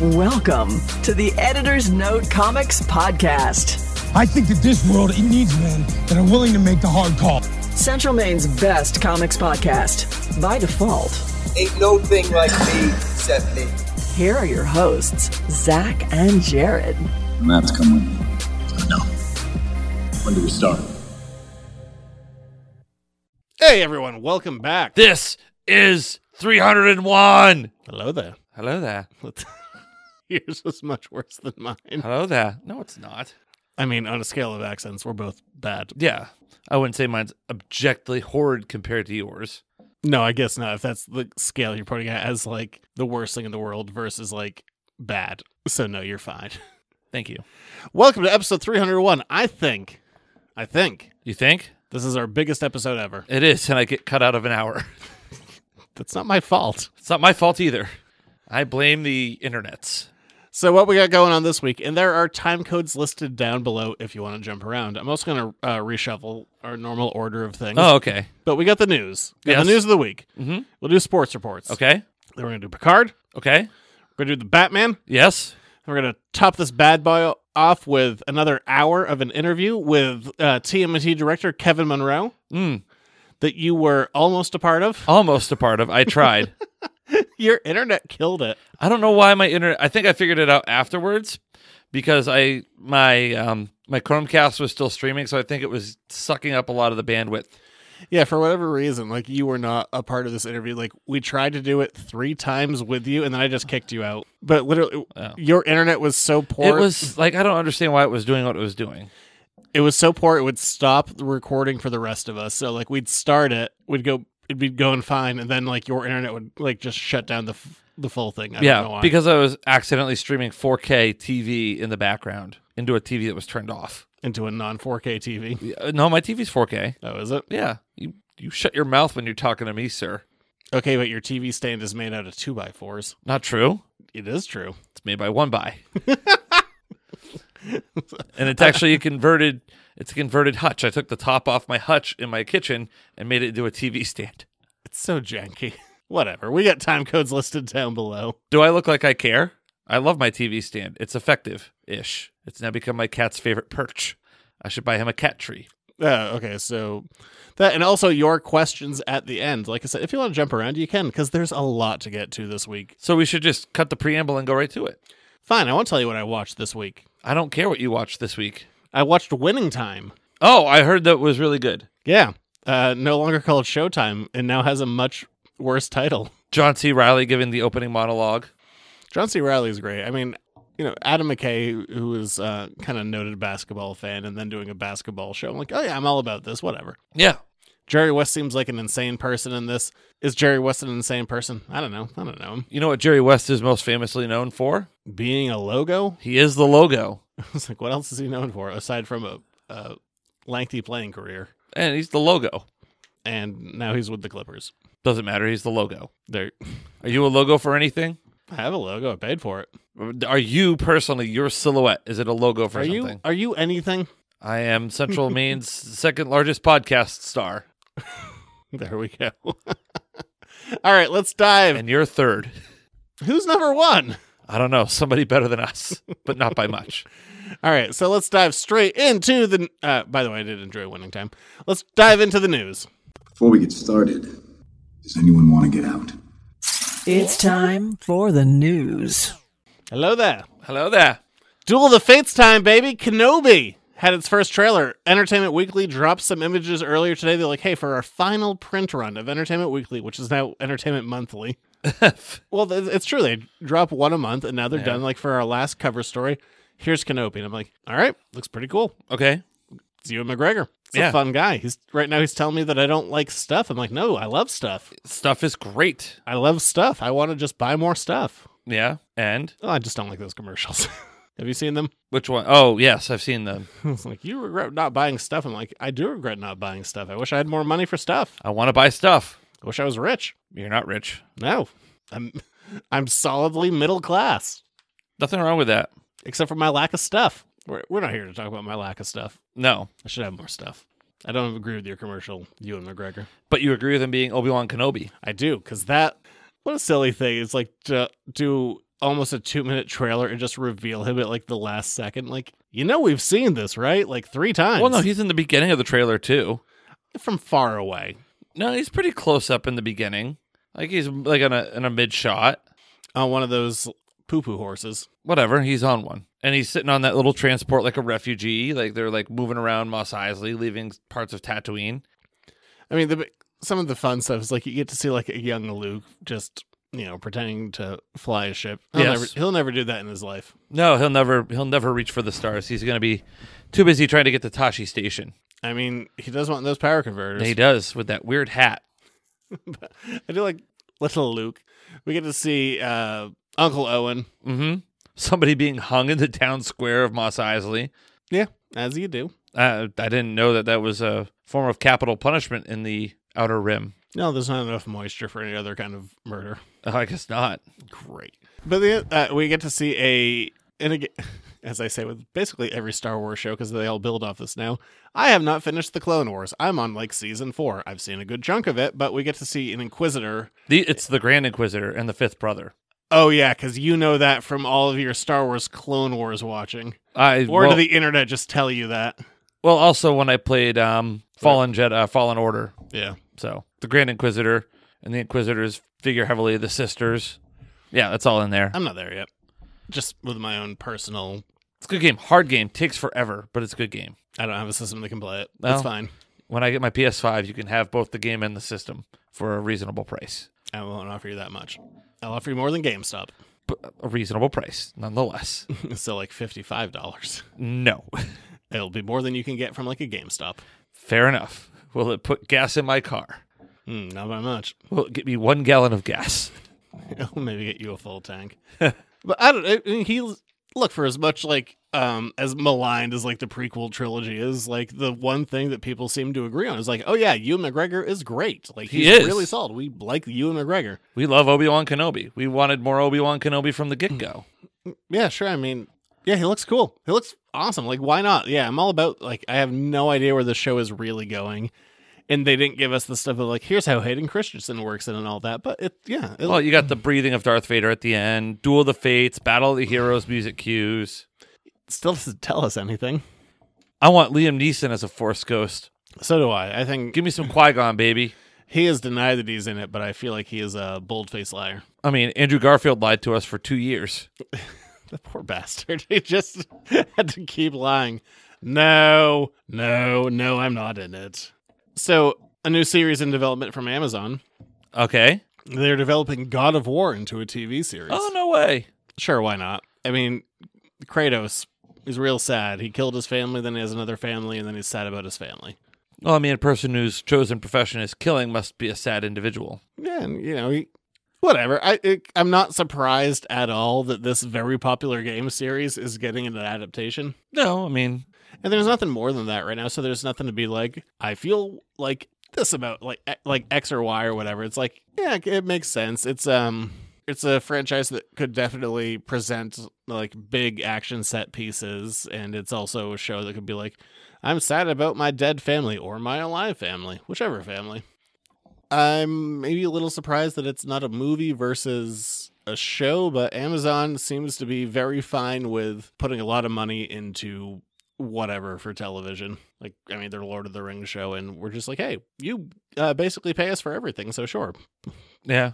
Welcome to the Editor's Note Comics Podcast, I think that this world it needs men that are willing to make the hard call. Central Maine's best comics podcast. By default, Ain't no thing like me except me. here are your hosts, Zach and Jared. Maps coming. with me. No. When do we start? Hey everyone, welcome back. This is 301. Hello there. Hello there. Yours was much worse than mine. Hello there. No, it's not. I mean, on a scale of accents, we're both bad. Yeah. I wouldn't say mine's objectively horrid compared to yours. No, I guess not. If that's the scale you're putting it as like the worst thing in the world versus like bad. So no, you're fine. Thank you. Welcome to episode 301. I think, I think You think? this is our biggest episode ever. It is, and I get cut out of an hour. That's not my fault. It's not my fault either. I blame the internets. So what we got going on this week, and there are time codes listed down below if you want to jump around. I'm also going to uh, reshuffle our normal order of things. Oh, okay. But we got the news. We got Yes. the news of the week. Mm-hmm. We'll do sports reports. Okay. Then we're going to do Picard. Okay. We're going to do the Batman. Yes. We're going to top this bad boy off with another hour of an interview with uh, TMNT director Kevin Munroe Mm. that you were almost a part of. Almost a part of. I tried. Your internet killed it. I don't know why my internet. I think I figured it out afterwards because I my um my Chromecast was still streaming, so I think it was sucking up a lot of the bandwidth. Yeah, for whatever reason, like you were not a part of this interview. Like we tried to do it three times with you, and then I just kicked you out. But literally, Oh. your internet was so poor. It was like I don't understand why it was doing what it was doing. it was so poor it would stop the recording for the rest of us. So like we'd start it, we'd go, it'd be going fine, and then like your internet would like just shut down the f- the full thing. I don't know yeah, why. because I was accidentally streaming 4K TV in the background into a TV that was turned off. into a non 4K TV. Yeah, No, my TV's 4K. Oh, is it? Yeah, you you shut your mouth when you're talking to me, sir. Okay, but your TV stand is made out of two by fours. Not true. It is true. It's made by one by, and it's actually a converted. It's a converted hutch. I took the top off my hutch in my kitchen and made it into a TV stand. It's so janky. Whatever. We got time codes listed down below. Do I look like I care? I love my TV stand. It's effective ish. It's now become my cat's favorite perch. I should buy him a cat tree. Uh, okay, so that and also your questions at the end. Like I said, if you want to jump around, you can because there's a lot to get to this week. So we should just cut the preamble and go right to it. Fine, I won't tell you what I watched this week. I don't care what you watched this week. I watched Winning Time. Oh, I heard that was really good. Yeah, uh, no longer called Showtime, and now has a much worse title. John C. Reilly giving the opening monologue. John C. Reilly is great. I mean, you know, Adam McKay, who- is uh, kind of noted basketball fan, and then doing a basketball show. I'm like, oh yeah, I'm all about this. Whatever. Yeah. Jerry West seems like an insane person in this. Is Jerry West an insane person? I don't know. I don't know him. You know what Jerry West is most famously known for? Being a logo. He is the logo. I was like, what else is he known for aside from a, a lengthy playing career? And he's the logo. And now he's with the Clippers. Doesn't matter. He's the logo. They're, Are you a logo for anything? I have a logo. I paid for it. Are you personally your silhouette? Is it a logo for Are something? you are you anything? I am Central Maine's second largest podcast star, There we go. All right, let's dive. and you're third. Who's number one? I don't know, somebody better than us, but not by much. All right, so let's dive straight into the. Uh, by the way, I did enjoy winning time. Let's dive into the news. Before we get started, does anyone want to get out? It's time for the news. Hello there. Hello there. Duel of the Fates time, baby. Kenobi had its first trailer. Entertainment Weekly dropped some images earlier today. They're like, hey, for our final print run of Entertainment Weekly, which is now Entertainment Monthly. well, it's true. They drop one a month, and now they're done. Like for our last cover story, here's Kenobi. And I'm like, all right, looks pretty cool. Okay. It's Ewan McGregor. It's Yeah. a fun guy. He's right now. He's telling me that I don't like stuff. I'm like, no, I love stuff. Stuff is great. I love stuff. I want to just buy more stuff. Yeah. And Oh, I just don't like those commercials. Have you seen them? which one? Oh, yes, I've seen them. It's like you regret not buying stuff. I'm like, I do regret not buying stuff. I wish I had more money for stuff. I want to buy stuff. I wish I was rich. You're not rich. No, I'm I'm solidly middle class, Nothing wrong with that. except for my lack of stuff. We're, we're not here to talk about my lack of stuff. No. I should have more stuff. I don't agree with your commercial, Ewan McGregor. But you agree with him being Obi Wan Kenobi. I do, because that what a silly thing. It's like to do almost a two minute trailer and just reveal him at like the last second. Like, you know, we've seen this, right? Like three times. Well, no, he's in the beginning of the trailer too. from far away. No, he's pretty close up in the beginning. Like he's like in a in a mid shot. On one of those poo poo horses. Whatever, he's on one. And he's sitting on that little transport like a refugee. Like they're like moving around Mos Eisley, leaving parts of Tatooine. I mean, the some of the fun stuff is like you get to see like a young Luke just you know pretending to fly a ship. He'll Yes. never he'll never do that in his life. No, he'll never he'll never reach for the stars. He's gonna be too busy trying to get to Tosche Station. I mean, he does want those power converters. He does with that weird hat. I do like little Luke. We get to see uh, Uncle Owen. Mm-hmm. Somebody being hung in the town square of Mos Eisley. Yeah, as you do. Uh, I didn't know that that was a form of capital punishment in the Outer Rim. No, there's not enough moisture for any other kind of murder. I guess not. Great. But the, uh, we get to see a, and again, as I say with basically every Star Wars show, because they all build off this now. I have not finished the Clone Wars. I'm on like season four. I've seen a good chunk of it, but we get to see an Inquisitor. The, it's the Grand Inquisitor and the Fifth Brother. Oh yeah, because you know that from all of your Star Wars Clone Wars watching, I or well, did the internet just tell you that? well, also when I played um, Fallen Jet, uh, Fallen Order. Yeah. So the Grand Inquisitor and the Inquisitors figure heavily the sisters. Yeah, that's all in there. I'm not there yet. Just with my own personal. It's a good game. Hard game. Takes forever, but it's a good game. I don't have a system that can play it. Well. That's fine. When I get my PS5, you can have both the game and the system for a reasonable price. I won't offer you that much. I'll offer you more than GameStop. But a reasonable price, nonetheless. so like fifty-five dollars. no. It'll be more than you can get from like a GameStop. Fair enough. Will it put gas in my car? Hmm, not by much. Will it get me one gallon of gas? It'll maybe get you a full tank. But I don't. I mean, he look for as much like um as maligned as like the prequel trilogy is. Like the one thing that people seem to agree on is like, oh yeah, Ewan McGregor is great. Like He he's is. really solid. We like Ewan McGregor. We love Obi Wan Kenobi. We wanted more Obi Wan Kenobi from the get go. Yeah, sure. I mean, yeah, he looks cool. He looks awesome. Like, why not? Yeah, I'm all about like I have no idea where the show is really going. And they didn't give us the stuff of like, here's how Hayden Christensen works in and all that. But it, yeah, it, Well, you got the breathing of Darth Vader at the end, Duel of the Fates, Battle of the Heroes music cues. still doesn't tell us anything. I want Liam Neeson as a Force Ghost. So do I. I think Give me some Qui Gon, baby. he has denied that he's in it, but I feel like he is a bold faced liar. I mean, Andrew Garfield lied to us for two years. The poor bastard. He just had to keep lying. No, no, no, I'm not in it. So, a new series in development from Amazon. Okay. They're developing God of War into a TV series. Oh, no way. Sure, why not? I mean, Kratos is real sad. He killed his family, then he has another family, and then he's sad about his family. Well, I mean, a person whose chosen profession is killing must be a sad individual. Yeah, and you know, he, whatever. I it, I'm not surprised at all that this very popular game series is getting an adaptation. No, I mean, And there's nothing more than that right now, so there's nothing to be like. I feel like this about like like X or Y or whatever. It's like yeah, it makes sense. It's um, it's a franchise that could definitely present like big action set pieces, and it's also a show that could be like, I'm sad about my dead family or my alive family, whichever family. I'm maybe a little surprised that it's not a movie versus a show, but Amazon seems to be very fine with putting a lot of money into whatever for television. Like, I mean, they're Lord of the Rings show, and we're just like, hey, you uh, basically pay us for everything, so sure. yeah,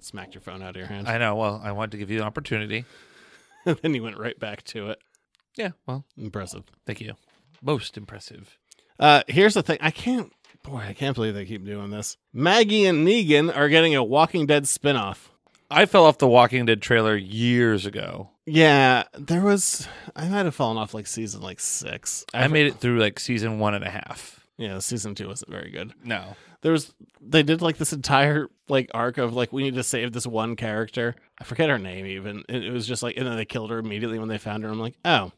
Smacked your phone out of your hand. I know. Well, I wanted to give you an opportunity. and then you went right back to it. Yeah, well, Impressive. thank you. Most impressive. Uh, here's the thing. I can't, boy, I can't believe they keep doing this. Maggie and Negan are getting a Walking Dead spinoff. I fell off the Walking Dead trailer years ago. Yeah, there was. I might have fallen off like season like six. I made it through like season one and a half. Yeah, season two wasn't very good. No. There was. They did like this entire like arc of like we need to save this one character. I forget her name even. And it was just like, and then they killed her immediately when they found her. I'm like, oh,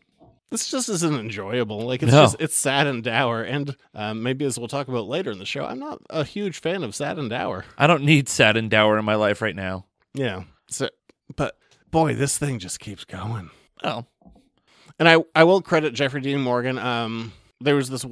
this just isn't enjoyable. Like it's No. just it's sad and dour. And um, maybe as we'll talk about later in the show, I'm not a huge fan of sad and dour. I don't need sad and dour in my life right now. Yeah. So, but boy, this thing just keeps going. Oh. And I, I will credit Jeffrey Dean Morgan. Um, there was this.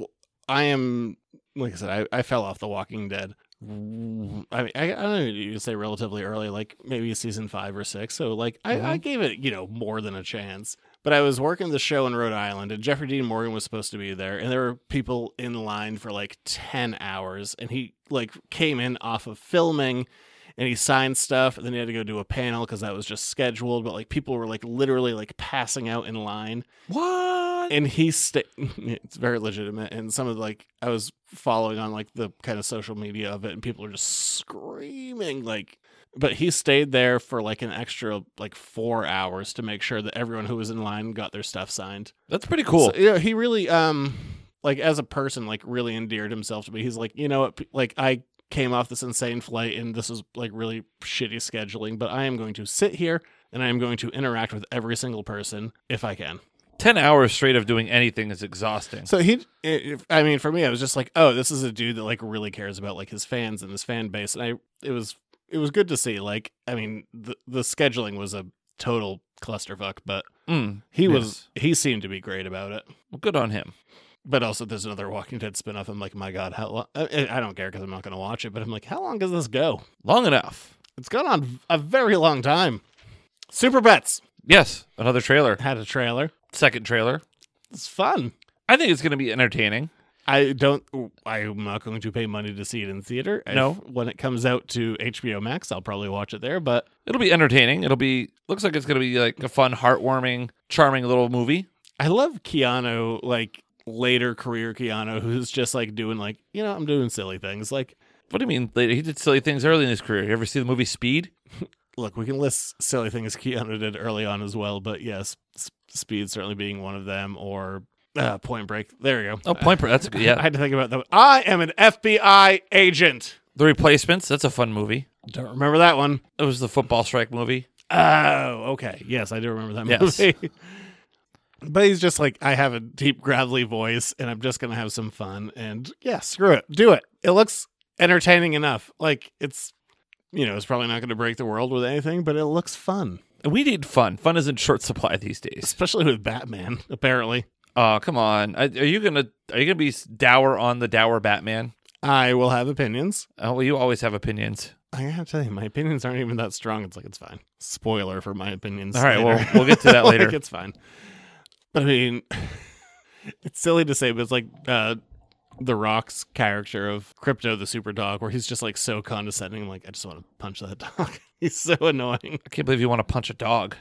I am like I said, I, I fell off The Walking Dead. I mean, I, I don't know. You say relatively early, like maybe season five or six. So, like, I, I gave it, you know, more than a chance. But I was working the show in Rhode Island, and Jeffrey Dean Morgan was supposed to be there, and there were people in line for like ten hours, and he like came in off of filming. And he signed stuff, and then he had to go do a panel because that was just scheduled. But like people were like literally like passing out in line What? and he sta- it's very legitimate and some of like i was following on like the kind of social media of it and people are just screaming like but he stayed there for like an extra like four hours to make sure that everyone who was in line got their stuff signed That's pretty cool. so, yeah he really um like as a person like really endeared himself to me he's like you know what like i came off this insane flight and this is like really shitty scheduling but i am going to sit here and i am going to interact with every single person if i can 10 hours straight of doing anything is exhausting. So he, if, I mean, for me, I was just like, oh, this is a dude that like really cares about like his fans and his fan base, and I, it was, it was good to see. Like, I mean, the the scheduling was a total clusterfuck, but Mm, he was, he seemed to be great about it. Well, good on him. But also, there's another Walking Dead spinoff. I'm like, my God, how long? I, I don't care because I'm not going to watch it. But I'm like, how long does this go? Long enough. It's gone on a very long time. Super Pets Yes, another trailer. had a trailer. Second trailer. It's fun. I think it's going to be entertaining. I don't. I'm not going to pay money to see it in theater. No. If- when it comes out to HBO Max, I'll probably watch it there. But It'll be entertaining. It'll be looks like it's going to be like a fun, heartwarming, charming little movie. I love Keanu, like later career Keanu, who's just like doing like you know I'm doing silly things. Like, What do you mean? Later, he did silly things early in his career. You ever see the movie Speed? look, we can list silly things Keanu did early on as well. But yes, Speed certainly being one of them, or uh, Point Break. There you go. Oh, Point Break. That's a good. I had to think about that. I am an FBI agent. The Replacements. That's a fun movie. Don't remember that one. It was the football strike movie. Oh, okay. Yes, I do remember that Yes. movie. but he's just like, I have a deep, gravelly voice, and I'm just gonna have some fun. And yeah, screw it, do it. It looks entertaining enough. Like it's, you know, it's probably not gonna break the world with anything, but it looks fun, And we need fun. Fun is in short supply these days. especially with Batman. Apparently, Oh, come on. Are you gonna Are you gonna be dour on the dour Batman? I will have opinions. Oh, well, you always have opinions. I have to tell you, my opinions aren't even that strong. It's like it's fine. Spoiler for my opinions. All right, later. well, we'll get to that Like, later. it's fine. But I mean, it's silly to say, but it's like uh, the Rock's character of Krypto the Super Dog, where he's just like so condescending. I'm like, I just want to punch that dog. he's so annoying. I can't believe you want to punch a dog.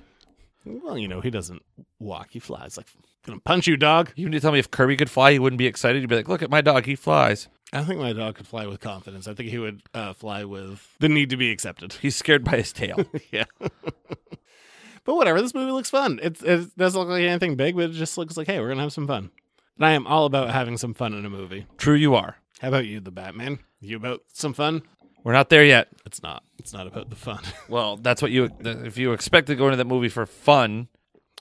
Well, you know, he doesn't walk; he flies. Like, gonna punch you, dog. You need to tell me if Kirby could fly, he wouldn't be excited. You'd be like, look at my dog, he flies. I think my dog could fly with confidence. I think he would uh, fly with the need to be accepted. He's scared by his tail. yeah. but whatever, this movie looks fun. It's, it doesn't look like anything big, but it just looks like, hey, we're to have some fun. And I am all about having some fun in a movie. True, you are. How about you, the Batman? You about some fun? We're not there yet. It's not. It's not about the fun. Well, that's what you. If you expect to go into that movie for fun,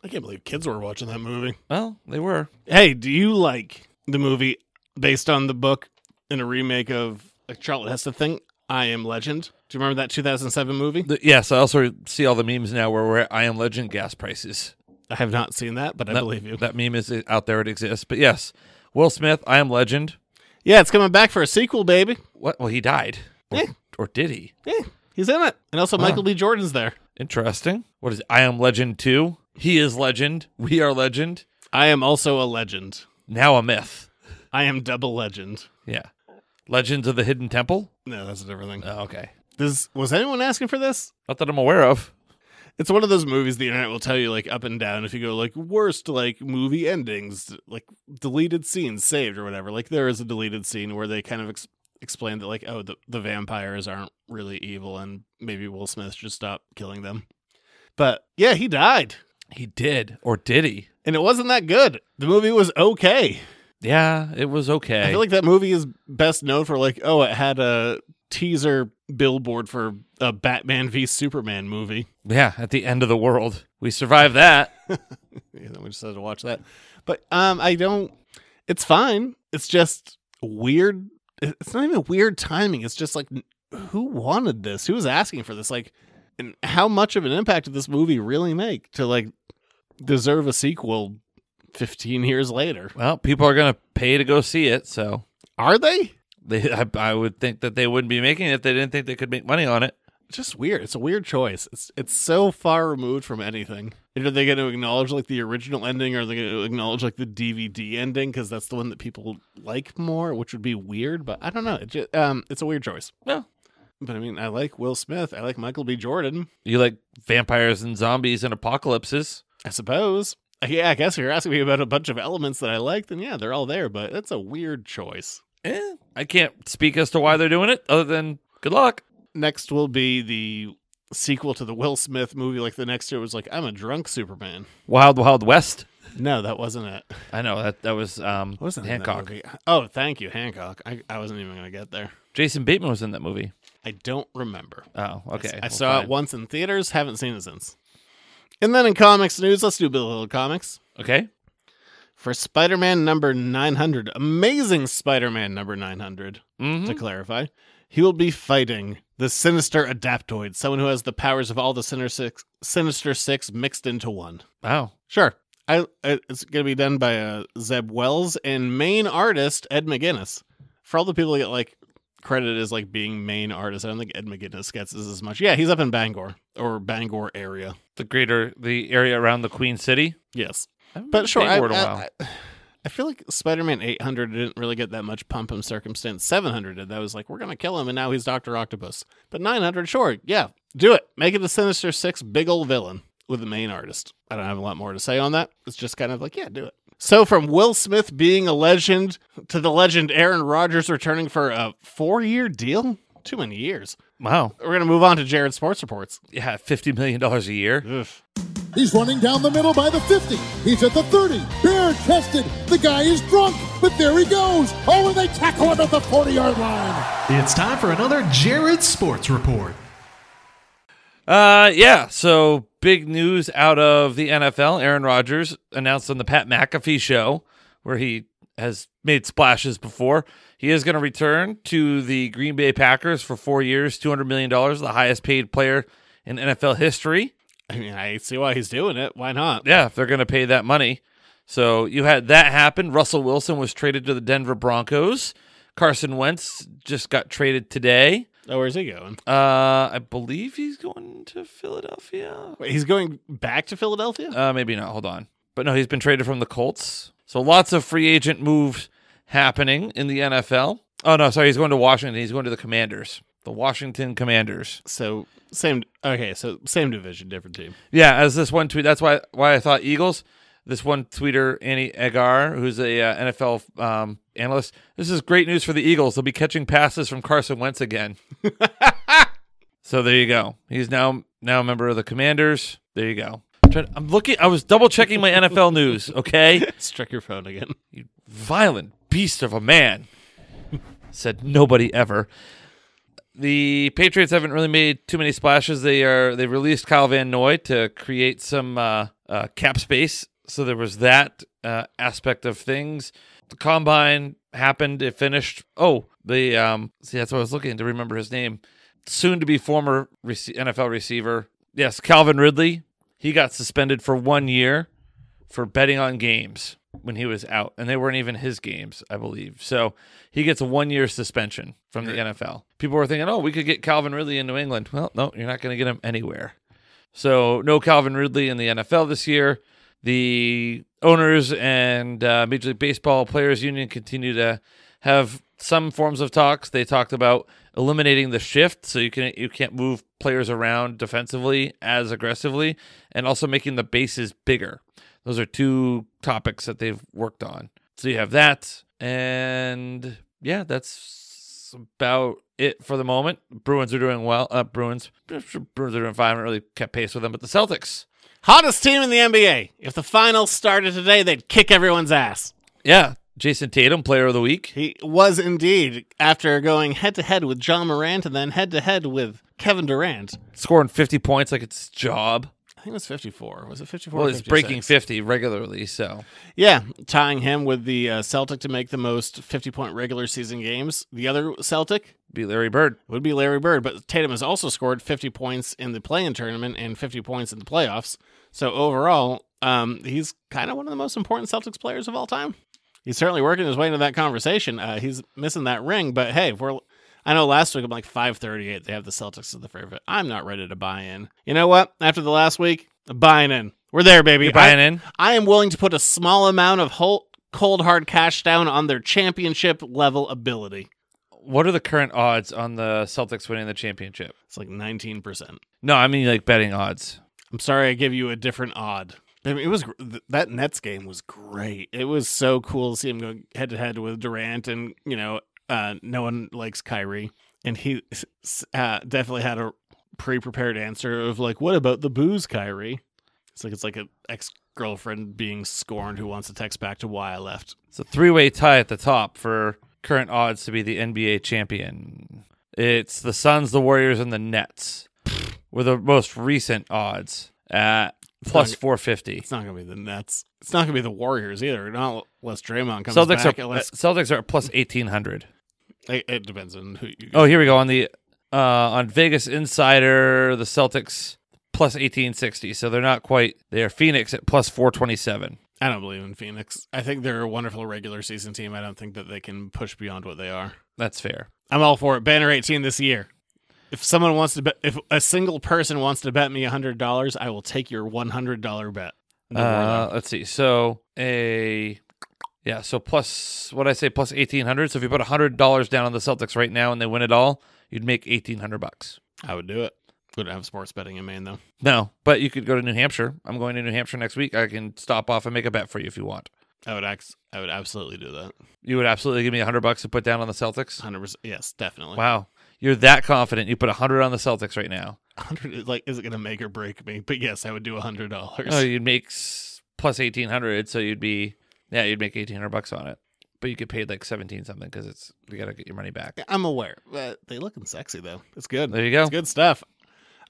I can't believe kids were watching that movie. well, they were. Hey, do you like the movie based on the book in a remake of a Charlton Heston thing? I Am Legend. Do you remember that 2007 movie? The- yes, I also see all the memes now where we're at I am Legend gas prices. I have not seen that, but I that, believe you. That meme is uh, out there. It exists. But yes, Will Smith, I am Legend. yeah, it's coming back for a sequel, baby. What? Well, he died. Or, or did he? Yeah, he's in it. And also, Michael B. Jordan's there. Interesting. What is it? I am Legend 2? He is Legend. We are Legend. I am also a legend. Now a myth. I am double legend. Yeah. Legends of the Hidden Temple? No, that's a different thing. Oh, okay. This was anyone asking for this? Not that I'm aware of. It's one of those movies the internet will tell you like up and down if you go like worst like movie endings, like deleted scenes saved or whatever. Like there is a deleted scene where they kind of ex- explain that like oh the, the vampires aren't really evil and maybe Will Smith should stop killing them. But yeah, he died. He did. Or did he? And it wasn't that good. The movie was okay. Yeah, it was okay. I feel like that movie is best known for like, oh, it had a teaser billboard for a Batman v Superman movie. yeah, at the end of the world. We survived that. Yeah, then we just had to watch that. But um, I don't. It's fine. It's just weird. It's not even weird timing. It's just like, who wanted this? Who was asking for this? Like, and how much of an impact did this movie really make to like deserve a sequel? Fifteen years later, well, people are going to pay to go see it, so. are they? They, I, I would think that they wouldn't be making it if they didn't think they could make money on it. It's just weird. It's a weird choice. It's it's so far removed from anything. Are they going to acknowledge like the original ending, or are they going to acknowledge like the DVD ending because that's the one that people like more, which would be weird. But I don't know. It just, um, it's a weird choice. No, But I mean, I like Will Smith. I like Michael B. Jordan. you like vampires and zombies and apocalypses. I suppose. Yeah, I guess if you're asking me about a bunch of elements that I like, then yeah, they're all there. But it's a weird choice. Eh, I can't speak as to why they're doing it, other than good luck. Next will be the sequel to the Will Smith movie. Like the next year was like, I'm a drunk Superman. Wild Wild West. No, that wasn't it. I know that that was um was that in that Hancock. Oh, thank you, Hancock. I, I wasn't even going to get there. Jason Bateman was in that movie. I don't remember. Oh, okay. I well, saw fine. it once in theaters, haven't seen it since. And then in comics news, let's do a little comics. Okay. For Spider Man number 900, amazing Spider Man number 900, Mhm. to clarify, he will be fighting the Sinister Adaptoid, someone who has the powers of all the Sinister Six, Sinister Six mixed into one. Wow. Sure. I, it's going to be done by uh, Zeb Wells and main artist Ed McGuinness. For all the people that get like credited as like being main artist, I don't think Ed McGuinness gets this as much. Yeah, he's up in Bangor or Bangor area. The greater the area around the Queen City. Yes, but sure. I, Bangor in a I- while. I- I feel like Spider-Man 800 didn't really get that much pump and circumstance. 700 did. That was like we're gonna kill him, and now he's Doctor Octopus. But 900, sure, yeah, do it. Make it a Sinister Six big old villain with the main artist. I don't have a lot more to say on that. It's just kind of like, yeah, do it. So from Will Smith being a legend to the legend Aaron Rodgers returning for a four-year deal. Too many years. wow. We're gonna move on to Jared Sports Reports. Yeah, fifty million dollars a year. Ugh. He's running down the middle by the 50. He's at the 30. Bare chested. The guy is drunk, but there he goes. Oh, and they tackle him at the 40 yard line. It's time for another Jared Sports Report. Uh, yeah. So big news out of the NFL. Aaron Rodgers announced on the Pat McAfee show, where he has made splashes before. He is going to return to the Green Bay Packers for four years, two hundred million dollars, the highest paid player in NFL history. I mean, I see why he's doing it. Why not? Yeah, if they're going to pay that money. So you had that happen. Russell Wilson was traded to the Denver Broncos. Carson Wentz just got traded today. Oh, where's he going? Uh, I believe he's going to Philadelphia. Wait, he's going back to Philadelphia? Uh, maybe not. Hold on. But no, he's been traded from the Colts. So lots of free agent moves happening in the NFL. Oh no, sorry, he's going to Washington. He's going to the Commanders, the Washington Commanders. So same. Okay, so same division, different team. Yeah, as this one tweet. That's why why I thought Eagles. This one tweeter, Annie Agar, who's a uh, NFL um, analyst. This is great news for the Eagles. They'll be catching passes from Carson Wentz again. so there you go. He's now now a member of the Commanders. There you go. Trying- I'm looking. I was double checking my NFL news. Okay, Struck your phone again. you violent beast of a man. Said nobody ever. The Patriots haven't really made too many splashes. They are they released Kyle Van Noy to create some uh, uh, cap space. So there was that uh, aspect of things. The combine happened. It finished. Oh, the um. See, that's what I was looking to remember his name. Soon to be former rece- NFL receiver. Yes, Calvin Ridley. He got suspended for one year for betting on games when he was out, and they weren't even his games, I believe. So he gets a one year suspension from the NFL. People were thinking, oh, we could get Calvin Ridley in New England. Well, no, you're not going to get him anywhere. So no Calvin Ridley in the NFL this year. The owners and uh, Major League Baseball Players Union continue to have some forms of talks. They talked about eliminating the shift, so you can you can't move players around defensively as aggressively, and also making the bases bigger. Those are two topics that they've worked on. So you have that, and yeah, that's about it for the moment. Bruins are doing well. Uh, Bruins, Bruins are doing fine. I haven't really kept pace with them, but the Celtics, Hottest team in the NBA. If the finals started today, they'd kick everyone's ass. yeah, Jayson Tatum, Player of the Week. He was indeed after going head to head with Ja Morant and then head to head with Kevin Durant. scoring 50 points like it's his job. I think it was 54. Was it 54? Well, he's breaking 50 regularly, so Yeah, tying him with the uh, Celtic to make the most 50 point regular season games. The other Celtic be Larry Bird. would be Larry Bird, but Tatum has also scored 50 points in the play-in tournament and 50 points in the playoffs. So overall, um, he's kind of one of the most important Celtics players of all time. He's certainly working his way into that conversation. Uh, he's missing that ring, but hey, if we're I know last week I'm like 538. They have the Celtics as the favorite. I'm not ready to buy in. You know what? After the last week, I'm buying in. We're there, baby. You're buying I, in? I am willing to put a small amount of whole, cold hard cash down on their championship level ability. What are the current odds on the Celtics winning the championship? It's like 19%. No, I mean like betting odds. I'm sorry I give you a different odd. I mean, it was that Nets game was great. It was so cool to see him go head to head with Durant, and you know, uh, no one likes Kyrie, and he uh, definitely had a pre-prepared answer of like, "What about the booze, Kyrie?" It's like it's like an ex girlfriend being scorned who wants to text back to why I left. It's a three way tie at the top for current odds to be the NBA champion. It's the Suns, the Warriors, and the Nets were the most recent odds at plus not- 450. It's not gonna be the Nets. It's not gonna be the Warriors either. Not unless Draymond comes Celtics back. are unless, Celtics are plus 1800. it, it depends on who. You Oh, here we go on the uh on Vegas Insider, the Celtics plus 1860. So they're not quite they are Phoenix at plus 427. I don't believe in Phoenix. I think they're a wonderful regular season team. I don't think that they can push beyond what they are. That's fair. I'm all for it. Banner 18 this year. If someone wants to bet, if a single person wants to bet me hundred dollars, I will take your one hundred dollar bet. Uh, let's see. So a yeah, so plus what I say plus 1800. So if you put $100 down on the Celtics right now and they win it all, you'd make 1800 bucks. I would do it. Wouldn't have sports betting in Maine though. No, but you could go to New Hampshire. I'm going to New Hampshire next week. I can stop off and make a bet for you if you want. I would ax- I would absolutely do that. You would absolutely give me 100 bucks to put down on the Celtics? Hundred percent. Yes, definitely. Wow. You're that confident. You put a 100 on the Celtics right now. Hundred is like is it gonna make or break me? But yes, I would do a hundred dollars. Oh, you'd make plus 1800, so you'd be yeah, you'd make 1800 bucks on it. But you get paid like 17 something cuz it's you got to get your money back. I'm aware. But they looking sexy though. It's good. There you go. It's good stuff.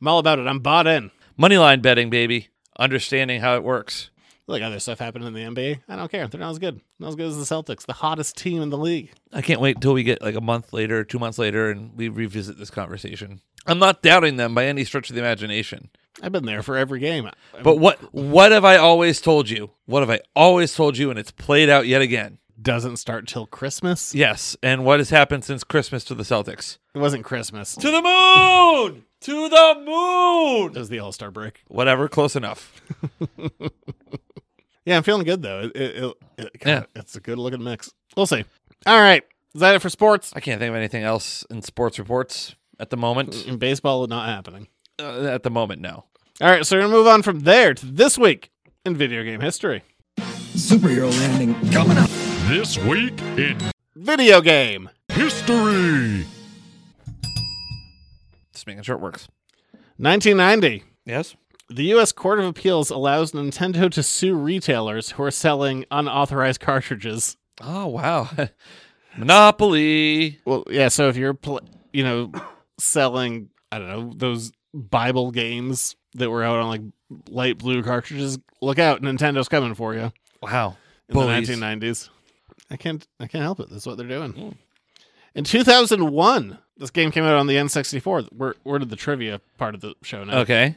I'm all about it. I'm bought in. Moneyline betting, baby. Understanding how it works. Like other stuff happened in the NBA. I don't care. They're not as good. Not as good as the Celtics, the hottest team in the league. I can't wait until we get like a month later, 2 months later and we revisit this conversation. I'm not doubting them by any stretch of the imagination. I've been there for every game. But what what have I always told you? What have I always told you and it's played out yet again? doesn't start till Christmas. Yes, and what has happened since Christmas to the Celtics? It wasn't Christmas. To the moon! To the moon! It was the All Star break. Whatever, close enough. Yeah, I'm feeling good though. It, it, it, it Yeah. it's a good looking mix. We'll see. All right, is that it for sports? I can't think of anything else in sports reports at the moment. In baseball, not happening. Uh, at the moment, no. All right, so we're gonna move on from there to this week in video game history. Superhero landing coming up. This week in Video game. history. Just making sure it works. 1990. Yes. The U.S. Court of Appeals allows Nintendo to sue retailers who are selling unauthorized cartridges. Oh wow, Monopoly. Well, yeah. So if you're, pl- you know, selling, I don't know, those Bible games that were out on like light blue cartridges, look out! Nintendo's coming for you Wow. in Bullies. the 1990s. I can't, I can't help it. That's what they're doing. Hmm. In 2001, this game came out on the N64. Where, where did the trivia part of the show now? Okay.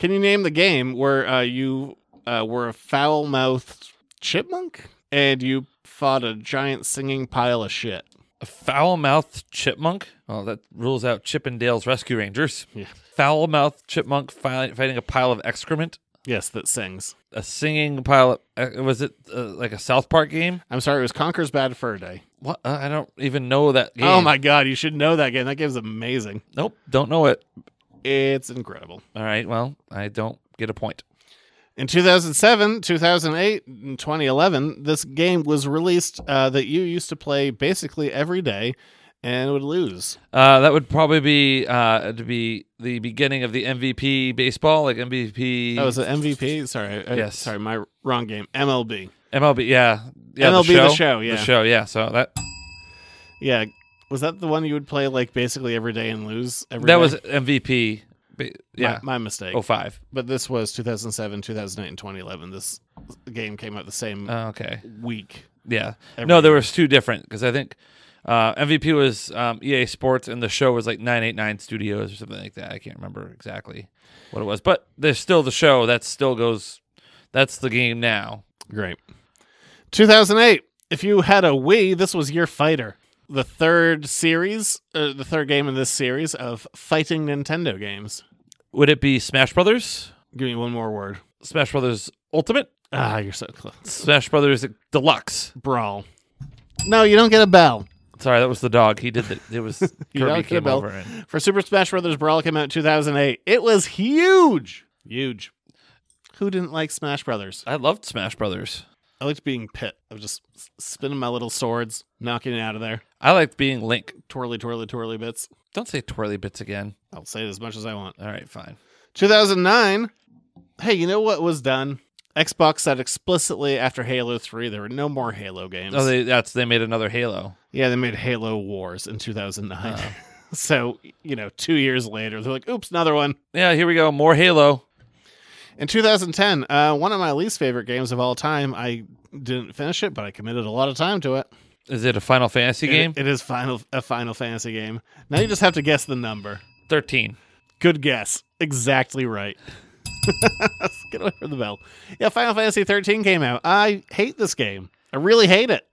Can you name the game where uh, you uh, were a foul mouthed chipmunk and you fought a giant singing pile of shit? A foul mouthed chipmunk. Oh, that rules out Chippendale's Rescue Rangers. Yeah. Foul mouthed chipmunk fi- fighting a pile of excrement. Yes, that sings. A singing pile of. Uh, was it uh, like a South Park game? I'm sorry, it was Conker's Bad Fur Day. What? Uh, I don't even know that game. Oh my god, you should know that game. That game's amazing. Nope. Don't know it. It's incredible. All right. Well, I don't get a point. In 2007, 2008, and 2011, this game was released uh, that you used to play basically every day and would lose. Uh, that would probably be uh, to be the beginning of the MVP baseball, like MVP. Oh, was it MVP? Sorry. I- Yes. Sorry, my wrong game. MLB. MLB. Yeah. Yeah. MLB the show, yeah. The show. Yeah. So that Yeah. Was that the one you would play like basically every day and lose every that day? was MVP. Yeah. my, my mistake. Oh five. But this was 2007, 2008, and 2011. This game came out the same Oh, okay. week. Yeah. No, there year. was two different because I think uh, MVP was um, EA Sports and the show was like 989 Studios or something like that. I can't remember exactly what it was, but there's still the show that still goes. That's the game now. Great. 2008. If you had a Wii, this was your fighter. The third series, uh, the third game in this series of fighting Nintendo games. Would it be Smash Brothers? Give me one more word. Smash Brothers Ultimate? Ah, you're so close. Smash Brothers Deluxe. Brawl. No, you don't get a bell. Sorry, that was the dog. He did the. It was You Kirby don't get a came bell. over and For Super Smash Brothers Brawl came out in 2008. It was huge. Huge. Who didn't like Smash Brothers? I loved Smash Brothers. I liked being Pit. I was just spinning my little swords, knocking it out of there. I like being Link. Twirly, twirly, twirly bits. Don't say twirly bits again. I'll say it as much as I want. All right, fine. 2009. Hey, you know what was done? Xbox said explicitly after Halo 3 there were no more Halo games. Oh, they that's they made another Halo. yeah, they made Halo Wars in 2009. so, you know, two years later, they're like, oops, another one. Yeah, here we go. More Halo. In 2010, uh, one of my least favorite games of all time. I didn't finish it, but I committed a lot of time to it. Is it a Final Fantasy It- game? it is final a Final Fantasy game. Now you just have to guess the number. Thirteen. Good guess. Exactly right. Get away from the bell. Yeah, Final Fantasy 13 came out. I hate this game. I really hate it.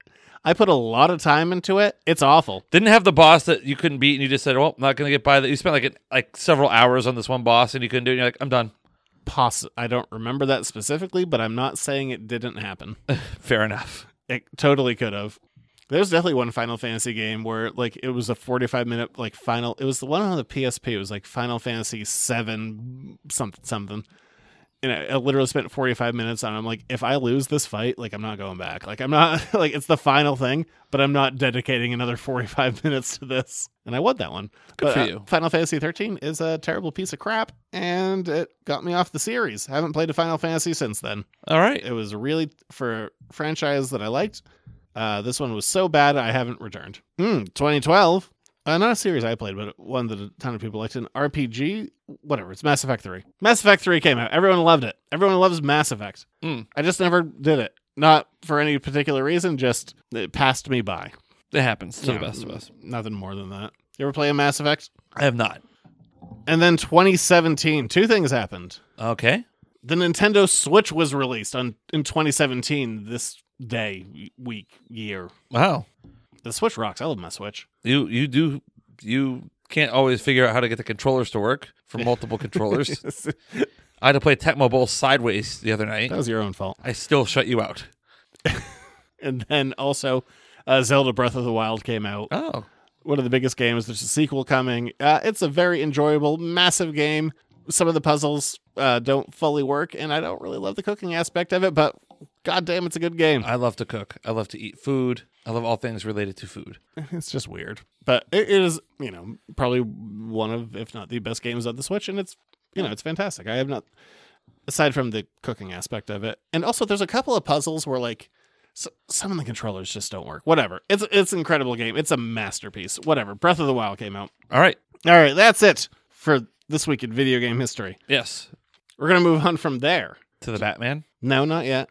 I put a lot of time into it. It's awful. Didn't have the boss that you couldn't beat, and you just said, "Well, I'm not going to get by that." You spent like an, like several hours on this one boss, and you couldn't do it. And you're like, "I'm done." Poss- I don't remember that specifically, but I'm not saying it didn't happen. Fair enough. It totally could have. There's definitely one Final Fantasy game where like it was a 45 minute like final. It was the one on the PSP. It was like Final Fantasy seven something something. And I, I literally spent 45 minutes on. it. I'm like, if I lose this fight, like I'm not going back. Like I'm not like it's the final thing, but I'm not dedicating another 45 minutes to this. And I won that one. Good But, for uh. Final Fantasy 13 is a terrible piece of crap, and it got me off the series. haven't played a Final Fantasy since then. All right. It was really for a franchise that I liked. Uh, this one was so bad I haven't returned. Hmm, 2012. Uh, not a series I played, but one that a ton of people liked. An RPG, whatever. It's Mass Effect 3. Mass Effect 3 came out. Everyone loved it. Everyone loves Mass Effect. Hmm. I just never did it. Not for any particular reason, just it passed me by. It happens to Yeah, the best of us. Nothing more than that. You ever play a Mass Effect? I have not. And then 2017, two things happened. Okay. The Nintendo Switch was released on in 2017 this day, week, year. Wow. The Switch rocks. I love my Switch. You you do you can't always figure out how to get the controllers to work for multiple controllers. I had to play Tecmo Bowl sideways the other night. That was your own fault. I still shut you out. And then also, uh, Zelda Breath of the Wild came out. Oh. One of the biggest games. There's a sequel coming. Uh, it's a very enjoyable, massive game. Some of the puzzles uh, don't fully work, and I don't really love the cooking aspect of it, but goddamn, it's a good game. I love to cook. I love to eat food. I love all things related to food. It's just weird. But it is, you know, probably one of, if not the best games on the Switch, and it's, you know, it's fantastic. I have not, aside from the cooking aspect of it, and also there's a couple of puzzles where like s some of the controllers just don't work. Whatever. It's it's an incredible game. It's a masterpiece. Whatever. Breath of the Wild came out. All right. All right, that's it for this week in video game history. Yes. We're gonna move on from there. To the Batman. No, not yet.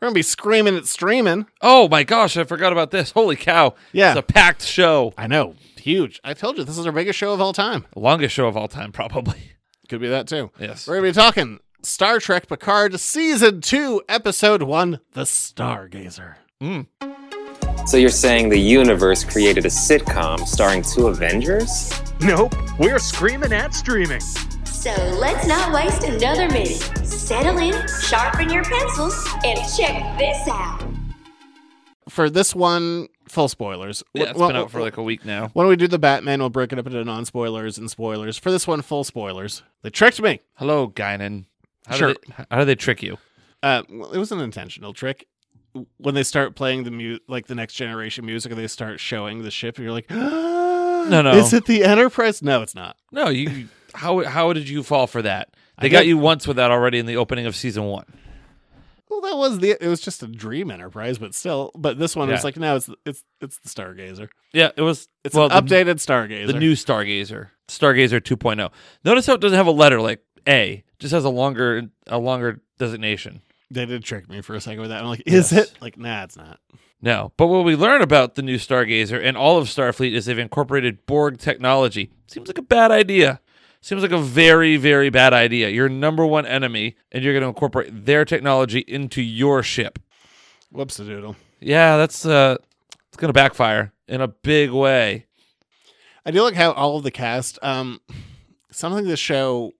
We're gonna be screaming at streaming. Oh my gosh, I forgot about this. Holy cow. Yeah. It's a packed show. I know, huge. I told you this is our biggest show of all time. The longest show of all time, probably. Could be that too. Yes. We're going to be talking Star Trek Picard Season 2, Episode 1 The Stargazer. Mm. So you're saying the universe created a sitcom starring two Avengers? Nope, we're screaming at streaming. So let's not waste another minute. Settle in, sharpen your pencils, and check this out. For this one, full spoilers. Yeah, it's Well, been out for like a week now. When don't we do the Batman, we'll break it up into non spoilers and spoilers. For this one, full spoilers. They tricked me. Hello, Guinan. How Sure. Did they, how did they trick you? Uh, well, it was an intentional trick. When they start playing the mu- like the next generation music, and they start showing the ship, and you're like, "No, no. is it the Enterprise?" No, it's not. No, you. How how did you fall for that? They I got you once with that already in the opening of season one. Well, that was the. It was just a dream Enterprise, but still. But this one Yeah. was like, no, it's it's it's the Stargazer. Yeah, it was. It's well, an the- updated Stargazer. the new Stargazer, Stargazer 2.0. Notice how it doesn't have a letter like A, just has a longer a longer designation. They did trick me for a second with that. I'm like, is Yes. it? Like, nah, it's not. No, but what we learn about the new Stargazer and all of Starfleet is they've incorporated Borg technology. Seems like a bad idea. Seems like a very, very bad idea. Your number one enemy, and you're going to incorporate their technology into your ship. Whoops a doodle. Yeah, that's uh, it's gonna backfire in a big way. I do like how all of the cast, um, something the show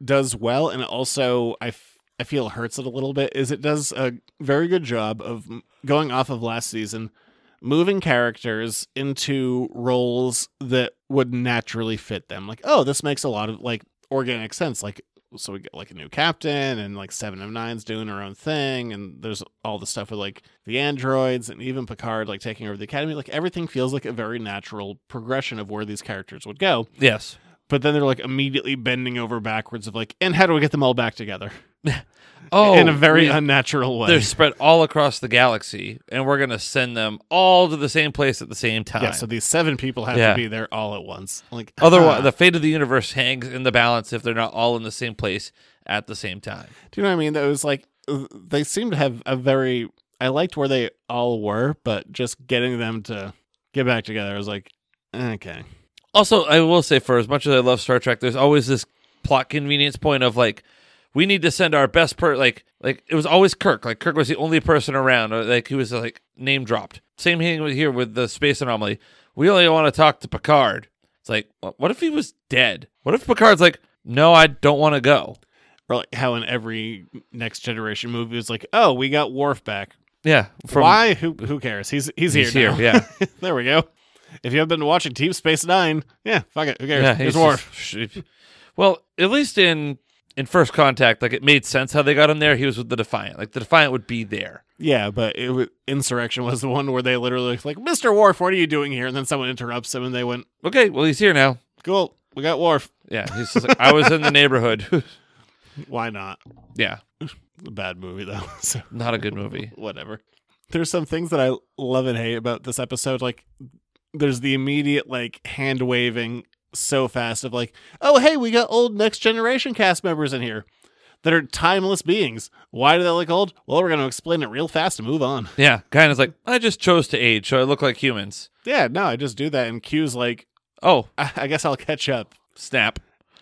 does well, and also I, f- I feel hurts it a little bit, is it does a very good job of going off of last season, moving characters into roles that would naturally fit them. Like, oh, this makes a lot of like organic sense. Like, so we get like a new captain, and like Seven of Nine's doing her own thing, and there's all the stuff with like the androids and even Picard like taking over the academy. Like everything feels like a very natural progression of where these characters would go. Yes. But then they're like immediately bending over backwards of like, and how do we get them all back together? Oh, in a very we- unnatural way. They're spread all across the galaxy, and we're gonna send them all to the same place at the same time. Yeah, so these seven people have Yeah. to be there all at once. Like Otherwise, ah. the fate of the universe hangs in the balance if they're not all in the same place at the same time. Do you know what I mean? That was like uh, they seem to have a very. I liked where they all were, but just getting them to get back together, I was like, okay. Also, I will say, for as much as I love Star Trek, there's always this plot convenience point of like, we need to send our best per like like it was always Kirk. Like Kirk was the only person around. Like he was like name dropped. Same thing with here with the space anomaly. We only want to talk to Picard. It's like, what if he was dead? What if Picard's like, no, I don't want to go. Or like how in every next generation movie it's like, oh, we got Worf back. Yeah, from- Why? Who who cares? He's he's, He's here. here, now. yeah. there we go. If you have been watching Deep Space Nine, yeah, fuck it. Who cares? Yeah, he's Worf. just- well, at least in in First Contact, like it made sense how they got him there. He was with the Defiant. Like the Defiant would be there. Yeah, but it, wa- Insurrection was the one where they literally like, Mr. Worf, what are you doing here? And then someone interrupts him, and they went, Okay, well he's here now. Cool, we got Worf. Yeah, he's just like, I was in the neighborhood. Why not? yeah, A bad movie though. So not a good movie. whatever. There's some things that I love and hate about this episode. Like, there's the immediate like hand waving so fast of like, oh hey, we got old next generation cast members in here that are timeless beings. Why do they look old? Well, we're gonna explain it real fast and move on. Yeah, kind of like I just chose to age, so I look like humans. Yeah, no, I just do that. And Q's like, Oh, I, I guess I'll catch up. snap.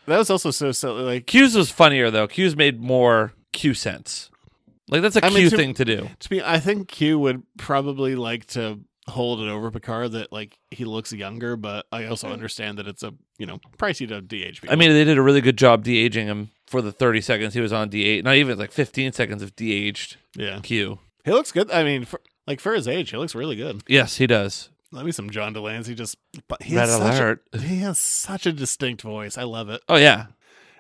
That was also so silly. Like, Q's was funnier though. Q's made more Q sense. Like that's a I Q mean, to- thing to do. to me, I think Q would probably like to hold it over Picard that like he looks younger, but I also mm. understand that it's a you know pricey to DH people. I mean, they did a really good job de aging him for the 30 seconds he was on D8. Not even like 15 seconds of de aged yeah, Q. he looks good. I mean, for, like for his age, he looks really good. Yes, he does. Let me some John de Lancie. Just but he Red has such alert. A, he has such a distinct voice. I love it, Oh yeah,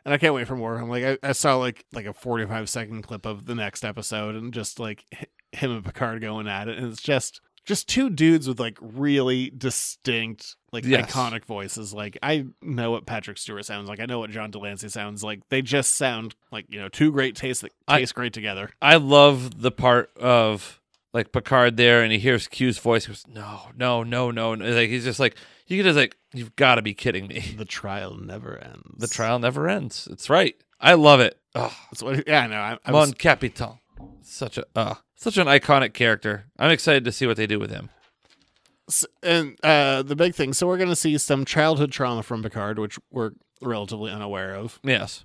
and I can't wait for more. I'm like, I, I saw like like a 45 second clip of the next episode, and just like h- him and Picard going at it, and it's just just two dudes with like really distinct like Yes. iconic voices. Like I know what Patrick Stewart sounds like. I know what John de Lancie sounds like. They just sound like you know two great tastes that I- taste great together. I love the part of like Picard there, and he hears Q's voice. He goes, "No, no, no, no!" no." Like he's just like, you can just like, you've got to be kidding me. The trial never ends. The trial never ends. It's right. I love it. Oh, That's what. Yeah, I know. I, I Mon was, Capitan. Such a uh, such an iconic character. I'm excited to see what they do with him. And uh, the big thing. So we're going to see some childhood trauma from Picard, which we're relatively unaware of. Yes.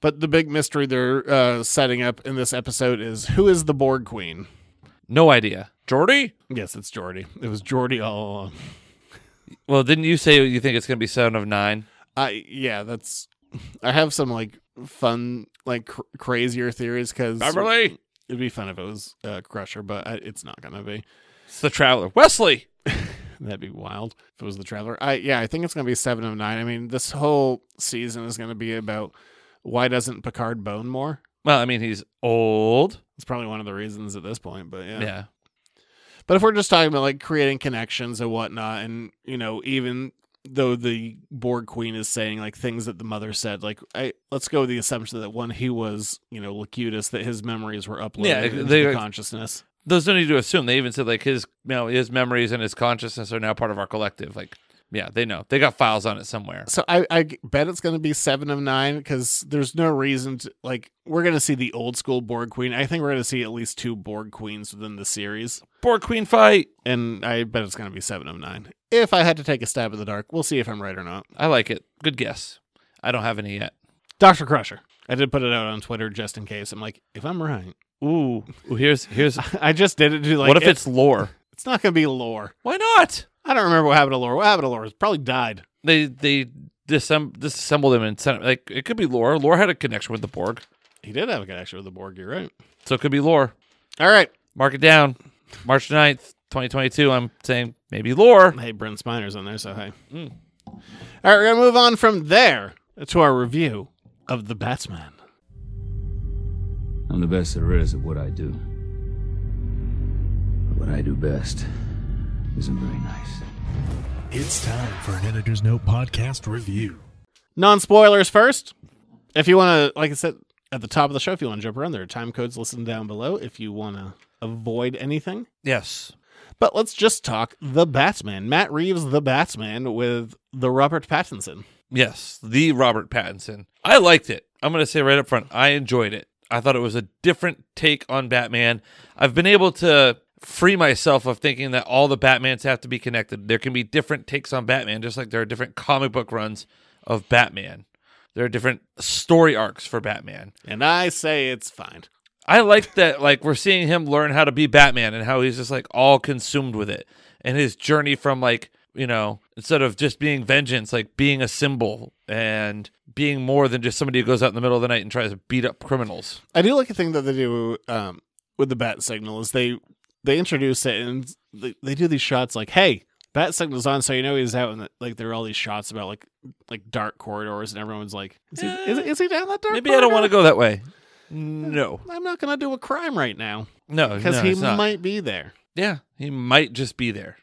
But the big mystery they're uh, setting up in this episode is who is the Borg Queen? No idea. Geordi? Yes, it's Geordi. It was Geordi all along. Well, didn't you say you think it's going to be seven of nine? I yeah, that's. I have some like fun, like cr- crazier theories because Beverly? It'd be fun if it was uh, Crusher, but I, it's not gonna be. It's the Traveler. Wesley. That'd be wild if it was the Traveler. I yeah, I think it's gonna be seven of nine. I mean, this whole season is gonna be about why doesn't Picard bone more? Well, I mean, he's old. It's probably one of the reasons at this point, but yeah. Yeah. But if we're just talking about like creating connections and whatnot, and you know, even though the Borg Queen is saying like things that the mother said, like I let's go with the assumption that when he was, you know, Locutus, that his memories were uploaded Yeah, into they- the consciousness. Those don't need to assume. They even said like his, you know, his memories and his consciousness are now part of our collective. Like, yeah, they know. They got files on it somewhere. So I, I bet it's going to be seven of nine because there's no reason to like we're going to see the old school Borg Queen. I think we're going to see at least two Borg Queens within the series, Borg Queen fight. and I bet it's going to be seven of nine. If I had to take a stab in the dark, we'll see if I'm right or not. I like it. Good guess. I don't have any yet. Doctor Crusher. I did put it out on Twitter just in case. I'm like, if I'm right, Ooh, Ooh here's here's. I just did it to like. what if it- it's Lore? It's not going to be Lore. Why not? I don't remember what happened to Lore. What happened to Lore? It's probably died. They they disem- disassembled him and sent it. Like it could be Lore. Lore had a connection with the Borg, He did have a connection with the Borg. You're right. so it could be Lore. All right. Mark it down. March 9th, 2022. I'm saying maybe Lore. Hey, Brent Spiner's on there, so hey. Mm. All right, we're going to move on from there to our review of The Batman. I'm the best there is at what I do. But what I do best isn't very nice. It's time for an Editor's Note podcast review. Non spoilers first. If you want to, like I said at the top of the show, if you want to jump around, there are time codes listed down below if you want to avoid anything. Yes. But let's just talk The Batman. Matt Reeves, The Batman, with the Robert Pattinson. Yes, the Robert Pattinson. I liked it. I'm going to say right up front, I enjoyed it. I thought it was a different take on Batman. I've been able to free myself of thinking that all the Batmans have to be connected. There can be different takes on Batman, just like there are different comic book runs of Batman. There are different story arcs for Batman. And I say it's fine. I like that like we're seeing him learn how to be Batman and how he's just like all consumed with it. And his journey from like, you know, instead of just being vengeance, like being a symbol and being more than just somebody who goes out in the middle of the night and tries to beat up criminals. I do like a thing that they do um, with the bat signal is they they introduce it and they, they do these shots like, hey, bat signal's on, so you know he's out, and like there are all these shots about like like dark corridors, and everyone's like, is he, is, is he down that dark? Maybe I don't want to go that way. No. I'm not gonna do a crime right now No, because no, he it's not. might be there. Yeah, he might just be there.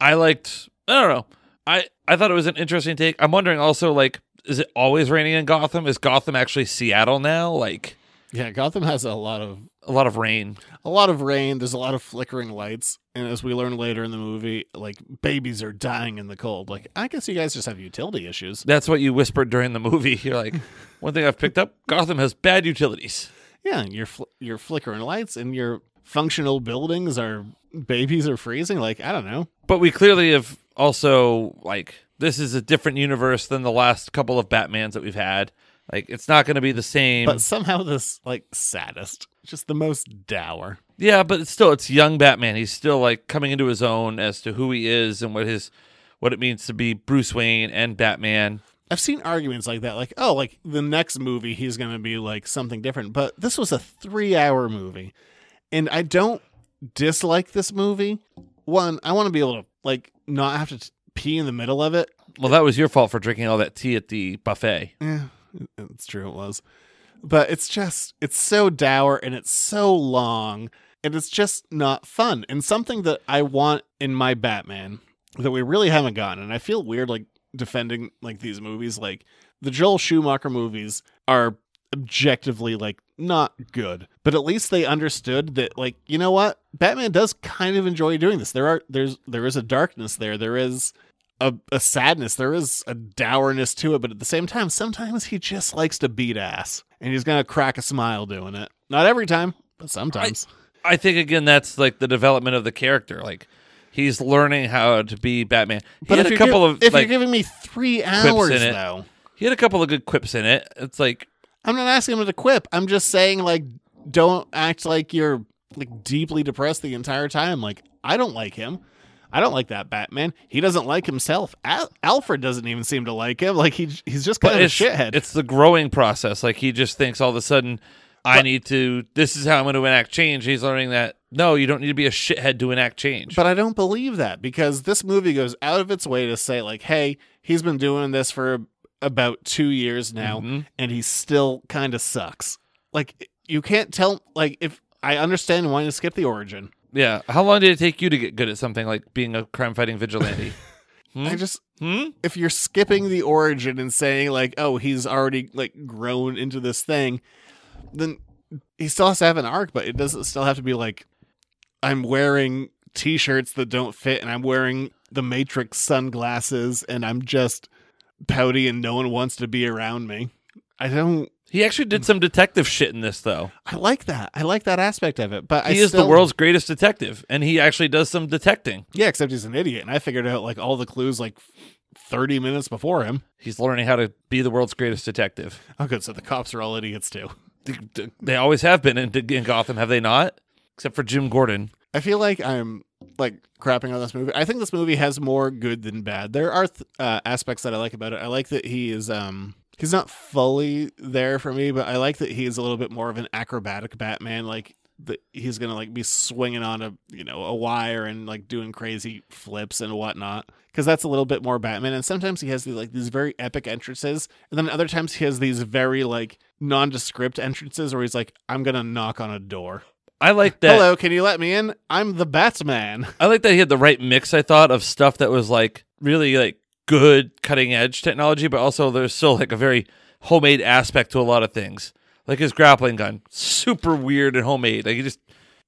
I liked. I don't know. I I thought it was an interesting take. I'm wondering also like, is it always raining in Gotham? Is Gotham actually Seattle now? Like Yeah, Gotham has a lot of a lot of rain. a lot of rain. There's a lot of flickering lights, and as we learn later in the movie, like babies are dying in the cold. Like I guess you guys just have utility issues. That's what you whispered during the movie. You're like, one thing I've picked up: Gotham has bad utilities. Yeah, your fl- your flickering lights and your functional buildings are babies are freezing. Like I don't know. But we clearly have also like this is a different universe than the last couple of Batmans that we've had. Like it's not going to be the same. But somehow this like saddest, just the most dour. Yeah, but it's still it's young Batman. He's still like coming into his own as to who he is and what his what it means to be Bruce Wayne and Batman. I've seen arguments like that, like, oh, like the next movie he's gonna be like something different. But this was a three hour movie. And I don't dislike this movie. One, I want to be able to like not have to t- pee in the middle of it. Well, that was your fault for drinking all that tea at the buffet. Yeah, it's true. It was, but it's just it's so dour and it's so long and it's just not fun. And something that I want in my Batman that we really haven't gotten. And I feel weird like defending like these movies. Like the Joel Schumacher movies are objectively like not good, but at least they understood that like you know what Batman does kind of enjoy doing this. There are there's there is a darkness there. There is a, a sadness. There is a dourness to it, but at the same time, sometimes he just likes to beat ass, and he's gonna crack a smile doing it. Not every time, but sometimes. I think again that's like the development of the character. Like he's learning how to be Batman. He but had if a you're couple giv- of if like you're giving me three hours in it. though, He had a couple of good quips in it. It's like I'm not asking him to quip. I'm just saying like don't act like you're like deeply depressed the entire time. Like I don't like him. I don't like that Batman. He doesn't like himself. Al- Alfred doesn't even seem to like him. Like he he's just kind but of a shithead. it's the growing process. Like he just thinks all of a sudden, I need to. This is how I'm going to enact change. He's learning that no, you don't need to be a shithead to enact change. But I don't believe that because this movie goes out of its way to say like, "Hey, he's been doing this for about 2 years now Mm-hmm. and he still kind of sucks." Like you can't tell like if I understand wanting to skip the origin. Yeah, how long did it take you to get good at something like being a crime fighting vigilante? Hmm? I just Hmm? if you're skipping the origin and saying like, "Oh, he's already like grown into this thing," then he still has to have an arc, but it doesn't still have to be like I'm wearing t-shirts that don't fit and I'm wearing the Matrix sunglasses and I'm just pouty and no one wants to be around me. I don't He actually did some detective shit in this, though. I like that. I like that aspect of it. But He I is still, the world's greatest detective, and he actually does some detecting. Yeah, except he's an idiot and I figured out like all the clues like 30 minutes before him. He's learning how to be the world's greatest detective. Oh good, so the cops are all idiots too. They- They always have been in, in Gotham, have they not? Except for Jim Gordon. I feel like I'm like crapping on this movie. I think this movie has more good than bad. There are th- uh, aspects that I like about it. I like that he is um he's not fully there for me, but I like that he's a little bit more of an acrobatic Batman. Like that he's gonna like be swinging on a you know a wire and like doing crazy flips and whatnot because that's a little bit more Batman. And sometimes he has these, like these very epic entrances, and then other times he has these very like nondescript entrances where he's like, "I'm gonna knock on a door." I like that. Hello, can you let me in? I'm the Batman. I like that he had the right mix. I thought of stuff that was like really like good cutting edge technology, but also there's still like a very homemade aspect to a lot of things. Like his grappling gun, super weird and homemade. Like he just,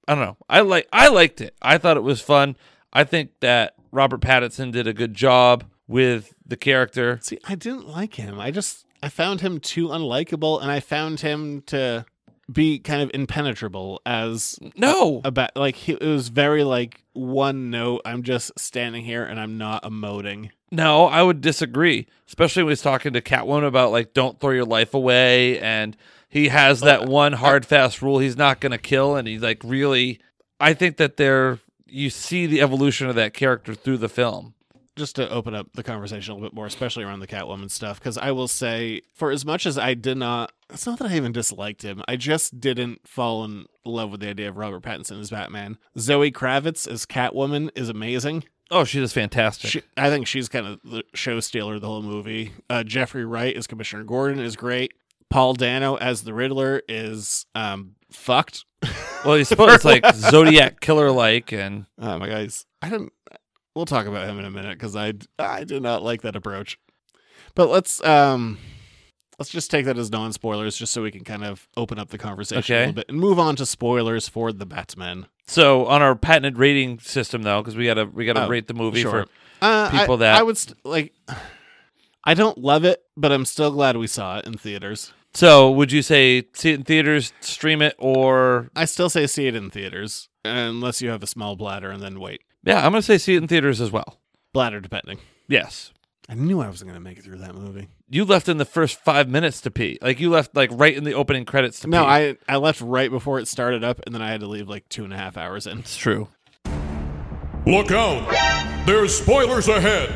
I don't know. I like, I liked it. I thought it was fun. I think that Robert Pattinson did a good job with the character. See, I didn't like him. I just, I found him too unlikable, and I found him to be kind of impenetrable as no about. Like he, it was very like one note. I'm just standing here and I'm not emoting. No, I would disagree. Especially when he's talking to Catwoman about like don't throw your life away and he has oh, that one hard fast rule he's not going to kill and he's like really I think that they're you see the evolution of that character through the film. Just to open up the conversation a little bit more, especially around the Catwoman stuff, because I will say, for as much as I did not, it's not that I even disliked him. I just didn't fall in love with the idea of Robert Pattinson as Batman. Zoe Kravitz as Catwoman is amazing. Oh, she is fantastic. She, I think she's kind of the show stealer of the whole movie. Uh, Jeffrey Wright as Commissioner Gordon is great. Paul Dano as the Riddler is um, fucked. Well, he's supposed to be like Zodiac killer like, and oh my guys, I don't. We'll talk about him in a minute because I I do not like that approach. But let's um let's just take that as non spoilers, just so we can kind of open up the conversation Okay. a little bit and move on to spoilers for the Batman. So on our patented rating system, though, because we gotta we gotta Oh, rate the movie sure. for Uh, people I, that I would st- like. I don't love it, but I'm still glad we saw it in theaters. So would you say see it in theaters, stream it, or I still say see it in theaters, unless you have a small bladder, and then wait. yeah, I'm gonna say see it in theaters as well. Bladder depending. Yes, I knew I wasn't going to make it through that movie. you left in the first five minutes to pee. Like you left like right in the opening credits to No, pee. I I left right before it started up, and then I had to leave like two and a half hours in. It's true. Look out! There's spoilers ahead!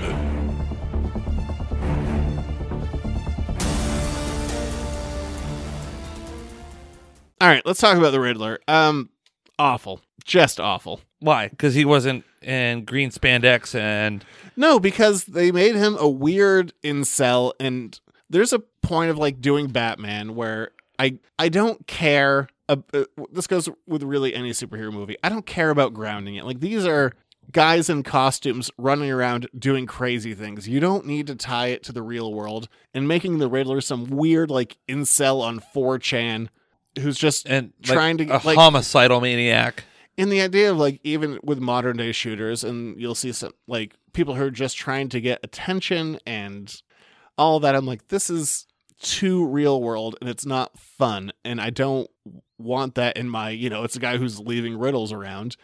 All right, let's talk about the Riddler. Um, awful, just awful. Why? Because he wasn't in green spandex and No, because they made him a weird incel, and there's a point of like doing Batman where I I don't care. Uh, uh, this goes with really any superhero movie. I don't care about grounding it. Like these are guys in costumes running around doing crazy things. You don't need to tie it to the real world and making the Riddler some weird like incel on 4chan who's just and like, trying to a like homicidal maniac. In the idea of like even with modern day shooters and you'll see some like people who are just trying to get attention and all that i'm like this is too real world and it's not fun and i don't want that in my you know it's a guy who's leaving riddles around.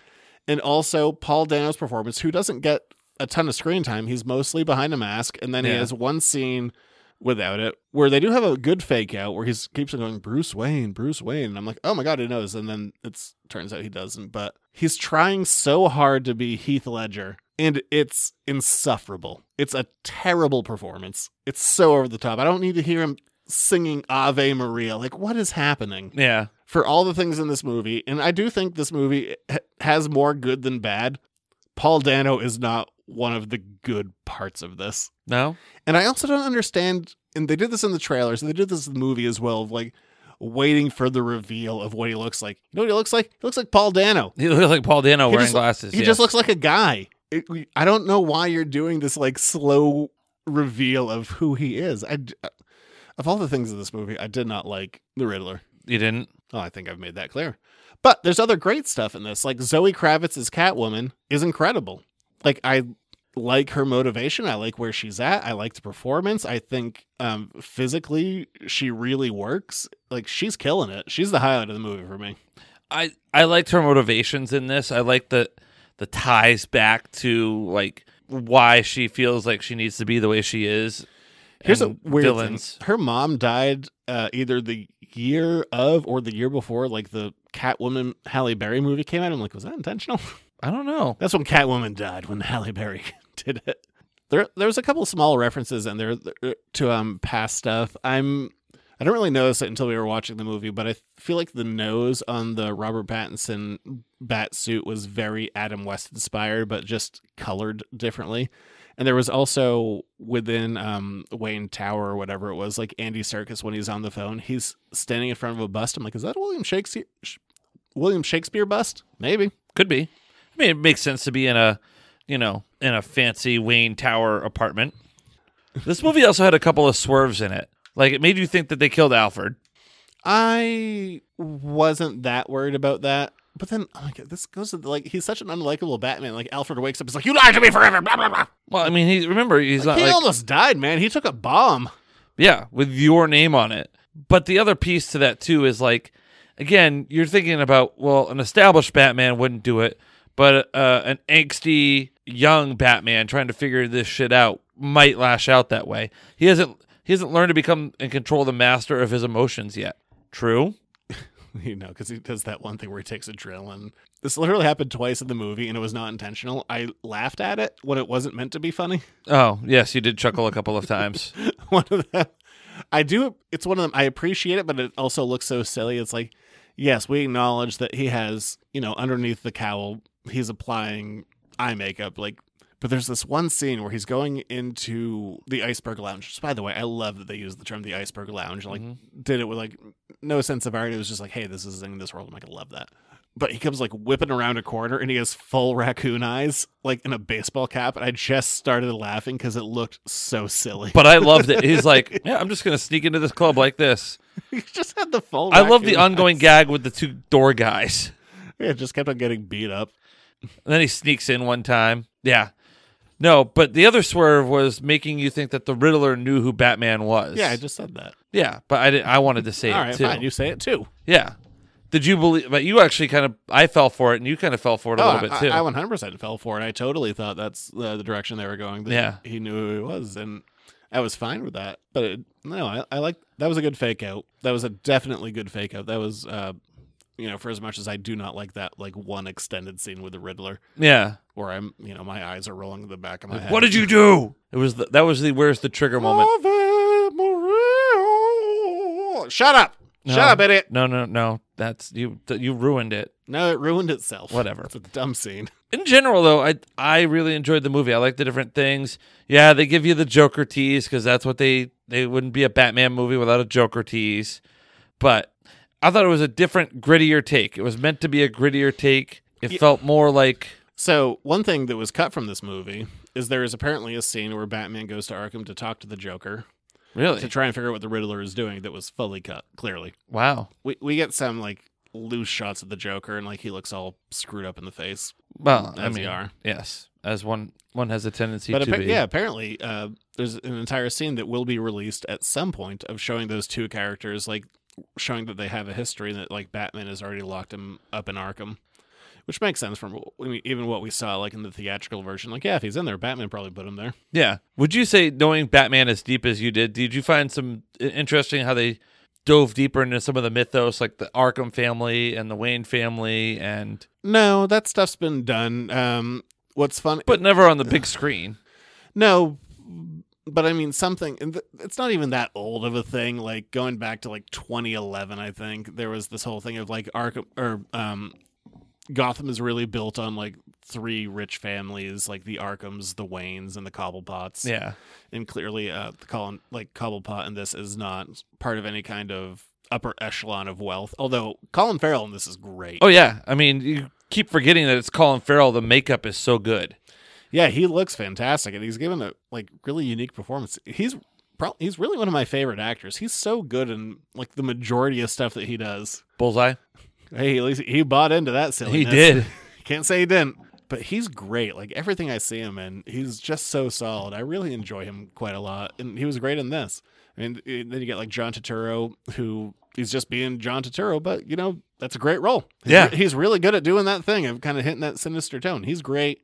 And also paul dano's performance who doesn't get a ton of screen time he's mostly behind a mask and then he has one scene without it where they do have a good fake out where he keeps on going bruce wayne bruce wayne and i'm like oh my god he knows and then it turns out he doesn't but he's trying so hard to be heath ledger and it's insufferable. It's a terrible performance. It's so over the top. I don't need to hear him singing ave maria. Like what is happening? Yeah. for all the things in this movie and i do think this movie has more good than bad paul dano is not one of the good parts of this No. and I also don't understand, and they did this in the trailers, and they did this in the movie as well, of like waiting for the reveal of what he looks like. You know what he looks like? He looks like Paul Dano. He looks like Paul Dano He wearing just- glasses. He yes. just looks like a guy. It, I don't know why you're doing this like slow reveal of who he is. I, uh, of all the things in this movie, I did not like the Riddler. You didn't. Oh, I think I've made that clear. But there's other great stuff in this. Like Zoe Kravitz's Catwoman is incredible. Like I like her motivation. I like where she's at. I like the performance. I think um physically she really works. Like she's killing it. She's the highlight of the movie for me. I I liked her motivations in this. I like the the ties back to like why she feels like she needs to be the way she is. Here's a weird villains. thing. Her mom died uh, either the year of or the year before, like the Catwoman Halle Berry movie came out. I'm like, was that intentional? I don't know. That's when Catwoman died when Halle Berry did it. There, there was a couple small references in there uh, to um past stuff. I'm I don't really notice it until we were watching the movie, but I feel like the nose on the Robert Pattinson bat suit was very Adam West inspired, but just colored differently. And there was also within um, Wayne Tower or whatever it was, like Andy Serkis when he's on the phone, he's standing in front of a bust. I'm like, is that a William Shakespeare William Shakespeare bust? Maybe. Could be. I mean, it makes sense to be in a, you know, in a fancy Wayne Tower apartment. This movie also had a couple of swerves in it. Like it made you think that they killed Alfred. I wasn't that worried about that. But then oh my God, this goes to like he's such an unlikable Batman. Like Alfred wakes up, he's like, "You lied to me forever." Blah blah blah. Well, I mean, he remember he's Like, not he like almost died, man. He took a bomb. yeah with your name on it. But the other piece to that too is like, again, you're thinking about well, an established Batman wouldn't do it, but uh, an angsty young Batman trying to figure this shit out might lash out that way. He hasn't he hasn't learned to become and control the master of his emotions yet. True. you know, because he does that one thing where he takes a drill, and this literally happened twice in the movie, and it was not intentional. I laughed at it when it wasn't meant to be funny. Oh yes, you did chuckle a couple of times. one of them, I do. It's one of them. I appreciate it, but it also looks so silly. It's like, yes, we acknowledge that he has, you know, underneath the cowl, he's applying eye makeup, like. But there's this one scene where he's going into the iceberg lounge. Just by the way, I love that they use the term the iceberg lounge. Like, mm-hmm. did it with like no sense of art. It was just like, hey, this is in this world. I'm like, I love that. But he comes like whipping around a corner and he has full raccoon eyes, like in a baseball cap. And I just started laughing because it looked so silly. But I loved it. He's like, yeah, I'm just gonna sneak into this club like this. he just had the full. I love the ongoing eyes. gag with the two door guys. Yeah, just kept on getting beat up. And then he sneaks in one time. Yeah. No, but the other swerve was making you think that the Riddler knew who Batman was. Yeah, I just said that. Yeah, but I didn't. I wanted to say All it right, too. fine. You say it too. Yeah. Did you believe? But you actually kind of. I fell for it, and you kind of fell for it a Oh, little bit I- too. I, 100% fell for it. I totally thought that's uh, the direction they were going. That Yeah. he knew who he was, and I was fine with that. But it, no, I, I like that was a good fake out. That was a definitely good fake out. That was, uh, you know, for as much as I do not like that, like one extended scene with the Riddler, yeah. where I'm, you know, my eyes are rolling in the back of my head. What did you do? It was the, that was the where's the trigger moment. Shut up! No, Shut up, idiot! No, no, no. That's you. You ruined it. No, it ruined itself. Whatever. It's a dumb scene. in general though i i really enjoyed the movie i like the different things yeah they give you the joker tease because that's what they they wouldn't be a batman movie without a joker tease but i thought it was a different grittier take. It was meant to be a grittier take. It felt more like So, one thing that was cut from this movie is there is apparently a scene where Batman goes to Arkham to talk to the Joker really? to try and figure out what the Riddler is doing that was fully cut, clearly. wow. We we get some like loose shots of the Joker and like he looks all screwed up in the face. well as i mean are. yes. As one one has a tendency But to appa- be. yeah, apparently uh, there's an entire scene that will be released at some point of showing those two characters like showing that they have a history and that like Batman has already locked him up in Arkham. Which makes sense from I mean, even what we saw like in the theatrical version. Like, yeah, if he's in there, Batman probably put him there. Yeah. Would you say knowing Batman as deep as you did, did you find some interesting how they dove deeper into some of the mythos, like the Arkham family and the Wayne family, and No, that stuff's been done. Um, what's fun, but never on the big screen? no, but I mean something. It's not even that old of a thing. Like going back to like 2011, I think there was this whole thing of like Arkham or um, Gotham is really built on like three rich families, like the Arkhams, the Waynes, and the Cobblepots. Yeah. and clearly, uh, the Colin like Cobblepot in this is not part of any kind of upper echelon of wealth. Although Colin Farrell in this is great. Oh yeah. I mean, you keep forgetting that it's Colin Farrell. The makeup is so good. Yeah, he looks fantastic, and he's given a like really unique performance. He's pro- he's really one of my favorite actors. He's so good in like the majority of stuff that he does. Bullseye. Hey, at least he bought into that silliness. He did. Can't say he didn't. But he's great. Like everything I see him in, he's just so solid. I really enjoy him quite a lot, and he was great in this. And eh, then you get like John Turturro, who he's just being John Turturro, but you know that's a great role. He's Yeah. re- he's really good at doing that thing of kind of hitting that sinister tone. He's great.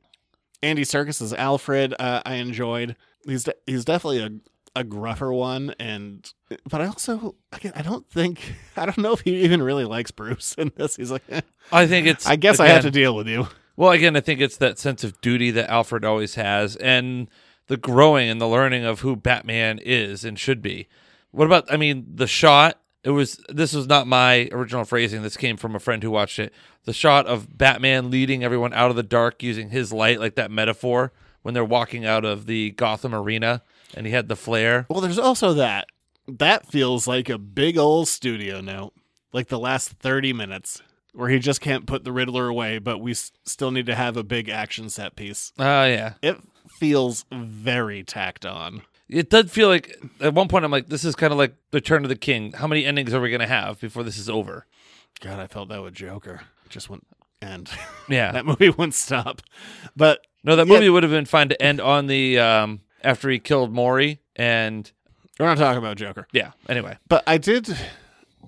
Andy Serkis as Alfred, uh, I enjoyed. He's de- he's definitely a a gruffer one, and but I also again, I don't think I don't know if he even really likes Bruce in this. He's like, eh, I think it's. I guess I have to deal with you. Well, again, I think it's that sense of duty that Alfred always has, and the growing and the learning of who Batman is and should be. What about? I mean, the shot. It was. This was not my original phrasing. This came from a friend who watched it. The shot of Batman leading everyone out of the dark using his light, like that metaphor when they're walking out of the Gotham arena, and he had the flare. Well, there's also that. That feels like a big old studio note, like the last 30 minutes, where he just can't put the Riddler away, but we s- still need to have a big action set piece. Oh yeah, It feels very tacked on. It does feel like at one point I'm like, this is kind of like Return of the King. How many endings are we gonna have before this is over? God, I felt that with Joker. It just wouldn't end. Yeah. that movie wouldn't stop. But No, that Yeah. movie would have been fine to end on the um after he killed Murray and we're not talking about Joker. yeah. Anyway, But I did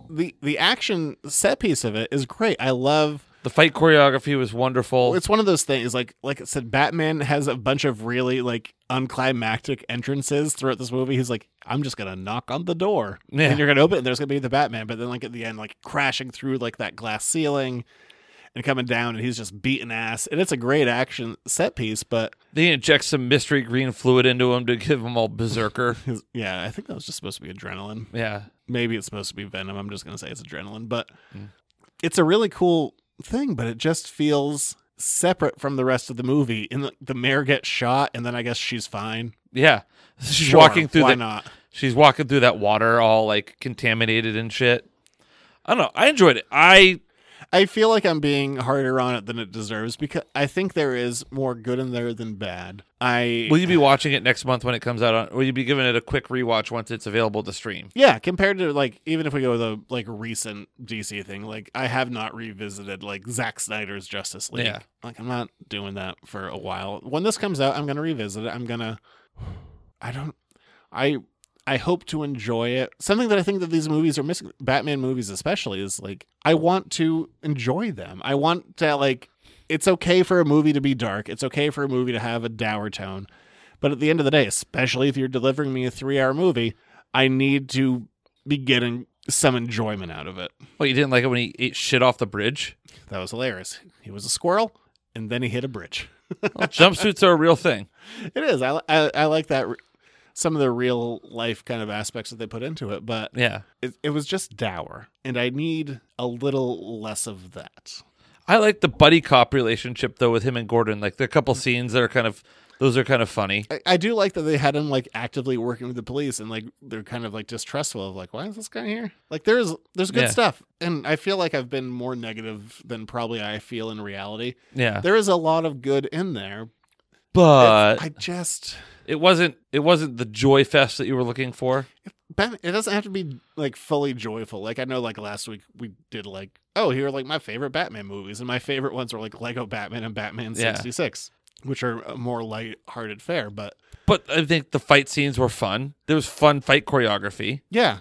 the the action set piece of it is great. I love the fight choreography was wonderful. it's one of those things like like I said Batman has a bunch of really like unclimactic entrances throughout this movie. He's like I'm just going to knock on the door. Yeah. And you're going to open it and there's going to be the Batman, but then like at the end like crashing through like that glass ceiling and coming down and he's just beating ass. And it's a great action set piece, but they inject some mystery green fluid into him to give him all berserker. yeah, I think that was just supposed to be adrenaline. yeah. maybe it's supposed to be venom i'm just going to say it's adrenaline but Mm. it's a really cool thing but it just feels separate from the rest of the movie and the, the mayor gets shot and then i guess she's fine Yeah. She's Sure, walking through why the not? She's walking through that water all like contaminated and shit. I don't know. I enjoyed it. I i feel like i'm being harder on it than it deserves because i think there is more good in there than bad i will you be watching it next month when it comes out on will you be giving it a quick rewatch once it's available to stream? yeah compared to like even if we go with a like recent dc thing like i have not revisited like Zack snyder's justice league Yeah. like i'm not doing that for a while when this comes out i'm gonna revisit it i'm gonna i don't i i hope to enjoy it something that i think that these movies are missing batman movies especially is like i want to enjoy them i want to like it's okay for a movie to be dark it's okay for a movie to have a dour tone but at the end of the day especially if you're delivering me a three hour movie i need to be getting some enjoyment out of it Well, you didn't like it when he ate shit off the bridge? that was hilarious he was a squirrel and then he hit a bridge Well, jumpsuits are a real thing. It is. I, I, I like that. Some of the real life kind of aspects that they put into it, but Yeah. it, it was just dour, and I need a little less of that. I like the buddy cop relationship though with him and Gordon. Like there are a couple mm. scenes that are kind of those are kind of funny. I, I do like that they had him like actively working with the police, and like they're kind of like distrustful of like, why is this guy here? Like there's there's good Yeah. stuff, and I feel like I've been more negative than probably I feel in reality. Yeah. There is a lot of good in there, But I just it wasn't it wasn't the joy fest that you were looking for. Batman, it doesn't have to be like fully joyful. Like I know, like last week we did like, oh, here are like my favorite Batman movies, and my favorite ones were like Lego Batman and Batman Yeah. sixty six, which are a more light-hearted fare. But But I think the fight scenes were fun. There was fun fight choreography. yeah,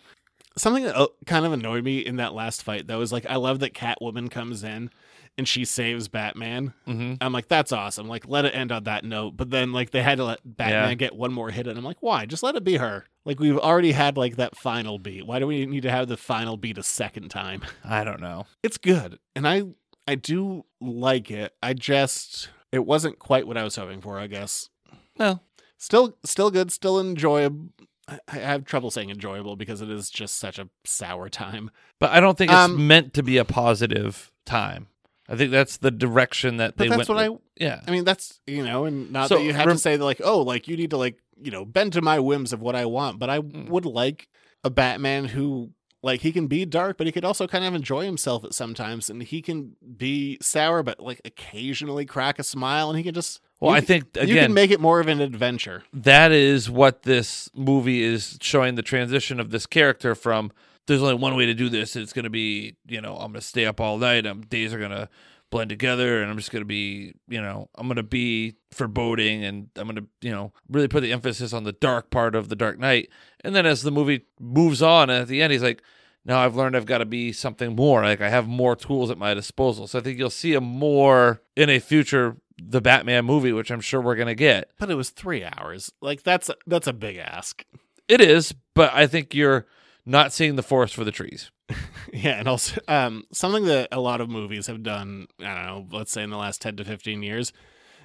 something that uh, kind of annoyed me in that last fight though is like I love that Catwoman comes in and she saves Batman. Mm-hmm. I'm like, that's awesome. Like, let it end on that note. But then like they had to let Batman Yeah. get one more hit, and I'm like, why? Just let it be her. Like we've already had like that final beat. Why do we need to have the final beat a second time? I don't know. it's good and i i do like it i just it wasn't quite what i was hoping for i guess No. still still good still enjoyable i have trouble saying enjoyable because it is just such a sour time But I don't think it's Um, meant to be a positive time. I think that's the direction that but they that's went. what with. i yeah. i mean that's you know and not So, that you have rem- to say that like oh like you need to like you know bend to my whims of what i want but i Mm. would like a batman who like he can be dark but he could also kind of enjoy himself at sometimes and he can be sour but like occasionally crack a smile and he can just Well, you I think, you can make it more of an adventure that is what this movie is showing the transition of this character from there's only one way to do this it's going to be you know i'm going to stay up all night um days are going to blend together and i'm just going to be you know i'm going to be foreboding and i'm going to you know really put the emphasis on the dark part of the dark knight and then as the movie moves on and at the end he's like now i've learned i've got to be something more like i have more tools at my disposal so i think you'll see a more in a future the batman movie which i'm sure we're going to get But it was three hours. Like that's that's a big ask. It is, but I think you're not seeing the forest for the trees. Yeah, and also um, something that a lot of movies have done, I don't know, let's say in the last 10 to 15 years,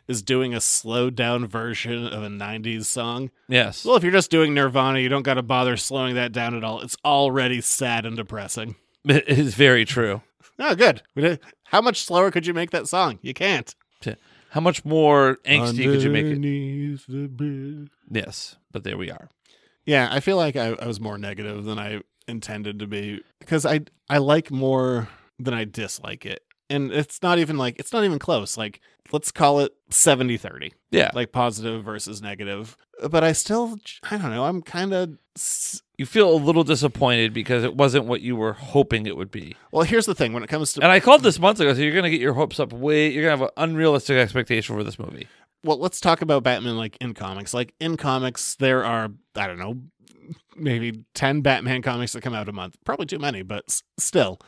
is doing a slowed down version of a 90s song. Yes. Well, if you're just doing Nirvana, you don't got to bother slowing that down at all. It's already sad and depressing. It is very true. Oh, good. How much slower could you make that song? You can't. How much more angsty could you make it? Yes, but there we are. Yeah, I feel like I, I was more negative than I intended to be because I I like more than I dislike it. And it's not even like it's not even close. Like let's call it 70-30. Yeah. Like positive versus negative. But I still I don't know, I'm kind of You feel a little disappointed because it wasn't what you were hoping it would be. Well, here's the thing when it comes to And I called this months ago, so you're going to get your hopes up way. You're going to have an unrealistic expectation for this movie. Well, let's talk about Batman like in comics. Like in comics, there are I don't know, maybe ten Batman comics that come out a month. Probably too many, but s- still.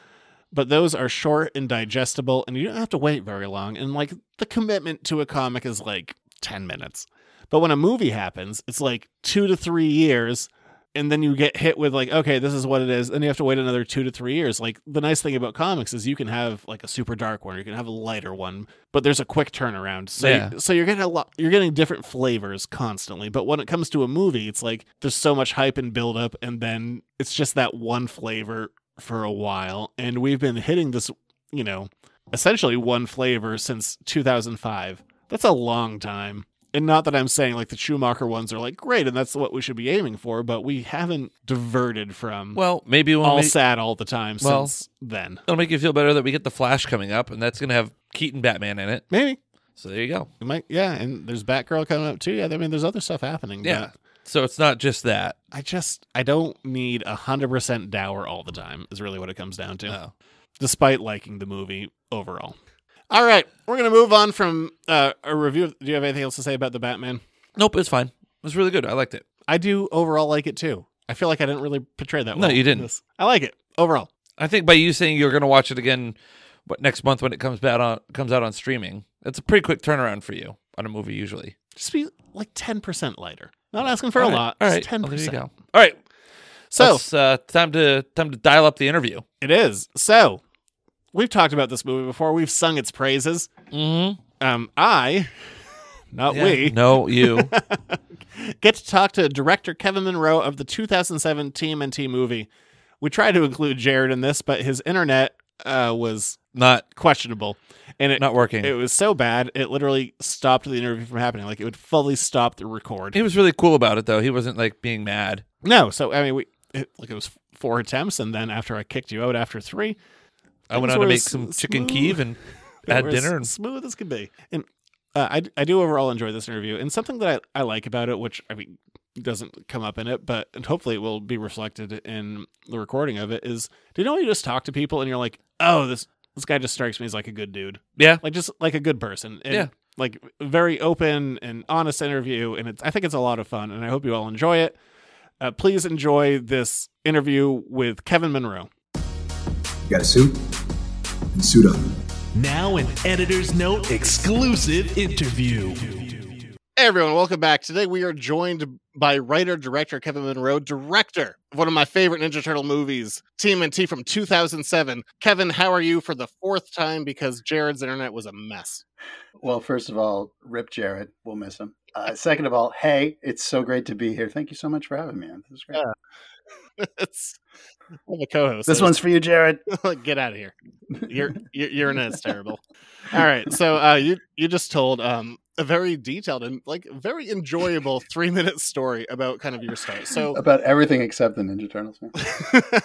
But those are short and digestible, and you don't have to wait very long. And like the commitment to a comic is like ten minutes. But when a movie happens, it's like two to three years. And then you get hit with like, okay, this is what it is. Then you have to wait another two to three years. Like the nice thing about comics is you can have like a super dark one, you can have a lighter one, but there's a quick turnaround. So Yeah. so you're getting a lot you're getting different flavors constantly but when it comes to a movie it's like there's so much hype and build up and then it's just that one flavor for a while and we've been hitting this you know essentially one flavor since 2005 that's a long time and not that I'm saying like the Schumacher ones are like great and that's what we should be aiming for, but we haven't diverted from Well, maybe we'll all make- sad all the time Well, since then. It'll make you feel better that we get the Flash coming up, and that's going to have Keaton Batman in it. Maybe. So there you go. It might, yeah, and there's Batgirl coming up too. Yeah, I mean, there's other stuff happening. Yeah. So it's not just that. I just I don't need a hundred percent dour all the time. Is really what it comes down to. Oh. Despite liking the movie overall. All right, we're gonna move on from uh, a review. Do you have anything else to say about the Batman? Nope, it's fine. It was really good. I liked it. I do overall like it too. I feel like I didn't really portray that No, well. you didn't. This- I like it overall. I think by you saying you're going to watch it again, what next month when it comes out on comes out on streaming, it's a pretty quick turnaround for you on a movie usually. Just be like ten percent lighter. Not asking for All a right, lot. All just right, ten well, there you percent. go. All right. So Let's, uh, time to time to dial up the interview. It is. So, we've talked about this movie before. We've sung its praises. Mm-hmm. Um, I, not Yeah. we, No, you. get to talk to director Kevin Munroe of the 2007 TMNT movie. We tried to include Jared in this, but his internet uh, was not questionable, and it not working. It was so bad it literally stopped the interview from happening. Like it would fully stop the record. He was really cool about it though. He wasn't like being mad. No, so I mean, we it, like it was four attempts, and then after I kicked you out after three, I went on to make some chicken smooth. Kiev and had dinner as and smooth as can be. And uh, I I do overall enjoy this interview, and something that I, I like about it, which I mean doesn't come up in it, but and hopefully it will be reflected in the recording of it. Is do you know when you just talk to people and you're like, oh this this guy just strikes me as like a good dude, Yeah. like just like a good person, and Yeah. like very open and honest interview, and it's I think it's a lot of fun, and I hope you all enjoy it. Uh, please enjoy this interview with Kevin Munroe. You got a suit? And suit up. Now, an editor's note exclusive interview. Hey everyone, welcome back. Today we are joined by writer director Kevin Munroe, director of one of my favorite Ninja Turtle movies, TMNT from 2007. Kevin, how are you for the fourth time because Jared's internet was a mess? Well, first of all, rip Jared. We'll miss him. Uh, second of all, hey, it's so great to be here. Thank you so much for having me. man. This is great. it's I'm a co-host. This one's for you, Jared. Get out of here. Your your, your internet's terrible. All right, so uh, you you just told um, a very detailed and like very enjoyable three minute story about kind of your start. So About everything except the Ninja Turtles.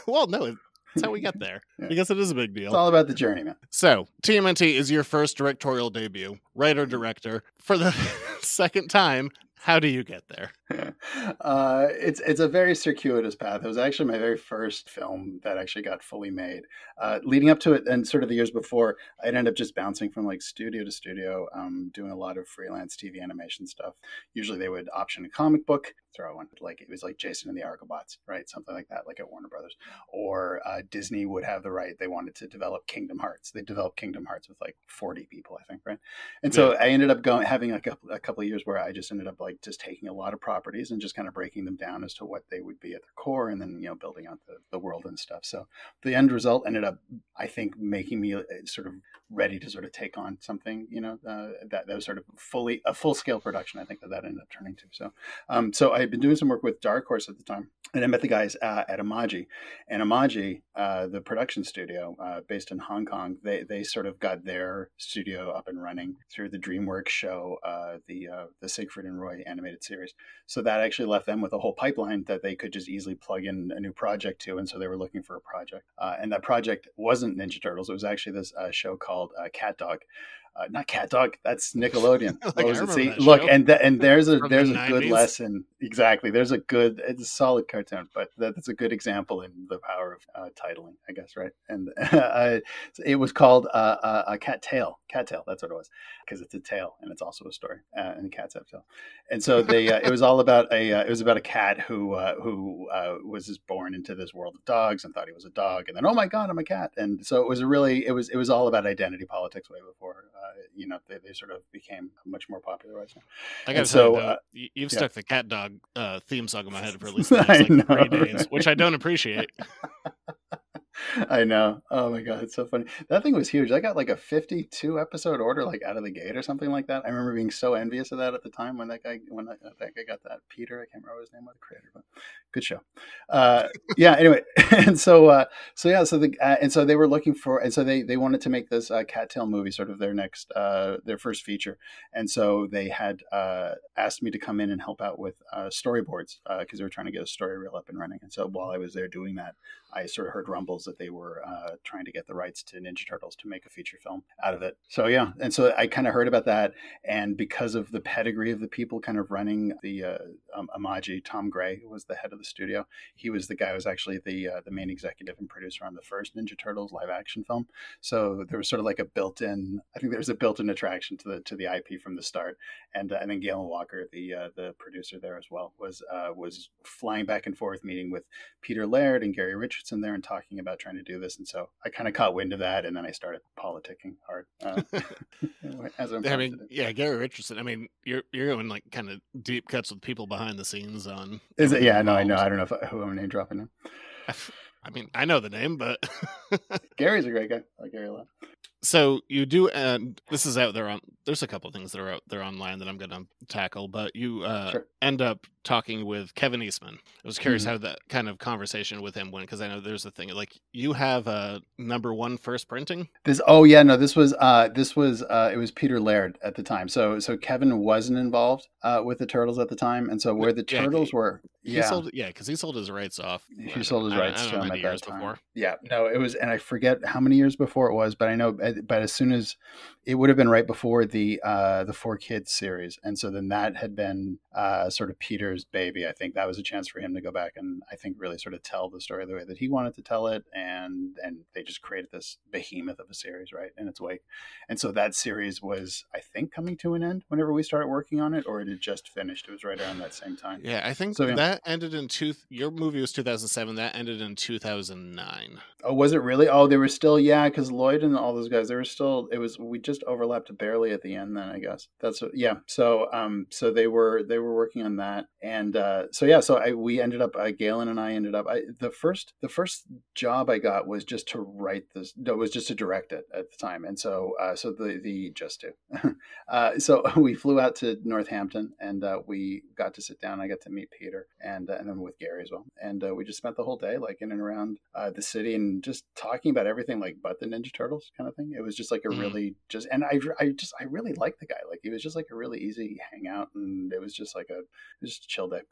Well, no, that's how we get there because it is a big deal. It's all about the journey, man. So, TMNT is your first directorial debut, writer director. For the second time, how do you get there? Uh, it's it's a very circuitous path. It was actually my very first film that actually got fully made. Uh, leading up to it, and sort of the years before, I'd end up just bouncing from like studio to studio, um, doing a lot of freelance TV animation stuff. Usually, they would option a comic book, throw one like it was like Jason and the Argobots, right? Something like that, like at Warner Brothers, or uh, Disney would have the right. They wanted to develop Kingdom Hearts. They developed Kingdom Hearts with like forty people, I think, right? And so Yeah. I ended up going having a couple a couple of years where I just ended up like like just taking a lot of properties and just kind of breaking them down as to what they would be at their core, and then you know building out the, the world and stuff. So the end result ended up, I think, making me uh, sort of ready to sort of take on something, you know, uh, that that was sort of fully a full scale production. I think that that ended up turning to. So, um, so I had been doing some work with Dark Horse at the time, and I met the guys uh, at Imagi, and Imagi, uh, the production studio uh, based in Hong Kong, they they sort of got their studio up and running through the DreamWorks show, uh, the the Siegfried and Roy animated series. So that actually left them with a whole pipeline that they could just easily plug in a new project to, and so they were looking for a project, uh, and that project wasn't Ninja Turtles. It was actually this show called Cat Dog. Uh, not Cat Dog. That's Nickelodeon. like, was it? See, look, and th- and there's a there's the a good lesson. Exactly. There's a good. It's a solid cartoon, but that's a good example in the power of uh, titling, I guess, right? And uh, it was called uh, uh, a cat tail. Cat tail. That's what it was, because it's a tail and it's also a story, uh, and cats have tail. And so they, uh, it was all about a, uh, it was about a cat who uh, who uh, was just born into this world of dogs and thought he was a dog, and then oh my god, I'm a cat. And so it was a really, it was it was all about identity politics way before, uh, you know, they, they sort of became much more popularized. Now. I gotta so, say, though, uh, you've yeah. stuck the cat dog uh, theme song in my head for at least like know, three days, which I don't appreciate. I know. Oh my god, it's so funny. That thing was huge. I got like a 52 episode order, like out of the gate or something like that. I remember being so envious of that at the time when that guy when that, that guy got that. Peter, I can't remember his name was the creator, but good show. Uh, yeah. Anyway, and so uh, so yeah, so the uh, and so they were looking for, and so they they wanted to make this uh, Cattail movie, sort of their next uh, their first feature, and so they had uh, asked me to come in and help out with storyboards because they were trying to get a story reel up and running. And so while I was there doing that, I sort of heard rumbles that they were uh, trying to get the rights to Ninja Turtles to make a feature film out of it. So yeah, and so I kind of heard about that, and because of the pedigree of the people kind of running the uh, um, Tom Gray was the head of the studio. He was the guy who was actually the uh, the main executive and producer on the first Ninja Turtles live action film. So there was sort of like a built-in, I think there was a built-in attraction to the to the IP from the start, and uh, and then Galen Walker, the uh, the producer there as well, was uh, was flying back and forth meeting with Peter Laird and Gary Richardson there and talking about trying to do this. And so I kind of caught wind of that, and then I started politicking hard. Uh, as I'm I mean, to yeah, Gary Richardson. I mean, you're you're going like kind of deep cuts with people behind the scenes on. Is it? Yeah, no, I know. I don't know if, who I'm name dropping now. I mean, I know the name, but Gary's a great guy. I like Gary a lot. so you do and this is out there on there's a couple things that are out there online that i'm gonna tackle but you uh Sure. end up talking with kevin eastman. I was curious Mhm. how that kind of conversation with him went because i know there's a thing like you have a number one first printing? This oh yeah no this was uh this was uh it was Peter Laird at the time. So so Kevin wasn't involved uh with the turtles at the time and so where the Yeah, turtles he- were he yeah. sold yeah because he sold his rights off he sold his rights to him at that years time. before. Yeah, no, it was, and I forget how many years before it was, but I know, but as soon as it would have been right before the uh, the Four Kids series, and so then that had been uh, sort of Peter's baby. I think that was a chance for him to go back and I think really sort of tell the story the way that he wanted to tell it, and and they just created this behemoth of a series right in its wake, and so that series was I think coming to an end whenever we started working on it, or it had just finished. It was right around that same time. yeah i think So, yeah. that ended in two your movie was 2007 that ended in 2009 Oh, was it really? Oh, they were still yeah, because Lloyd and all those guys, they were still. It was we just overlapped barely at the end. Then I guess that's what, yeah. So um, so they were they were working on that, and uh, so yeah, so I we ended up uh, Galen and I ended up. I the first the first job I got was just to write this. No, it was just to direct it at the time, and so uh, so the the just to. uh, so we flew out to Northampton, and uh, we got to sit down. I got to meet Peter, and uh, and then with Gary as well, and uh, we just spent the whole day like in and around uh, the city and just talking about everything like but the Ninja Turtles kind of thing. It was just like a Mhm. really just and I I just I really liked the guy. Like he was just like a really easy hangout, and it was just like a just a chill day.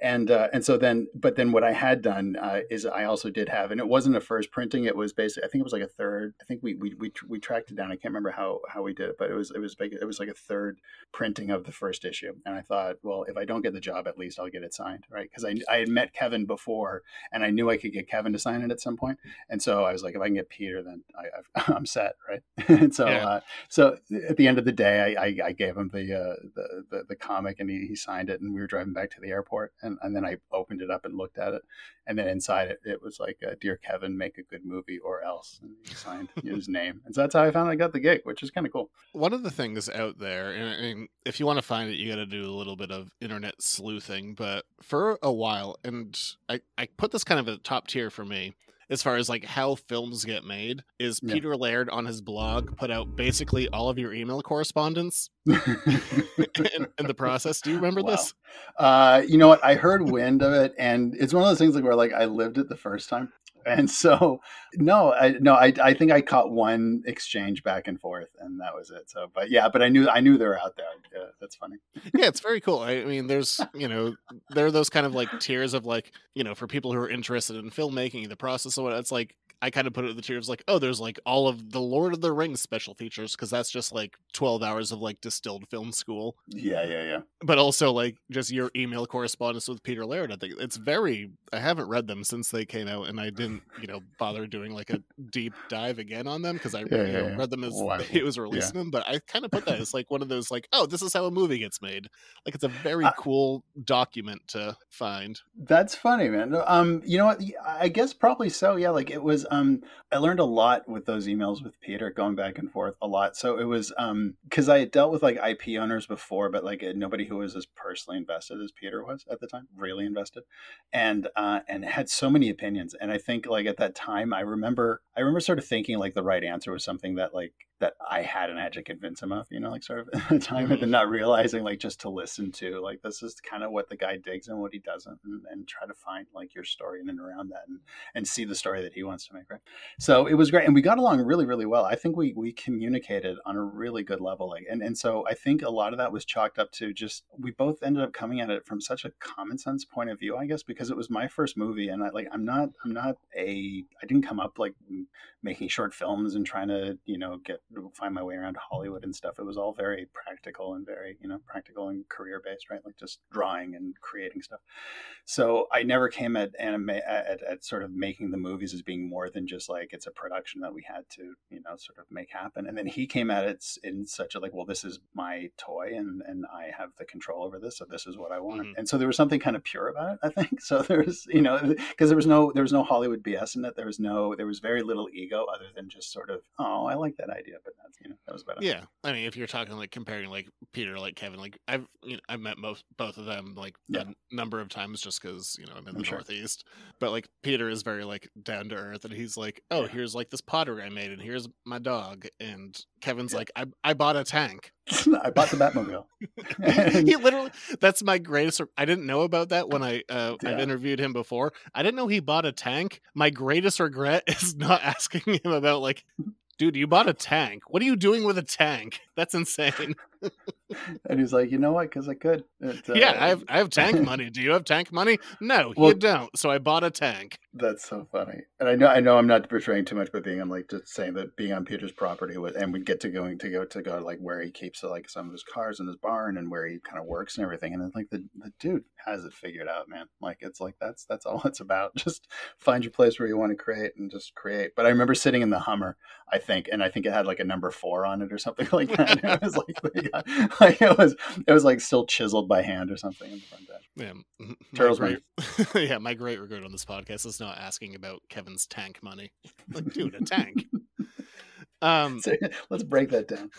And uh, and so then, but then what I had done uh, is I also did have, and it wasn't a first printing. It was basically I think it was like a third. I think we we we, we tracked it down. I can't remember how how we did it, but it was it was big. It was like a third printing of the first issue. And I thought, well, if I don't get the job, at least I'll get it signed, right? Because I I had met Kevin before, and I knew I could get Kevin to sign it at some point. And so I was like, if I can get Peter, then I, I've, I'm set, right? and so, Yeah. uh, so at the end of the day, I, I, I gave him the, uh, the, the the comic, and he, he signed it. And we were driving back to the airport, and, and then I opened it up and looked at it, and then inside it, it was like, uh, "Dear Kevin, make a good movie or else," and he signed his name, and so that's how I found I got the gig, which is kind of cool. One of the things out there, and, and if you want to find it, you got to do a little bit of internet sleuthing. But for a while, and I I put this kind of at top tier for me as far as like how films get made is Yeah. Peter Laird on his blog put out basically all of your email correspondence in, in the process. Do you remember Wow. this? Uh, you know what? I heard wind of it, and it's one of those things like where like I lived it the first time, and so no, I no, I I think I caught one exchange back and forth, and that was it. So, but yeah, but I knew I knew they were out there. Yeah, that's funny. yeah, it's very cool. I mean, there's, you know, there are those kind of like tiers of like, you know, for people who are interested in filmmaking, the process of what it's like. I kind of put it in the tiers like, oh, there's like all of the Lord of the Rings special features because that's just like 12 hours of like distilled film school. Yeah, yeah, yeah. But also like just your email correspondence with Peter Laird. I think it's very. I haven't read them since they came out, and I didn't, you know, bother doing like a deep dive again on them because I Yeah, you know, yeah. read them as Wow. it was releasing them. But I kind of put that as like one of those like, oh, this is how a movie gets made. Like it's a very Uh, cool document to find. That's funny, man. Um, you know what? I guess probably so. Yeah, like it was. Um, I learned a lot with those emails with Peter, going back and forth a lot. So it was um, because I had dealt with like IP owners before, but like nobody who was as personally invested as Peter was at the time, really invested, and uh, and had so many opinions. And I think like at that time, I remember, I remember sort of thinking like the right answer was something that like that I had and I had to convince him of, you know, like sort of at the time, and then not realizing like just to listen to like this is kind of what the guy digs and what he doesn't, and, and try to find like your story in and around that, and and see the story that he wants to make, right? So it was great, and we got along really, really well. I think we we communicated on a really good level, like, and and so I think a lot of that was chalked up to just we both ended up coming at it from such a common sense point of view, I guess, because it was my first movie, and I like I'm not I'm not a I didn't come up like making short films and trying to you know get find my way around Hollywood and stuff. It was all very practical and very you know practical and career based, right? Like just drawing and creating stuff. So I never came at anime at, at sort of making the movies as being more than just like it's a production that we had to you know sort of make happen. And then he came at it in such a like, well, this is my toy and and I have the control over this, so this is what I want. Mm-hmm. And so there was something kind of pure about it, I think. So there's you know because there was no there was no Hollywood BS in it. There was no there was very little ego other than just sort of oh I like that idea, but that's you know that was about it. Yeah, I mean, if you're talking like comparing like Peter, like Kevin, like I've you know, I've met most both of them like Yeah. a number of times just because you know I'm in I'm the sure. Northeast. But like Peter is very like down to earth, and he's like, oh, here's like this pottery I made, and here's my dog, and Kevin's like, I I bought a tank. I bought the Batmobile. he literally that's my greatest i didn't know about that when i uh, i've interviewed him before. I didn't know he bought a tank. My greatest regret is not asking him about like dude you bought a tank. What are you doing with a tank? That's insane and he's like, you know what? Because I could. It, uh, yeah i have i have tank money do you have tank money no Well- you don't so i bought a tank That's so funny. And I know I know I'm not betraying too much, but being I'm like just saying that being on Peter's property was, and we get to going to go to go like where he keeps like some of his cars in his barn and where he kind of works and everything. And it's like the, the dude has it figured out, man. Like it's like that's that's all it's about. Just find your place where you want to create and just create. But I remember sitting in the Hummer, I think, and I think it had like a number four on it or something like that. it was like, like it was it was like still chiseled by hand or something in the front yeah my Turtles great, yeah my great regret on this podcast is not asking about kevin's tank money like dude a tank um So, let's break that down.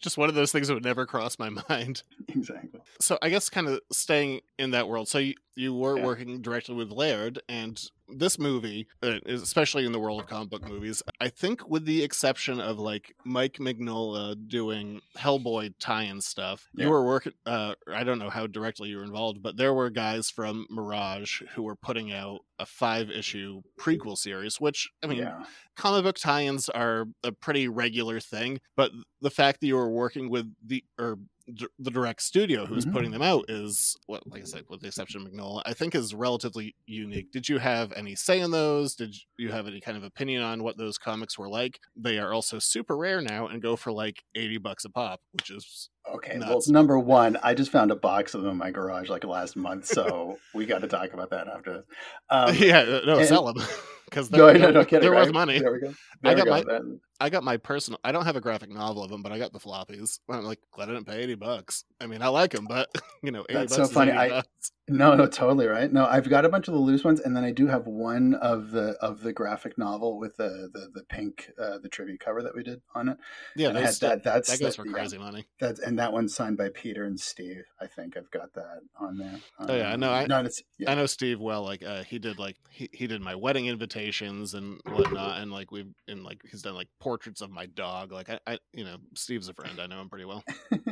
just one of those things that would never cross my mind exactly. so I guess kind of staying in that world. So you, you were Yeah. working directly with Laird, and this movie, uh, especially in the world of comic book movies, I think with the exception of like Mike Mignola doing Hellboy tie-in stuff, Yeah. you were working. Uh, I don't know how directly you were involved, but there were guys from Mirage who were putting out a five-issue prequel series, which I mean, Yeah. comic book tie-ins are a pretty regular thing, but the fact that you were working with the or d- the direct studio who's Mhm. putting them out is what like I said with the exception of Mignola I think is relatively unique. Did you have any say in those? Did you have any kind of opinion on what those comics were like? They are also super rare now and go for like 80 bucks a pop, which is Okay, nuts. well, number one, I just found a box of them in my garage like last month, so we got to talk about that after. this. Um, yeah, no, and- sell them. because No, they're, no, no they're, kidding, they're worth money. There we go. I There we got go, my then. I got my personal. I don't have a graphic novel of them, but I got the floppies. I'm like, glad I didn't pay eighty bucks. I mean, I like them, but you know, eighty That's bucks so funny. 80 I bucks. No, no, totally right. No, I've got a bunch of the loose ones, and then I do have one of the of the graphic novel with the the, the pink uh, the tribute cover that we did on it. Yeah, I that. That's that goes for yeah, crazy money. That's and that one's signed by Peter and Steve. I think I've got that on there. Oh yeah, I know. Um, I yeah. I know Steve well. Like uh, he did like he, he did my wedding invitations and whatnot, and like we've and like he's done like portraits of my dog. Like I, I you know Steve's a friend. I know him pretty well.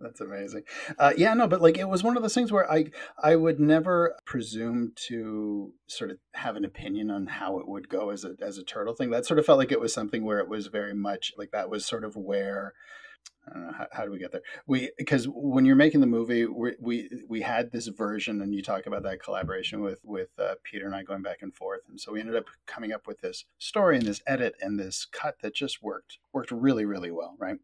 That's amazing. Uh, yeah, no, but like it was one of those things where I I would never presume to sort of have an opinion on how it would go as a as a turtle thing. That sort of felt like it was something where it was very much like that was sort of where I don't know how, how do we get there. We because when you're making the movie, we we we had this version, and you talk about that collaboration with with uh, Peter and I going back and forth, and so we ended up coming up with this story and this edit and this cut that just worked worked really really well, right?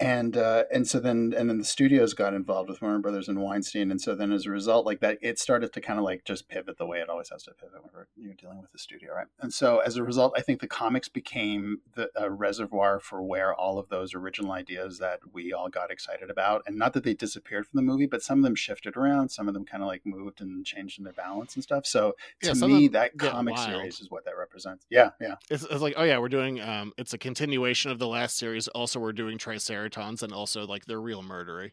And uh, and so then and then the studios got involved with Warner Brothers and Weinstein, and so then as a result, like that, it started to kind of like just pivot the way it always has to pivot when you're dealing with the studio, right? And so as a result, I think the comics became the a reservoir for where all of those original ideas that we all got excited about, and not that they disappeared from the movie, but some of them shifted around, some of them kind of like moved and changed in their balance and stuff. So to of me, that comic wild. series is what that represents. Yeah, yeah. It's, it's like, oh yeah, we're doing. Um, it's a continuation of the last series. Also, we're doing And also like they're real murdery.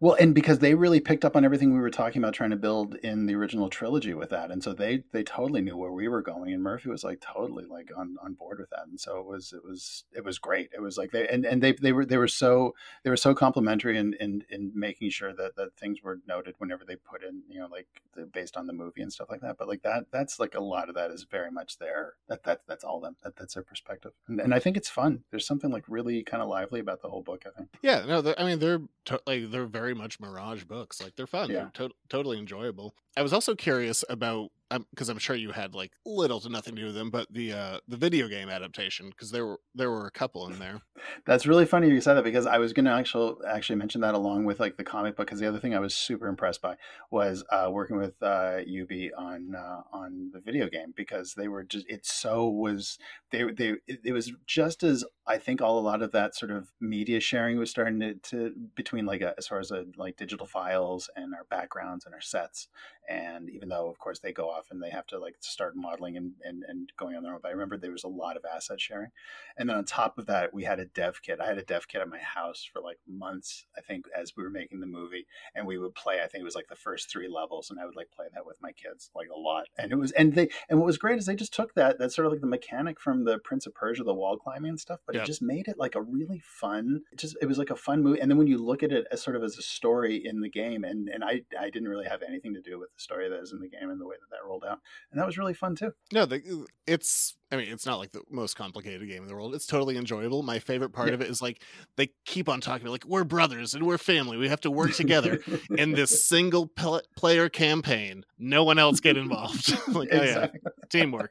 Well, and because they really picked up on everything we were talking about trying to build in the original trilogy with that, and so they they totally knew where we were going, and Murphy was like totally like on, on board with that, and so it was it was it was great. It was like they and, and they they were they were so they were so complimentary in, in in making sure that that things were noted whenever they put in you know like the, based on the movie and stuff like that. But like that that's like a lot of that is very much there. That that that's all them. That that's their perspective, and, and I think it's fun. There's something like really kind of lively about the whole book. I think. Yeah, no, I mean they're to- like they're very much Mirage books. Like they're fun. Yeah. They're to- totally enjoyable. I was also curious about because I'm sure you had like little to nothing to do with them, but the uh the video game adaptation because there were there were a couple in there. That's really funny you said that because I was going to actually actually mention that along with like the comic book because the other thing I was super impressed by was uh, working with uh, Ubi on uh, on the video game because they were just it so was they they it, it was just as I think all a lot of that sort of media sharing was starting to, to between like a, as far as a, like digital files and our backgrounds and our sets and even though of course they go off and they have to like start modeling and, and, and going on their own but I remember there was a lot of asset sharing and then on top of that, we had a dev kit. I had a dev kit at my house for like months, I think, as we were making the movie. And we would play, I think it was like the first three levels, and I would like play that with my kids like a lot. And it was, and they, and what was great is they just took that, that sort of like the mechanic from the Prince of Persia, the wall climbing and stuff, but Yeah. it just made it like a really fun, it just, it was like a fun movie. And then when you look at it as sort of as a story in the game, and, and I, I didn't really have anything to do with the story that is in the game and the way that that rolled out. And that was really fun too. No, the, uh, it's I mean it's not like the most complicated game in the world. It's totally enjoyable. My favorite part Yeah. of it is like they keep on talking about like we're brothers and we're family. We have to work together in this single pl- player campaign. No one else get involved. like oh Exactly. yeah, teamwork.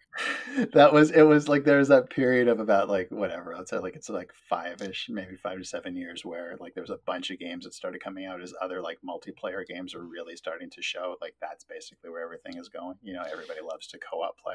that was it was like there was that period of about like whatever i'd say like it's like five-ish maybe five to seven years where like there was a bunch of games that started coming out as other like multiplayer games are really starting to show like that's basically where everything is going you know everybody loves to co-op play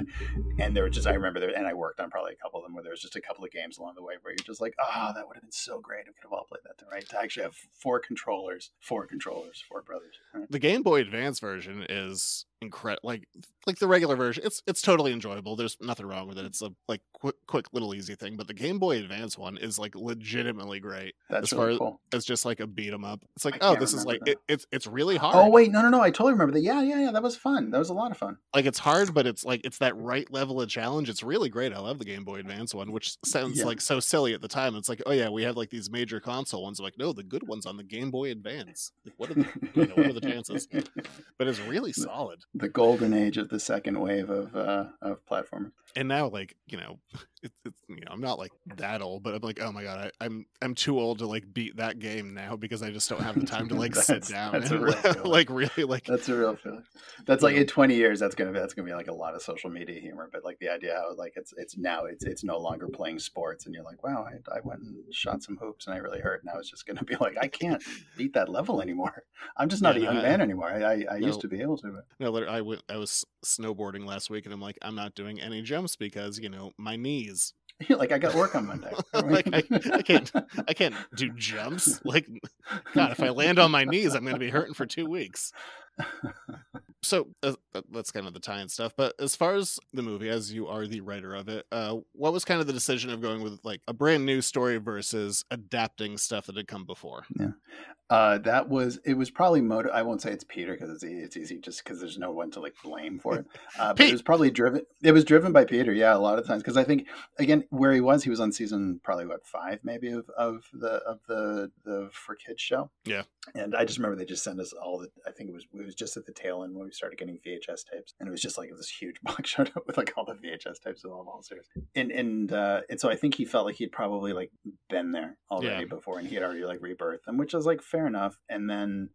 and there were just i remember there and i worked on probably a couple of them where there was just a couple of games along the way where you're just like oh that would have been so great if we could have all played that right to actually have four controllers four controllers four brothers right? The Game Boy Advance version is incredible. Like like the regular version, it's it's totally enjoyable. There's nothing wrong with it. It's a like quick quick little easy thing. But the Game Boy Advance one is like legitimately great. That's as really far cool. as just like a beat 'em up. It's like I oh, this is like it, it's it's really hard. oh wait no no no i totally remember that yeah yeah yeah that was fun that was a lot of fun like it's hard, but it's like it's that right level of challenge. It's really great. I love the Game Boy Advance one, which sounds Yeah. like so silly at the time. It's like, oh yeah, we have like these major console ones. I'm like, no, the good ones on the Game Boy Advance. Like, what are the you know, what are the chances? But it's really solid. The golden age of the second wave of uh, of platformers. And now, like you know, it's, it's you know, I'm not like that old, but I'm like, oh my god, I, I'm I'm too old to like beat that game now because I just don't have the time to like sit down that's a and like really like That's a real feeling. That's like in 20 years, that's gonna be that's gonna be like a lot of social media humor. But like the idea how like it's it's now it's it's no longer playing sports, and you're like, wow, I, I went and shot some hoops and I really hurt. And now it's just gonna be like, I can't beat that level anymore. I'm just not Yeah, a young I- man anymore. I I, I no. used to be able to, but No, I went. I was snowboarding last week, and I'm like, I'm not doing any because you know my knees. like I got work on Monday. like I, I can't, I can't do jumps. Like, God, if I land on my knees, I'm going to be hurting for two weeks. So uh, that's kind of the tie and stuff. But as far as the movie, as you are the writer of it, uh, what was kind of the decision of going with like a brand new story versus adapting stuff that had come before? Yeah. Uh, that was it. Was probably motive. I won't say it's Peter because it's it's easy just because there's no one to like blame for it. Uh, but it was probably driven. It was driven by Peter. Yeah, a lot of times because I think again where he was, he was on season probably what five maybe of of the of the the for kids show. Yeah. And I just remember they just sent us all the. I think it was it was just at the tail end when we started getting VHS tapes, and it was just like this huge box showed up with like all the VHS tapes of all the whole series. And and uh, and so I think he felt like he'd probably like been there already Yeah. before, and he had already like rebirthed them, which was like fair enough. And then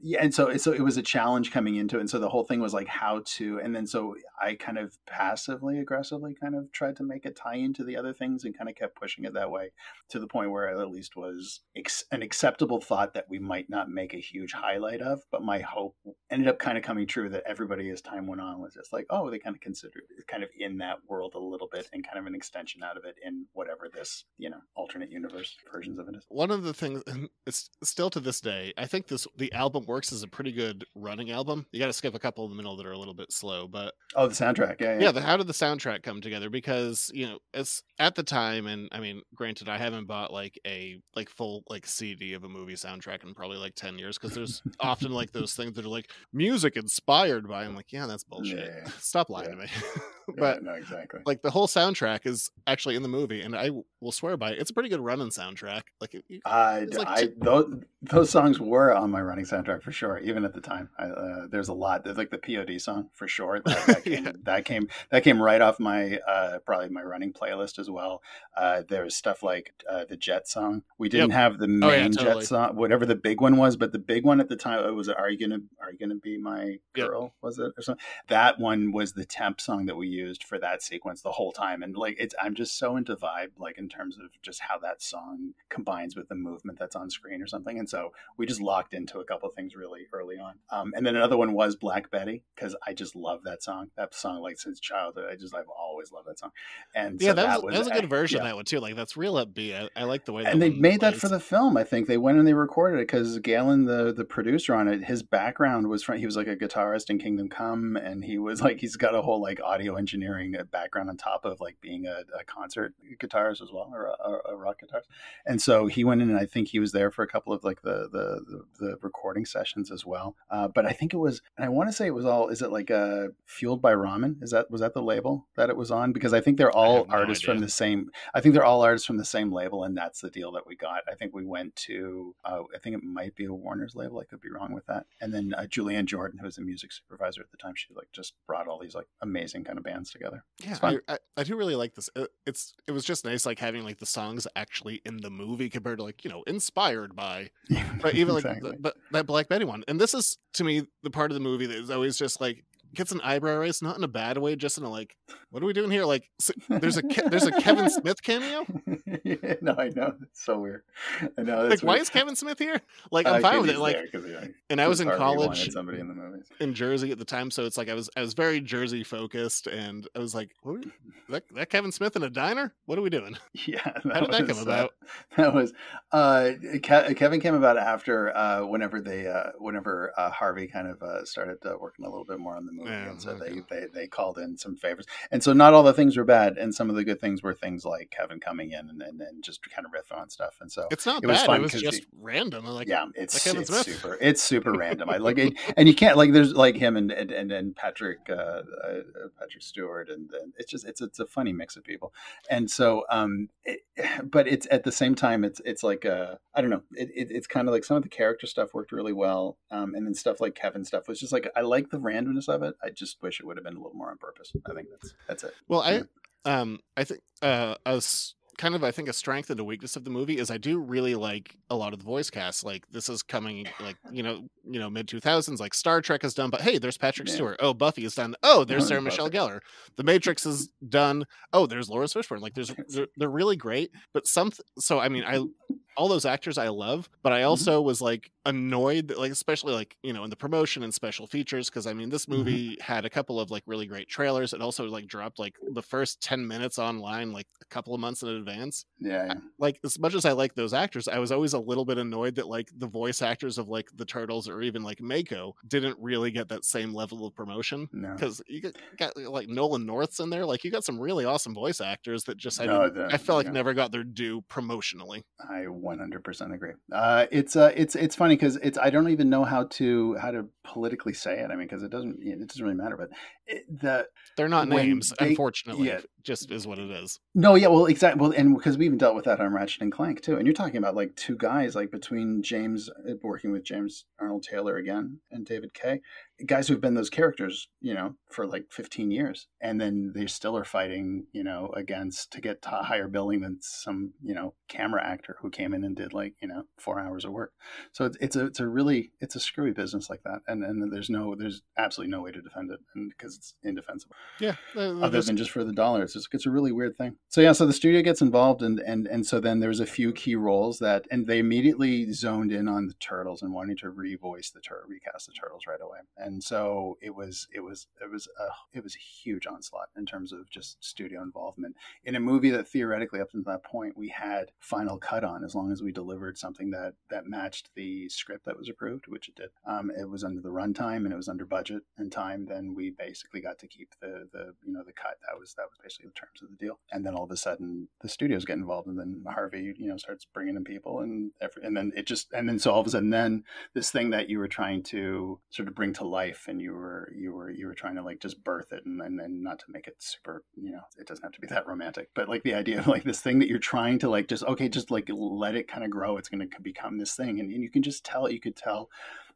yeah, and so so it was a challenge coming into it, and so the whole thing was like how to, and then so I kind of passively aggressively kind of tried to make it tie into the other things, and kind of kept pushing it that way to the point where it at least was ex- an acceptable thought that we might not make a huge highlight of, but my hope ended up kind of coming true that everybody as time went on was just like, oh, they kind of considered kind of in that world a little bit, and kind of an extension out of it in whatever this you know alternate universe versions of it is. One of the things, it's still to this day, I think this the album works as a pretty good running album. You got to skip a couple in the middle that are a little bit slow, but Oh, the soundtrack, yeah, yeah. yeah, the, how did the soundtrack come together? Because you know, it's at the time, and I mean, granted, I haven't bought like a like full like CD of a movie soundtrack in probably like ten years because there's often like those things that are like music inspired by. I'm like, yeah, that's bullshit. Yeah. Stop lying to me. Yeah, but no, exactly. like the whole soundtrack is actually in the movie, and I will swear by it. It's a pretty good running soundtrack. Like, it, I, like I those those songs were on my running soundtrack for sure. Even at the time, I, uh, there's a lot. There's like the POD song for sure. That, that came, that came that came right off my uh, probably my running playlist as well. Uh, there was stuff like uh, the Jet song. We didn't Yep. have the main Oh, yeah, Jet song, whatever the big one was, but the big one at the time it was "Are you gonna Are you gonna be my Yep. girl?" Was it or something? That one was the temp song that we used for that sequence the whole time, and like it's I'm just so into vibe, like in terms of just how that song combines with the movement that's on screen or something. And so we just locked into a couple of things really early on. Um, and then another one was Black Betty because I just love that song. That song, like since childhood, I just I've always loved that song. And yeah, so that, was, that was a good I- version yeah. of that one too. Like that's real upbeat. I, I like the way. That and they made that for the film. I think they went and they recorded it because Galen, the the producer on it, his background was from he was like a guitarist in Kingdom Come, and he was like he's got a whole like audio engineering uh, background on top of like being a, a concert guitarist as well, or a, a rock guitarist. And so he went in, and I think he was there for a couple of like the the the, the recording sessions as well. Uh, but I think it was, and I want to say it was all. Is it like uh, fueled by ramen? Is that was that the label that it was on? Because I think they're all no artists from the same. I think they're all artists from the same label, and that's the deal that we got. I think we went to. Uh, I think it might be a Warner's label. I could be wrong with that. And then uh, Julianne Jordan, who was the music supervisor at the time, she like just brought all these like amazing kind of bands together. Yeah, I, I, I do really like this. It, it's it was just nice like having like the songs actually in the movie compared to like you know inspired by, but even like Exactly. the, but that Black Betty one. And this is to me the part of the movie that is always just like gets an eyebrow raise, not in a bad way, just in a like, what are we doing here? Like, s there's a Ke- there's a Kevin Smith cameo. yeah, no, I know it's so weird. I know. Like, that's why is Kevin Smith here? Like, I'm Uh, fine with it. Like, and I was in college Somebody in the movies. in Jersey at the time, so it's like I was I was very Jersey focused, and I was like, what, are we- that that Kevin Smith in a diner? What are we doing? Yeah, How did that was, come uh, about? that was uh, Ke- Kevin came about after uh, whenever they uh, whenever uh, Harvey kind of uh, started uh, working a little bit more on the movie, Yeah, and so okay. they, they they called in some favors, and so not all the things were bad, and some of the good things were things like Kevin coming in and and, and just kind of riffing on stuff, and so It's not it was bad. fun it was just he- random. Like, yeah, it's, Kevin it's super. It's super random. I like it, and you can't like. There's like him and and and, and Patrick uh, uh, Patrick Stewart, and, and it's just it's it's a funny mix of people, and so um, it, but it's at the same time it's it's like uh I don't know. It, it it's kind of like some of the character stuff worked really well, um, and then stuff like Kevin stuff was just like I like the randomness of it. I just wish it would have been a little more on purpose. I think that's that's it. Well, I um I think uh I kind of I think a strength and a weakness of the movie is I do really like a lot of the voice cast. Like this is coming like you know you know mid two thousands. Like Star Trek is done, but hey, there's Patrick Yeah. Stewart. Oh, Buffy is done. Oh, there's Oh, Sarah Buffy. Michelle Gellar. The Matrix is done. Oh, there's Laurence Fishburne. Like there's they're, they're really great. But some so I mean I all those actors I love, but Mm-hmm. I also was like annoyed that like especially like you know in the promotion and special features because I mean this Mm-hmm. movie had a couple of like really great trailers. It also like dropped like the first ten minutes online like a couple of months in advance. Yeah, yeah. Like as much as I like those actors, I was always a little bit annoyed that like the voice actors of like the Turtles or even like Mako didn't really get that same level of promotion No. because you got, got like Nolan North's in there. Like you got some really awesome voice actors that just I No, the- I felt like yeah. never got their due promotionally. I 100% agree. Uh, it's uh, it's it's funny because it's I don't even know how to how to politically say it. I mean, because it doesn't it doesn't really matter. But it, the They're not names, they- unfortunately. yeah. It just is what it is. No, yeah, well, exactly. Well, and because we even dealt with that on Ratchet and Clank too. And you're talking about like two guys, like between James working with James Arnold Taylor again and David Kaye, guys who've been those characters, you know, for like 15 years, and then they still are fighting, you know, against to get to higher billing than some, you know, camera actor who came in and did like, you know, four hours of work. So it's, it's a it's a really it's a screwy business like that, and and there's no there's absolutely no way to defend it, and because it's indefensible Yeah. uh, other there's- than just for the dollar. It's just, it's a really weird thing. So yeah, so the studio gets involved, and and and so then there's a few key roles that, and they immediately zoned in on the turtles and wanting to revoice the tur recast the turtles right away. And so it was it was it was a it was a huge onslaught in terms of just studio involvement in a movie that theoretically up until that point we had final cut on as long as we delivered something that that matched the script that was approved, which it did. Um, it was under the runtime and it was under budget and time. Then we basically got to keep the the you know the cut. That was that was basically the terms of the deal. And then all of a sudden the studios get involved, and then Harvey you know starts bringing in people, and every, and then it just and then so all of a sudden then this thing that you were trying to sort of bring to life, and you were you were you were trying to like just birth it, and and, and not to make it super you know it doesn't have to be that romantic, but like the idea of like this thing that you're trying to like just okay just like let it kind of grow. It's going to become this thing, and, and you can just tell you could tell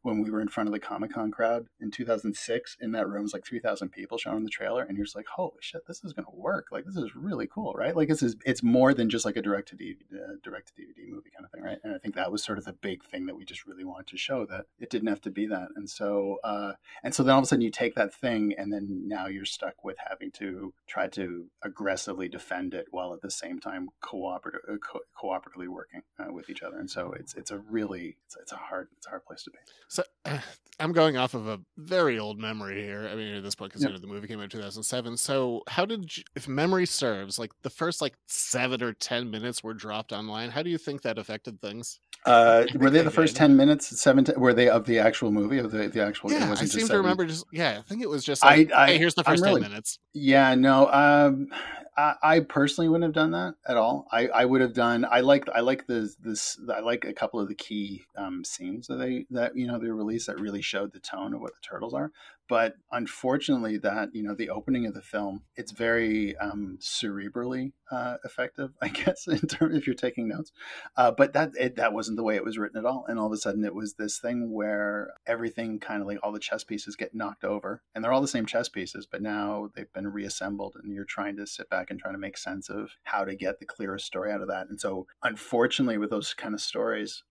when we were in front of the Comic Con crowd in 2006 in that room was like 3,000 people showing the trailer, and you're just like, holy shit, this is going to work. Like this is really cool, right? Like this is it's more than just like a direct to DVD, uh, direct to DVD movie kind of thing, right? And I think that was sort of the big thing that we just really wanted to show that it didn't have to be that. And so uh, and so then all of a sudden you take that thing, and then now you're stuck with having to try to aggressively defend it while at the same time cooperative, uh, co- cooperatively working uh, with each other. And so it's it's a really it's, it's a hard it's a hard place to be. So I'm going off of a very old memory here. I mean, at this point, because Yep. you know the movie came out in 2007. So how did, you, if memory serves, like the first like seven or ten minutes were dropped online? How do you think that affected things? Uh, were they the first ten minutes? Seven? Were they of the actual movie? Of the the actual? Yeah, I seem to remember just yeah. I think it was just I- like, I- hey, here's the first really- ten minutes. Yeah, no. Um, I, I personally wouldn't have done that at all. I, I would have done. I like I like the this. I like a couple of the key um, scenes that they that you know they released that really showed the tone of what the turtles are. But unfortunately, that you know the opening of the film, it's very um, cerebrally uh, effective, I guess, in terms if you're taking notes. Uh, but that it, that wasn't the way it was written at all. And all of a sudden, it was this thing where everything kind of like all the chess pieces get knocked over, and they're all the same chess pieces, but now they've been reassembled, and you're trying to sit back and try to make sense of how to get the clearest story out of that. And so, unfortunately, with those kind of stories,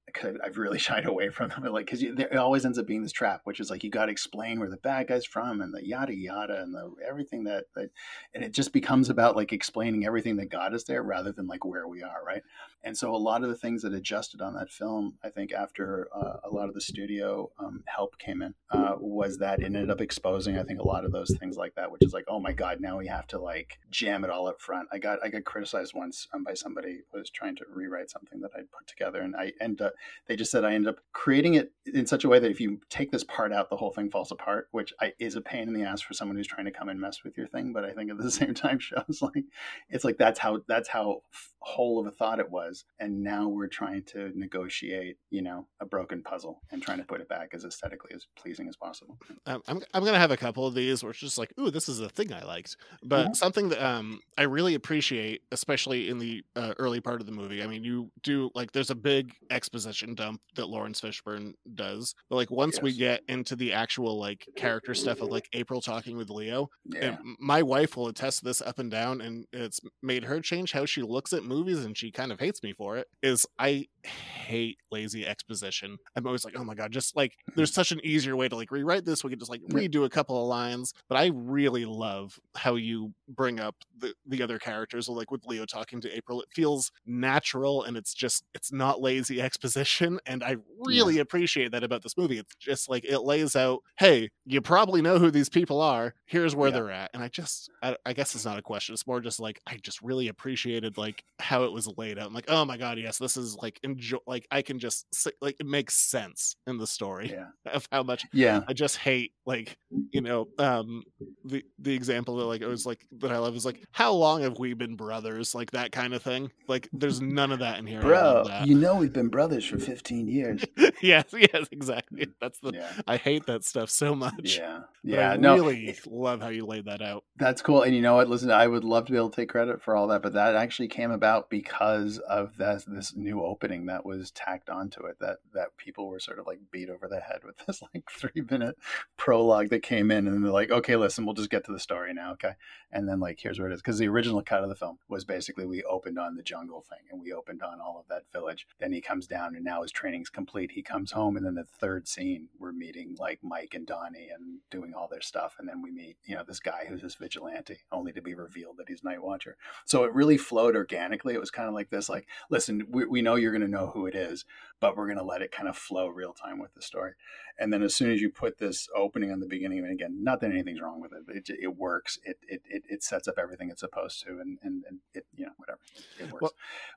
I've really shied away from them, like because it always ends up being this trap, which is like you got to explain where the bad guy's from and the yada yada and the everything that that, and it just becomes about like explaining everything that got us there rather than like where we are, right? And so a lot of the things that adjusted on that film, I think after uh, a lot of the studio um, help came in, uh, was that it ended up exposing, I think, a lot of those things like that, which is like, oh my god, now we have to like jam it all up front. I got I got criticized once um, by somebody who was trying to rewrite something that I'd put together, and I end up they just said I ended up creating it in such a way that if you take this part out, the whole thing falls apart, which I, is a pain in the ass for someone who's trying to come and mess with your thing. But I think at the same time shows like it's like that's how that's how whole of a thought it was, and now we're trying to negotiate, you know, a broken puzzle and trying to put it back as aesthetically as pleasing as possible. Um, I'm I'm gonna have a couple of these where it's just like, ooh, this is a thing I liked, but Mhm. something that um I really appreciate, especially in the uh, early part of the movie. I mean, you do like there's a big exposition dump that Laurence Fishburne does. But like once we get into the actual like character stuff of like April talking with Leo, Yeah. and my wife will attest to this up and down, and it's made her change how she looks at movies, and she kind of hates me for it. Is I hate lazy exposition. I'm always like, oh my god, just like hmm. there's such an easier way to like rewrite this. We could just like redo a couple of lines. But I really love how you bring up the the other characters. Like with Leo talking to April, it feels natural, and it's just it's not lazy exposition. And I really appreciate that about this movie. It's just like it lays out, hey, you probably know who these people are. Here's where Yeah. they're at. And I just, I, I guess it's not a question. It's more just like I just really appreciated like how it was laid out. I'm like, oh my god, yes, this is like enjoy. Like I can just say, like it makes sense in the story Yeah. of how much Yeah. I just hate like you know um the the example that like it was like that I love is like how long have we been brothers like that kind of thing like there's none of that in here and I love Bro, you know we've been brothers for 15 years. yes yes exactly that's the Yeah. I hate that stuff so much Yeah. Yeah. I no, really love how you laid that out That's cool. And you know what? Listen, I would love to be able to take credit for all that, but that actually came about because of this this new opening that was tacked onto it. That that people were sort of like beat over the head with this like three minute prologue that came in, and they're like, "Okay, listen, we'll just get to the story now, okay?" And then like, here's where it is, because the original cut of the film was basically we opened on the jungle thing, and we opened on all of that village. Then he comes down, and now his training's complete. He comes home, and then the third scene, we're meeting like Mike and Donnie and doing all their stuff, and then we meet you know this guy who's this vigilante, only to be revealed that he's Night Watcher. So it really flowed organically. It was kind of like this, like, listen, we, we know you're going to know who it is, but we're going to let it kind of flow real time with the story. And then as soon as you put this opening on the beginning, and again, not that anything's wrong with it, but it, it works. It, it it it sets up everything it's supposed to, and and, and it you know whatever it works. Well-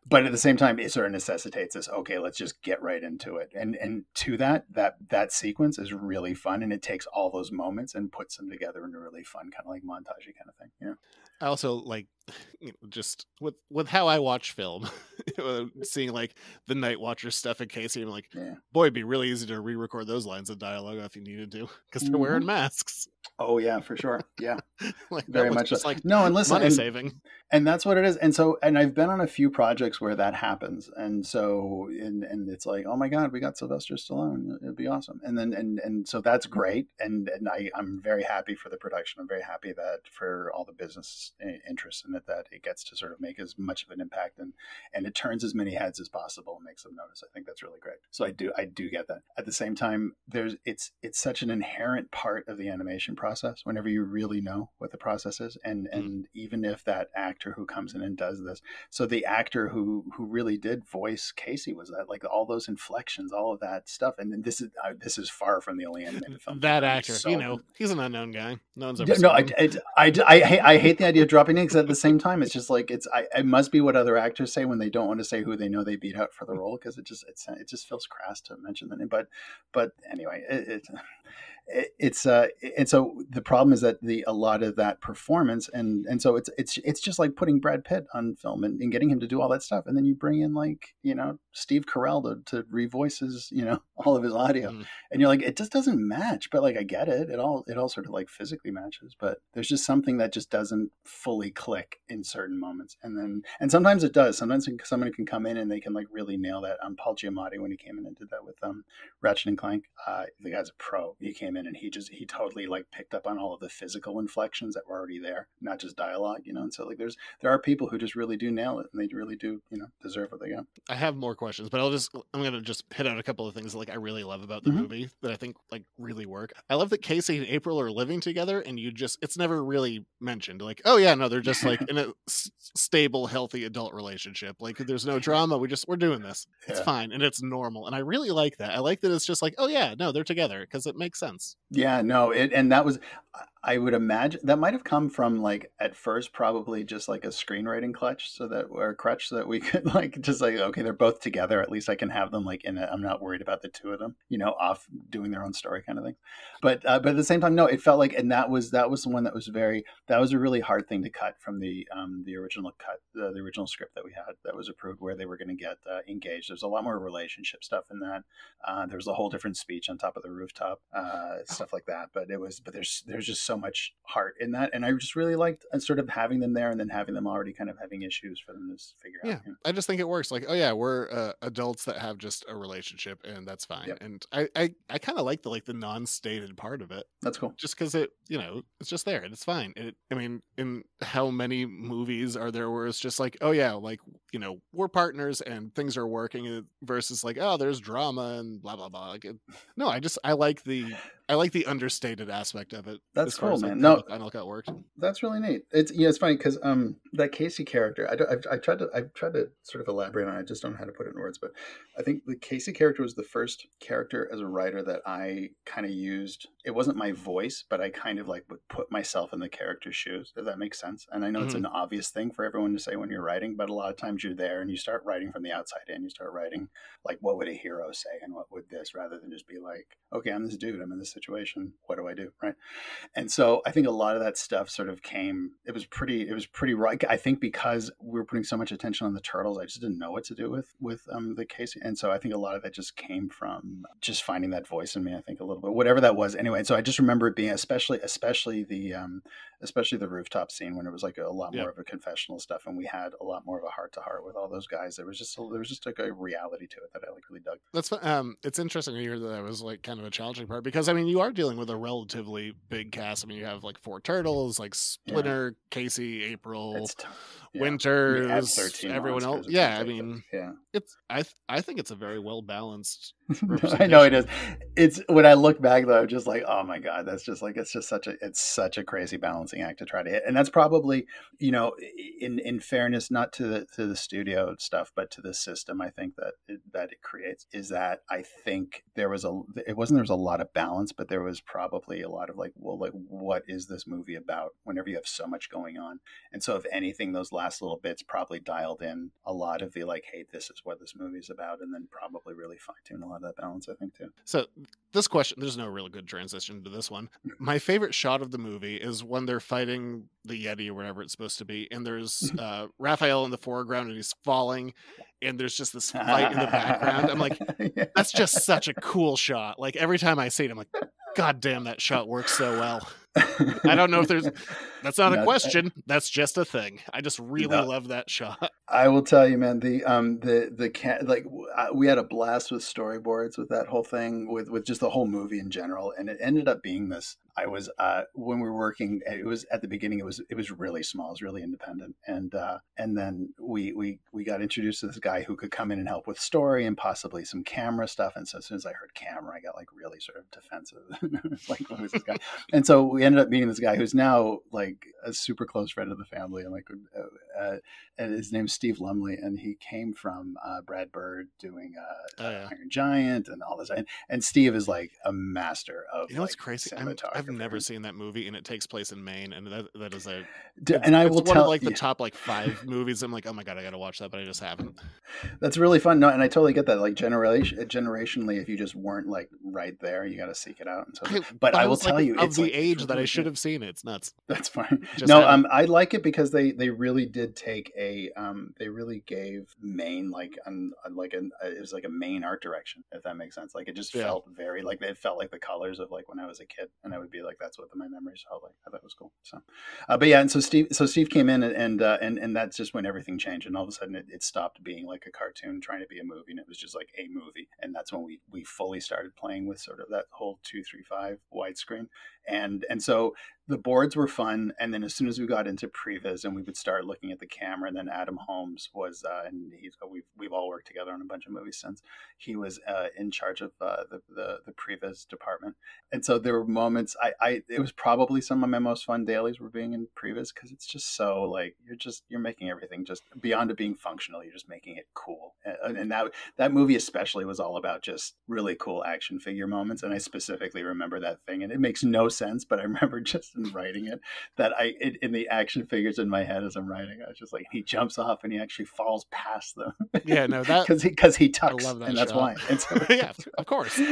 but at the same time, it sort of necessitates this. Okay, let's just get right into it. And and to that that that sequence is really fun, and it takes all those moments and puts them together in a really fun kind of like montagey kind of thing. You know? I also like you know, just with with how I watch film, seeing like the Night Watcher stuff in Casey. I'm like, Yeah. boy, it'd be really easy to re-record those lines of dialogue if you needed to, because they're wearing Mhm. masks. Oh yeah, for sure. Yeah. like very much just so. like no and listen money and, saving. and that's what it is and so and i've been on a few projects where that happens and so and and it's like oh my god we got sylvester stallone it'd be awesome and then and and so that's great and and i i'm very happy for the production i'm very happy that for all the business i- interests in it that it gets to sort of make as much of an impact and and it turns as many heads as possible and makes them notice i think that's really great so i do i do get that at the same time there's it's it's such an inherent part of the animation process whenever you really know what the process is and and even if that actor who comes in and does this so the actor who who really did voice casey was that like all those inflections all of that stuff and then this is uh, this is far from the only animated film That actor, so- you know, he's an unknown guy. No one's ever. no, I. I, I, I hate the idea of dropping names. At the same time, it's just like it's. I, it must be what other actors say when they don't want to say who they know they beat out for the role because it just it's it just feels crass to mention the name. But but anyway, it, it, it's uh and so the problem is that the a lot of that performance and and so it's it's it's just like putting Brad Pitt on film and, and getting him to do all that stuff. And then you bring in like you know Steve Carell to, to revoice his you know all of his audio. Mm. and you're like it just doesn't match but like i get it. It all it all sort of like physically matches but there's just something that just doesn't fully click in certain moments. And then and sometimes it does. Sometimes someone can come in and they can like really nail that. Um paul giamatti when he came in and did that with um ratchet and clank uh the guy's a pro. He came in and he just he totally like picked up on all of the physical inflections that were already there not just dialogue you know and so like there's there are people who just really do nail it and they really do you know deserve what they got I have more questions, but I'll just I'm gonna just hit out a couple of things that, like I really love about the Mhm. movie that I think like really work. I love that Casey and April are living together, and you just it's never really mentioned. Like, oh yeah, no, they're just like in a s- stable, healthy adult relationship. Like, there's no drama. We just we're doing this. It's Yeah. fine, and it's normal. And I really like that. I like that it's just like, oh yeah, no, they're together because it makes sense. Yeah, no, it and that was I would imagine that might have come from like at first probably just like a screenwriting clutch so that or crutch so that we could like just like okay they're both together at least I can have them like in a I'm not worried about the two of them you know off doing their own story kind of thing. But uh, but at the same time no it felt like and that was that was the one that was very that was a really hard thing to cut from the um the original cut the, the original script that we had that was approved where they were going to get uh, engaged. There's a lot more relationship stuff in that. Uh, there was a whole different speech on top of the rooftop uh, stuff like that but it was but there's there's just so much heart in that, and I just really liked uh, sort of having them there, and then having them already kind of having issues for them to figure Yeah, out. know. I just think it works. Like, oh yeah, we're uh, adults that have just a relationship, and that's fine. Yep. And I, I, I kind of like the like the non-stated part of it. That's cool. Just because it, you know, it's just there and it's fine. It, I mean, in how many movies are there where it's just like, oh yeah, like you know, we're partners and things are working, uh, versus like, oh, there's drama and blah blah blah. Like, it, no, I just I like the I like the understated aspect of it. That's cool, as, like, man. how No- the Final Cut worked. That's really neat. It's yeah, it's funny because um that Casey character, I don't, I've, I've tried to I've tried to sort of elaborate on. it. I just don't know how to put it in words, but I think the Casey character was the first character as a writer that I kind of used. It wasn't my voice, but I kind of like would put myself in the character's shoes. Does that make sense? And I know it's Mhm. an obvious thing for everyone to say when you're writing, but a lot of times you're there and you start writing from the outside in. You start writing like what would a hero say and what would this, rather than just be like, okay, I'm this dude, I'm in this situation. What do I do, right? and so i think a lot of that stuff sort of came it was pretty it was pretty right i think because we were putting so much attention on the turtles i just didn't know what to do with with um the case and so i think a lot of that just came from just finding that voice in me i think a little bit whatever that was anyway and so i just remember it being especially especially the um especially the rooftop scene when it was like a lot Yeah. more of a confessional stuff and we had a lot more of a heart to heart with all those guys there was just a, there was just like a reality to it that i like really dug That's um, it's interesting to hear that that was like kind of a challenging part because I mean you are dealing with a relatively big cast. I mean you have like four turtles, like Splinter, Casey, April, yeah. Winters, We have 13 everyone else. Yeah, I things like that. mean yeah it's I th- I think it's a very well balanced. I know it is. It's when I look back though, I'm just like, oh my god, that's just like it's just such a it's such a crazy balancing act to try to hit, and that's probably you know in in fairness not to the to the studio stuff, but to the system, I think that it, that it creates is that I think there was a it wasn't there was a lot of balance, but there was probably a lot of like, well, like what is this movie about? Whenever you have so much going on, and so if anything, those last little bits probably dialed in a lot of the like, hey, this is what this movie's about, and then probably really fine tune a lot of that balance. I think too. So this question, there's no really good transition to this one. My favorite shot of the movie is when they're fighting the Yeti or whatever it's supposed to be, and there's uh, Raphael in the foreground and he's falling, and there's just this fight in the background. I'm like, that's just such a cool shot. Like every time I see it, I'm like, God damn, that shot works so well. I don't know if there's. That's not a No, question. That's just a thing. I just really No. love that shot. I will tell you, man. The um the the cat like uh, we had a blast with storyboards with that whole thing with with just the whole movie in general, and it ended up being this. I was uh when we were working, it was at the beginning. It was it was really small, it was really independent, and uh and then we we we got introduced to this guy who could come in and help with story and possibly some camera stuff. And so as soon as I heard camera, I got like really sort of defensive. Like who is this guy? and so we ended up meeting this guy who's now like a super close friend of the family and like uh, uh, and his name's steve lumley and he came from uh, brad bird doing uh, Oh, yeah. iron giant and all this and, and steve is like a master of You know what's crazy? Cinematography. I've never seen that movie, and it takes place in Maine, and that that is a. and I will one tell of like the yeah. top like five movies. I'm like, oh my god, I gotta watch that, but I just haven't. that's really fun no and i totally get that like generation generationally if you just weren't like right there you got to seek it out and so I- but i will like, tell you of it's the like, age that I should have seen it. It's nuts. That's Just no, um, I like it because they they really did take a um, they really gave Maine like an like an uh, it was like a main art direction if that makes sense. Like it just Yeah. felt very like it felt like the colors of like when I was a kid, and I would be like that's what my memories felt like. I thought it was cool. So, uh, but yeah, and so Steve so Steve came in and and uh, and, and that's just when everything changed, and all of a sudden it, it stopped being like a cartoon trying to be a movie, and it was just like a movie, and that's when we we fully started playing with sort of that whole two three five widescreen, and and so the boards were fun and then as soon as we got into previs and we would start looking at the camera and then adam holmes was uh, and he's we've, we've all worked together on a bunch of movies since he was uh, in charge of uh, the, the the previs department. And so there were moments I, I it was probably some of my most fun dailies were being in previs because it's just so like you're just you're making everything just beyond it being functional you're just making it cool. And, and that that movie especially was all about just really cool action figure moments and i specifically remember that thing and it makes no sense but i remember just in writing it that i in, in the action figures in my head as i'm writing i was just like he jumps off and he actually falls past them Yeah, no, that because he because he I tucks love that. and that's why and so, yeah, of course.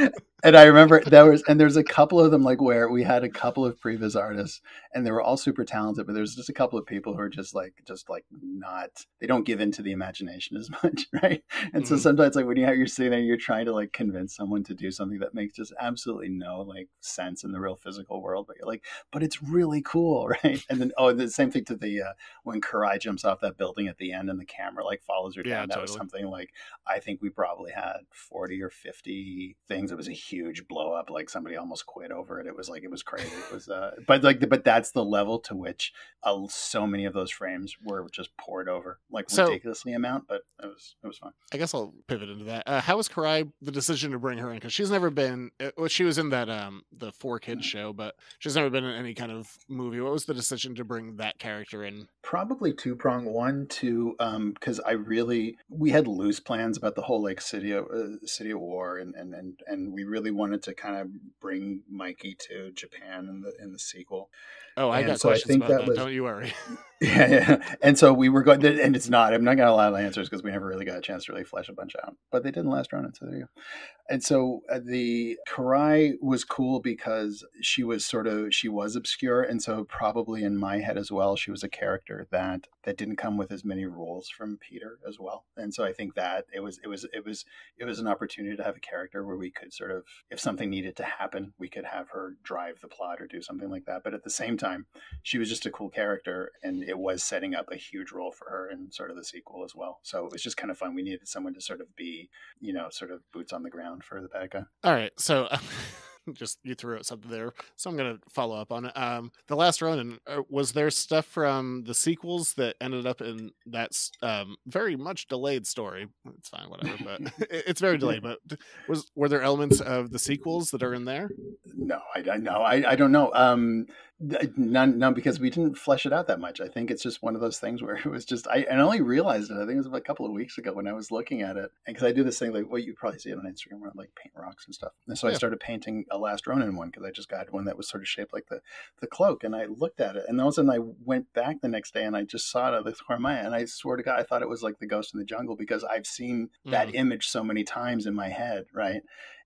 and I remember there was, and there's a couple of them like where we had a couple of previous artists, and they were all super talented, but there's just a couple of people who are just like, just like not, they don't give into the imagination as much, right? And so Mhm. sometimes like when you have you're sitting there, you're trying to like convince someone to do something that makes just absolutely no like sense in the real physical fantastical world, but you're like, but it's really cool, right? And then oh, the same thing to the uh, when Karai jumps off that building at the end and the camera like follows her down. Yeah, that totally. was something like I think we probably had forty or fifty things. It was a huge blow up. Like somebody almost quit over it. It was like it was crazy. It was, uh, but like, but that's the level to which uh, so many of those frames were just poured over, like So- ridiculously amount. But it was it was fun. I guess I'll pivot into that. Uh, how was Karai the decision to bring her in? Because she's never been. uh, Well, she was in that um the four kids show, but she's never been in any kind of movie. What was the decision to bring that character in? Probably two prong. One to um because I really we had loose plans about the whole like city of uh, city of war and and and and we really wanted to kind of bring Mikey to Japan in the in the sequel. Oh, I And got so I questions think about that that. was- Don't you worry. Yeah, yeah. And so we were going, and it's not. I'm not going to allow answers because we never really got a chance to really flesh a bunch out. But they didn't last round, so there you go. And so uh, the Karai was cool because she was sort of she was obscure, and so probably in my head as well, she was a character that that didn't come with as many rules from Peter as well. And so I think that it was it was it was it was an opportunity to have a character where we could sort of, if something needed to happen, we could have her drive the plot or do something like that. But at the same time, she was just a cool character and it was setting up a huge role for her in sort of the sequel as well. So it was just kind of fun. We needed someone to sort of be, you know, sort of boots on the ground for the bad guy. All right, so just you threw out something there, so I'm gonna follow up on it. Um, the last Ronin uh, was there stuff from the sequels that ended up in that um very much delayed story. It's fine, whatever, but it- it's very delayed. But was were there elements of the sequels that are in there? No, I, I no, I, I don't know. Um, none, none, because we didn't flesh it out that much. I think it's just one of those things where it was just I, and I only realized it. I think it was about a couple of weeks ago when I was looking at it, and because I do this thing like well, you probably see it on Instagram where I like paint rocks and stuff. And so I started painting a Last Ronin one because I just got one that was sort of shaped like the the cloak, and I looked at it, and all of a sudden I went back the next day and I just saw it out of the corner of my eye, and I swear to God, I thought it was like the Ghost in the Jungle because I've seen that Mhm. image so many times in my head, right?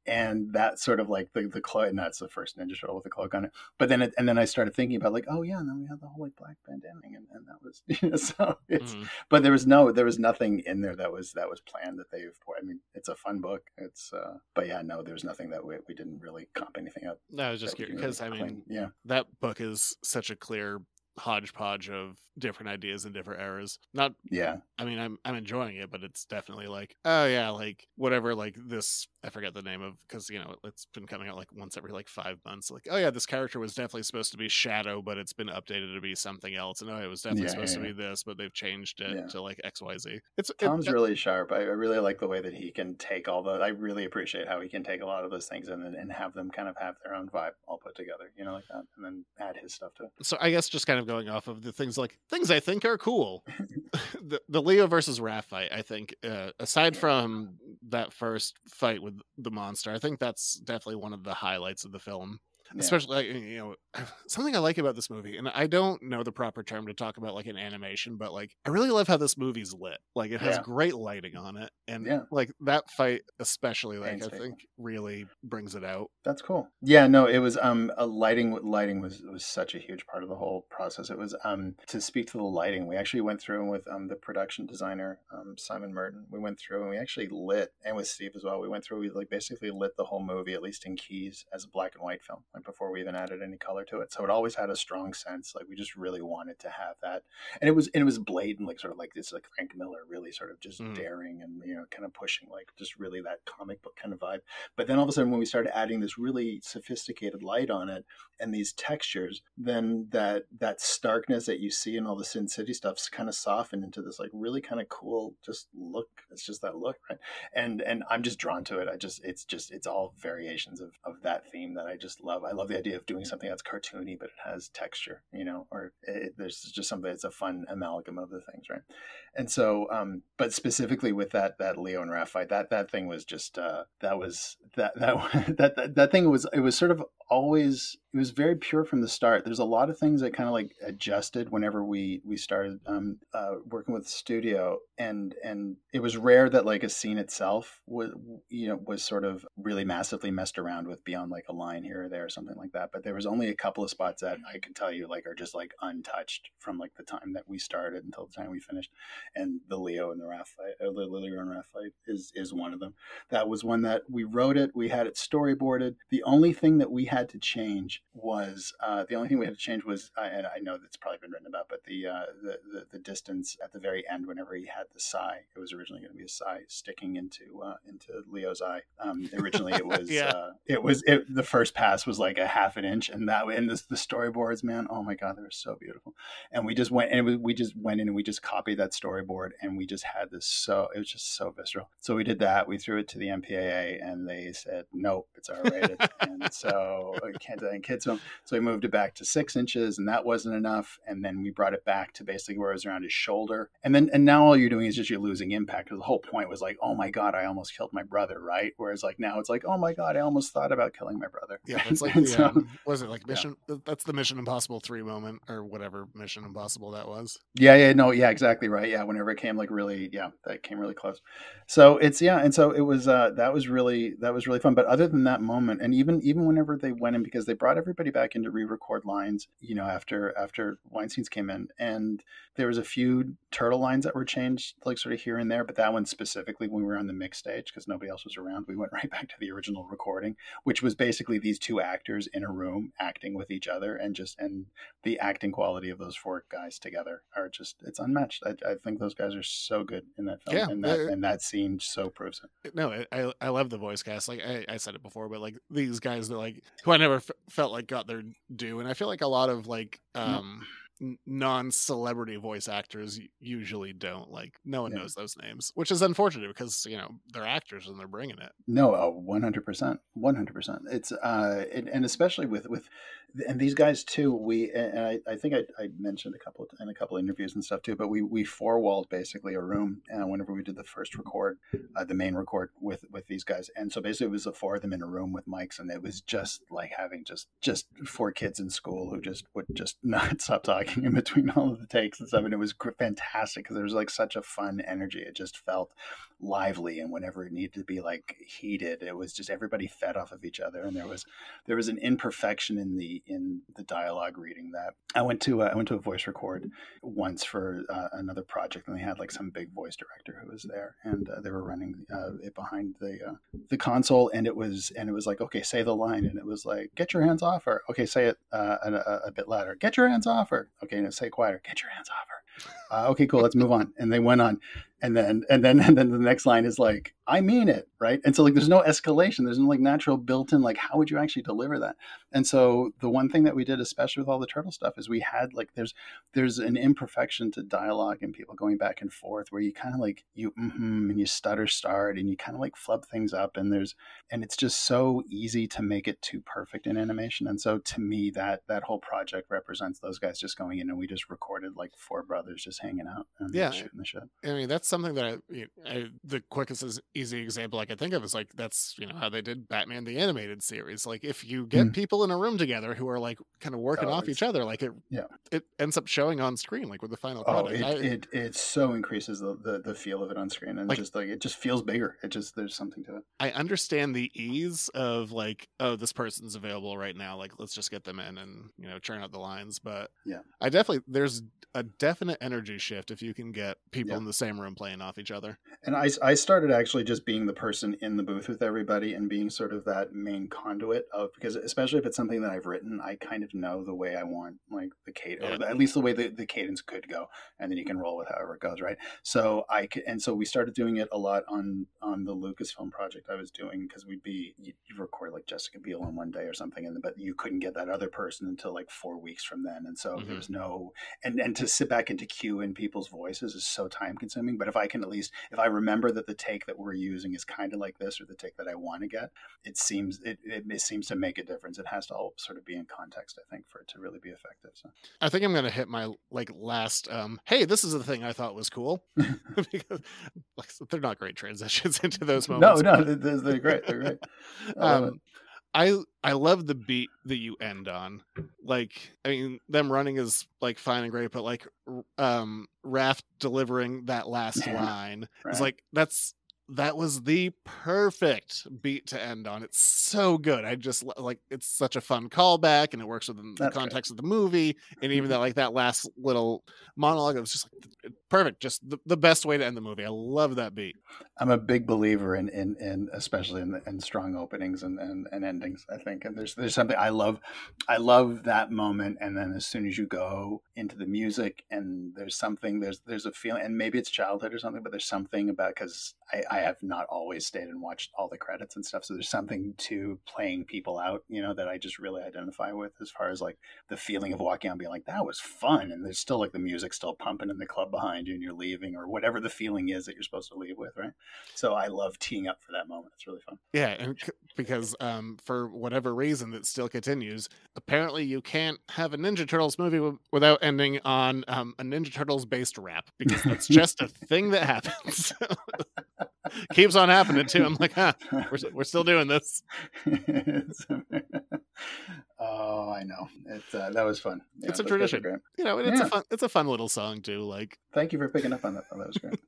And that sort of like the the cloak and that's the first ninja turtle with the cloak on it. But then it, and then i started thinking about like oh yeah and then we had the whole like black bandana and, and that was you know, so it's Mhm. but there was no there was nothing in there that was that was planned that they've i mean it's a fun book. It's uh but yeah no there's nothing that we, we didn't really comp anything up No, I was just curious because really I mean, yeah. that book is such a clear hodgepodge of different ideas and different eras. Not yeah I mean, I'm I'm enjoying it, but it's definitely like, oh yeah, like whatever, like this. I forget the name of because you know it's been coming out like once every like five months. Like, oh yeah, this character was definitely supposed to be Shadow, but it's been updated to be something else. And oh, it was definitely Yeah, supposed yeah, to be this, but they've changed it to like X Y Z. It's it- Tom's it- really sharp. I, really like the way that he can take all the. I really appreciate how he can take a lot of those things and then- and have them kind of have their own vibe all put together, you know, like that, and then add his stuff to it. so I guess just kind of going off of the things like things I think are cool. the, the Leo versus Raph fight, I think, uh, aside from that first fight with the monster, I think that's definitely one of the highlights of the film. Yeah. Especially, like, you know, something I like about this movie, and I don't know the proper term to talk about like an animation, but like I really love how this movie's lit. Like it has Yeah. great lighting on it, and Yeah. like that fight especially, like I think really brings it out. That's cool. Yeah, no, it was um a lighting lighting was was such a huge part of the whole process. It was um to speak to the lighting. We actually went through and with um the production designer um Simon Murton. We went through and we actually lit and with Steve as well. We went through we like basically lit the whole movie at least in keys as a black and white film like before we even added any color to it. So it always had a strong sense like we just really wanted to have that. And it was and it was blatant like sort of like this like Frank Miller really sort of just Mhm. daring and you know kind of pushing like just really that comic book kind of vibe. But then all of a sudden, when we started adding this really sophisticated light on it and these textures, then that that starkness that you see in all the Sin City stuff's kind of softened into this like really kind of cool just look. It's just that look, right? And and I'm just drawn to it. I just it's just it's all variations of of that theme that I just love. I love the idea of doing something that's cartoony but it has texture, you know, or it, there's just something that's a fun amalgam of the things, right? And so um but specifically with that that leo and Raph fight that that thing was just uh that was that that that that, that thing was it was sort of always it was very pure from the start. There's a lot of things that kind of like adjusted whenever we we started um uh working with the studio. And and it was rare that like a scene itself was you know was sort of really massively messed around with beyond like a line here or there or something like that. But there was only a couple of spots that i can tell you like are just like untouched from like the time that we started until the time we finished and the Leo and the Raph fight, or the Lily and Raph fight is is one of them. That was one that we wrote it, we had it storyboarded. The only thing that we had to change was uh, the only thing we had to change was, uh, and I know that's probably been written about, but the, uh, the, the the distance at the very end, whenever he had the sai, it was originally going to be a sai sticking into uh, into Leo's eye. Um, originally, it was Yeah. uh, it was it, the first pass was like a half an inch, and that and this, the storyboards, man, oh my god, they were so beautiful. And we just went and we, we just went in and we just copied that storyboard, and we just had this so it was just so visceral. So we did that. We threw it to the MPAA, and they said nope, it's R rated, and so we can't do kids film. So we moved it back to six inches, and that wasn't enough. And then we brought it back to basically where it was around his shoulder. And then and now all you're doing is just you're losing impact. Because the whole point was like, oh my god, I almost killed my brother, right? Whereas like now it's like, oh my god, I almost thought about killing my brother. Yeah, it's like the so- um, was it like Mission? That's the Mission Impossible three moment or whatever Mission Impossible that was. Yeah, yeah, no, yeah, exactly right. Yeah, whenever it came like really, yeah, that came really close. So it's yeah, and so it was uh that was really that was really fun. But other than that moment, and even even whenever they went in because they brought everybody back in to re-record lines, you know, after after Weinstein's came in, and there was a few turtle lines that were changed, like sort of here and there. But that one specifically, when we were on the mix stage, because nobody else was around, we went right back to the original recording, which was basically these two actors in a room acting with each other, and just and the acting quality of those four guys together are just it's unmatched. I, I think those guys are so good in that film, Yeah, and that and that scene so proves it. No, I- I love the voice cast. Like I, I said it before, but like these guys that like who I never f- felt like got their due, and I feel like a lot of like um non-celebrity voice actors usually don't like no one Yeah. knows those names which is unfortunate because you know they're actors and they're bringing it No, uh, one hundred percent, one hundred percent. It's uh, and, and especially with with and these guys too. We and I, I think I, I mentioned a couple in a couple interviews and stuff too. But we we four walled basically a room uh, whenever we did the first record, uh, the main record with with these guys. And so basically it was the four of them in a room with mics, and it was just like having just just four kids in school who just would just not stop talking in between all of the takes and stuff. And it was fantastic because there was like such a fun energy. It just felt lively and whenever it needed to be like heated it was just everybody fed off of each other and there was there was an imperfection in the in the dialogue reading that. I went to a, i went to a voice record once for uh, another project and they had like some big voice director who was there and uh, they were running uh, it behind the uh, the console and it was and it was like okay say the line and it was like get your hands off her. Okay say it uh, a, a- bit louder. Get your hands off her. Okay now say quieter. Get your hands off her. Uh, okay cool let's move on and they went on and then and then and then the next line is like i mean it right? And so like there's no escalation. There's no like natural built-in like how would you actually deliver that? And so the one thing that we did especially with all the turtle stuff is we had like there's there's an imperfection to dialogue and people going back and forth where you kind of like you mm-hmm, and you stutter start and you kind of like flub things up and there's and it's just so easy to make it too perfect in animation. And so to me that that whole project represents those guys just going in and we just recorded like four brothers just hanging out and Yeah. shooting the shit. I mean, that's something that I, you I, the quickest is easy example I can think of is like that's you know how they did Batman the animated series. Like if you get Mm. people in a room together who are like kind of working Oh, off each other, like it yeah. it ends up showing on screen, like with the final Oh, product. it, I, it it so increases the, the, the feel of it on screen, and Like- just like it just feels bigger. It just there's something to it. I understand the ease of like, oh, this person's available right now. Like, let's just get them in and you know churn out the lines. But Yeah. I definitely there's a definite energy shift if you can get people Yeah. in the same room playing off each other. And I, I started actually just being the person in the booth with everybody and being sort of that main conduit of because especially if it's something that I've written, I kind of know the way I want like the cadence, Yeah. or at least the way the, the cadence could go, and then you can roll with however it goes, right? So I could, and so we started doing it a lot on on the Lucasfilm project I was doing because we'd be you, record like Jessica Biel on one day or something, and but you couldn't get that other person until like four weeks from then, and so there Mhm. was no and and to sit back and to cue in people's voices is so time consuming but if i can at least if i remember that the take that we're using is kind of like this or the take that i want to get it seems it, it, it seems to make a difference it has to all sort of be in context i think for it to really be effective so I think I'm gonna hit my like last. um Hey, this is the thing I thought was cool because like, they're not great transitions into those moments. no no, they're, they're great they're great um i i love the beat that you end on like i mean them running is like fine and great but like um Raph delivering that last line right. is like that's that was the perfect beat to end on. It's so good. I just like it's such a fun callback, and it works within the That's context of the movie, and even that like that last little monologue. It was just like perfect. Just the, the best way to end the movie. I love that beat. I'm a big believer in in, in especially in, in strong openings and, and, and endings. I think, and there's there's something I love. I love that moment, and then as soon as you go into the music, and there's something there's there's a feeling, and maybe it's childhood or something, but there's something about because I, I have not always stayed and watched all the credits and stuff, so there's something to playing people out, you know, that I just really identify with as far as like the feeling of walking out and being like that was fun, and there's still like the music still pumping in the club behind you, and you're leaving or whatever the feeling is that you're supposed to leave with, right? So I love teeing up for that moment. It's really fun. Yeah, and c- because um, for whatever reason that still continues. Apparently, you can't have a Ninja Turtles movie w- without ending on um, a Ninja Turtles based rap because that's just a thing that happens. Keeps on happening too. I'm like, huh, we're, we're still doing this. oh, I know. It uh, that was fun. Yeah, it's a those guys are tradition, you know. And it's Yeah. a fun, it's a fun little song too. Like, Thank you for picking up on that. That was great.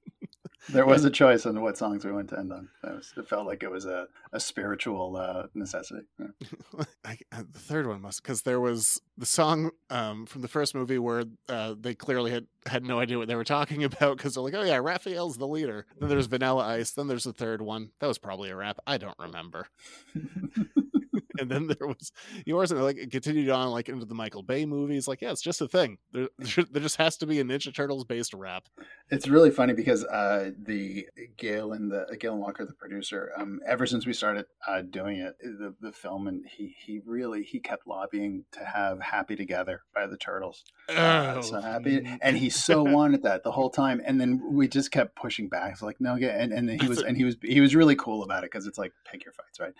There was a choice on what songs we went to end on. Was, it felt like it was a, a spiritual uh, necessity. Yeah. I, uh, the third one must because there was the song um, from the first movie where uh, they clearly had had no idea what they were talking about because they're like, oh yeah, Raphael's the leader. Then there's Vanilla Ice. Then there's the third one. That was probably a rap. I don't remember. and then there was yours, and like it continued on like into the Michael Bay movies. Like, yeah, it's just a thing. There, there just has to be a Ninja Turtles based rap. It's really funny because uh, the Gail and the Galen Walker, the producer, um, ever since we started uh, doing it, the, the film, and he he really he kept lobbying to have "Happy Together" by the Turtles. Uh, so Oh. happy, and he so wanted that the whole time, and then we just kept pushing back. It's like no, yeah, and and then he was and he was he was really cool about it because it's like pick your fights, right?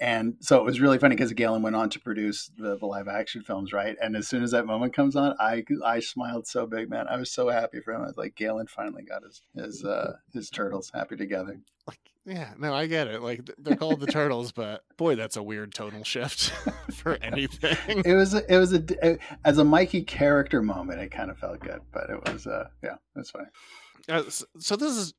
And so it was really funny because Galen went on to produce the, the live action films, right? And as soon as that moment comes on, I I smiled so big, man. I was so happy for him. I was like, Galen finally got his his uh, his turtles happy together. Like, Yeah, no, I get it. Like they're called the Turtles, but boy, that's a weird tonal shift for anything. It was it was a as a Mikey character moment. It kind of felt good, but it was uh yeah, it was funny. Uh, so this is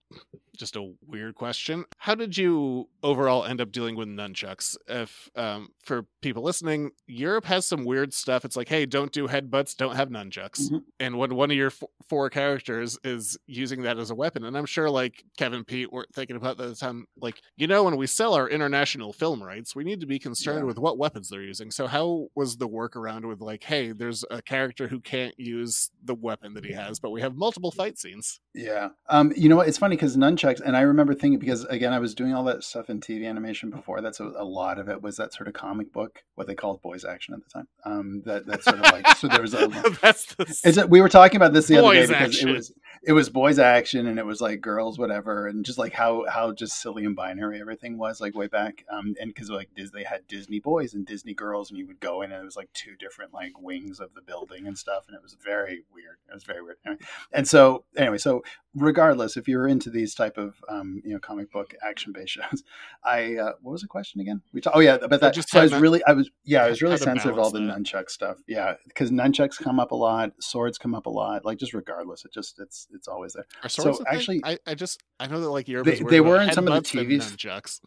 just a weird question. How did you overall end up dealing with nunchucks? If um, for people listening, Europe has some weird stuff. It's like, hey, don't do headbutts, don't have nunchucks. Mhm. And when one of your f- four characters is using that as a weapon, and I'm sure like Kevin Pete were thinking about that at the time, like you know, when we sell our international film rights, we need to be concerned Yeah. with what weapons they're using. So how was the workaround with like, hey, there's a character who can't use the weapon that he has, but we have multiple fight scenes. Yeah. Um, you know what? It's funny because nunchucks, and I remember thinking because again, I was doing all that stuff in TV animation before. That's a, a lot of it was that sort of comic book, what they called boys action at the time. Um, that that sort of like so there was a. That's the Is it, we were talking about this the other day because action. it was it was boys action and it was like girls whatever and just like how how just silly and binary everything was like way back um and because like Dis- they had Disney boys and Disney girls and you would go in and it was like two different like wings of the building and stuff and it was very weird it was very weird anyway. and so anyway so regardless if you're into these type of um you know comic book action based shows I uh, what was the question again we ta- oh yeah about that just so I was really I was yeah I was really sensitive to all the balance nunchuck stuff yeah because nunchucks come up a lot swords come up a lot like just regardless it just it's it's always there. Are so actually I, I just I know that like Europe They- is they were in some of the TVs.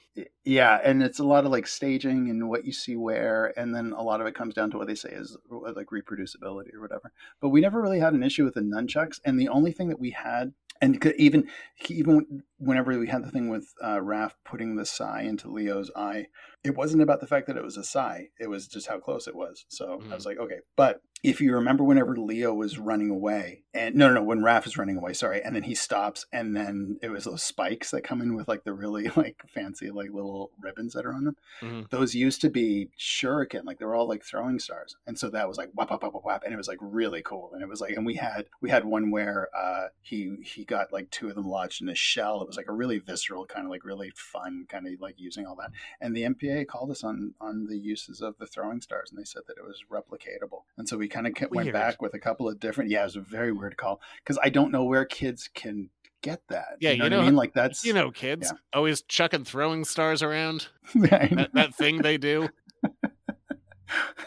yeah and it's a lot of like staging and what you see where and then a lot of it comes down to what they say is uh, like reproducibility or whatever. But we never really had an issue with the nunchucks and the only thing that we had and even even whenever we had the thing with uh, Raph putting the sai into Leo's eye, it wasn't about the fact that it was a sai. It was just how close it was. So I was like, okay. But if you remember, whenever Leo was running away, and no, no, no, when Raph is running away, sorry, and then he stops, and then it was those spikes that come in with like the really like fancy like little ribbons that are on them. Mhm. Those used to be shuriken, like they were all like throwing stars, and so that was like whap whap whap whap, whap and it was like really cool. And it was like, and we had we had one where uh, he he got like two of them lodged in a shell. It was like a really visceral kind of like really fun kind of like using all that. And the MPA called us on on the uses of the throwing stars, and they said that it was replicatable. And so we kind of went back with a couple of different. Yeah, it was a very weird call because I don't know where kids can get that. Yeah, you know, you know- I mean. Like that's You know, kids yeah. always chucking throwing stars around. That, that thing they do.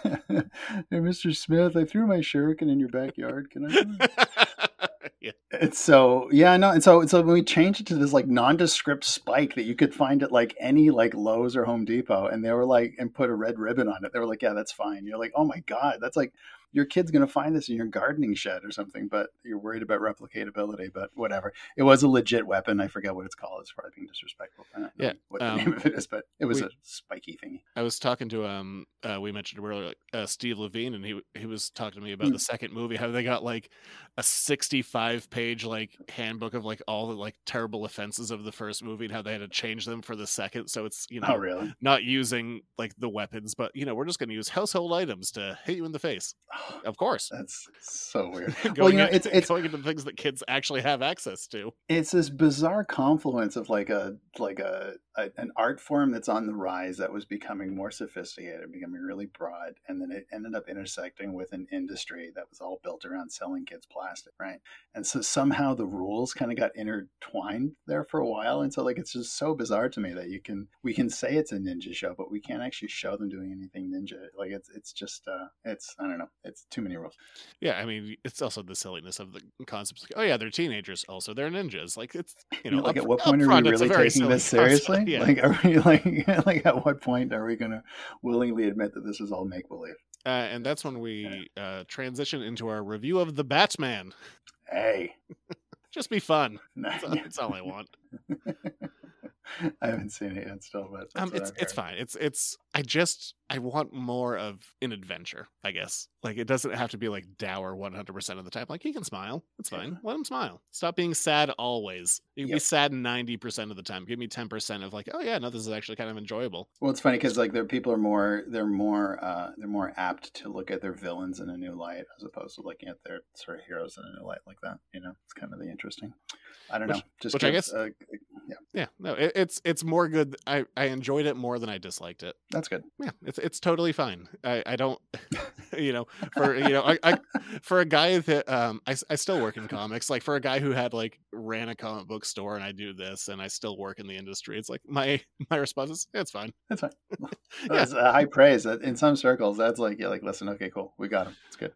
hey, Mr. Smith, I threw my shuriken in your backyard. Can I? It's so yeah, no, and so so when we changed it to this like nondescript spike that you could find at like any like Lowe's or Home Depot, and they were like and put a red ribbon on it. They were like, yeah, that's fine. You're like, oh my god, that's like your kid's gonna find this in your gardening shed or something, but you're worried about replicatability. But whatever, it was a legit weapon. I forget what it's called. It's probably being disrespectful. Know Yeah, what the um, name of it is, but it was we- a spiky thingy. I was talking to um uh, we mentioned earlier uh, Steve Lavigne and he he was talking to me about Mm. the second movie how they got like a 65 page like handbook of like all the like terrible offenses of the first movie and how they had to change them for the second so it's you know Oh really? not using like the weapons but you know we're just going to use household items to hit you in the face of course. That's so weird. going, well, you know, in- it's it's going into things that kids actually have access to. It's this bizarre confluence of like a like a, a an art form that's on the rise that was becoming more sophisticated becoming really broad and then it ended up intersecting with an industry that was all built around selling kids plastic right? And so somehow the rules kind of got intertwined there for a while and so like it's just so bizarre to me that you can we can say it's a ninja show but we can't actually show them doing anything ninja. Like it's it's just uh it's i don't know it's too many rules yeah i mean it's also the silliness of the concepts like, oh yeah they're teenagers also they're ninjas like it's you know like up- at what point are we it's really taking this seriously? yeah. Like, are we like, like at what point are we going to willingly admit that this is all make believe? Uh, and that's when we uh, transition into our review of the Batman. Hey, Just be fun. That's, all- that's all I want. I haven't seen it yet, still, but Um, it's it's fine. It's it's. I just I want more of an adventure. I guess like it doesn't have to be like dour one hundred percent of the time. Like he can smile. It's fine. Let him smile. Stop being sad always. You can be sad ninety percent of the time. Give me ten percent of like, oh yeah, no, this is actually kind of enjoyable. Well, it's funny because like their people are more they're more uh, they're more apt to look at their villains in a new light as opposed to looking at their sort of heroes in a new light like that. You know, it's kind of the interesting. I don't Which- know. Just which I guess- uh, yeah, Yeah, no, it, it's it's more good. I I enjoyed it more than I disliked it. that's good. Yeah, it's it's totally fine. I, I don't, you know, for you know, I, I for a guy that um I, s- I still work in comics. Like for a guy who had like ran a comic book store and I do this and I still work in the industry. It's like my my response is it's fine. It's fine. Yeah. That's a high praise. In some circles, that's like you're like, listen, okay, cool, we got him. It's good.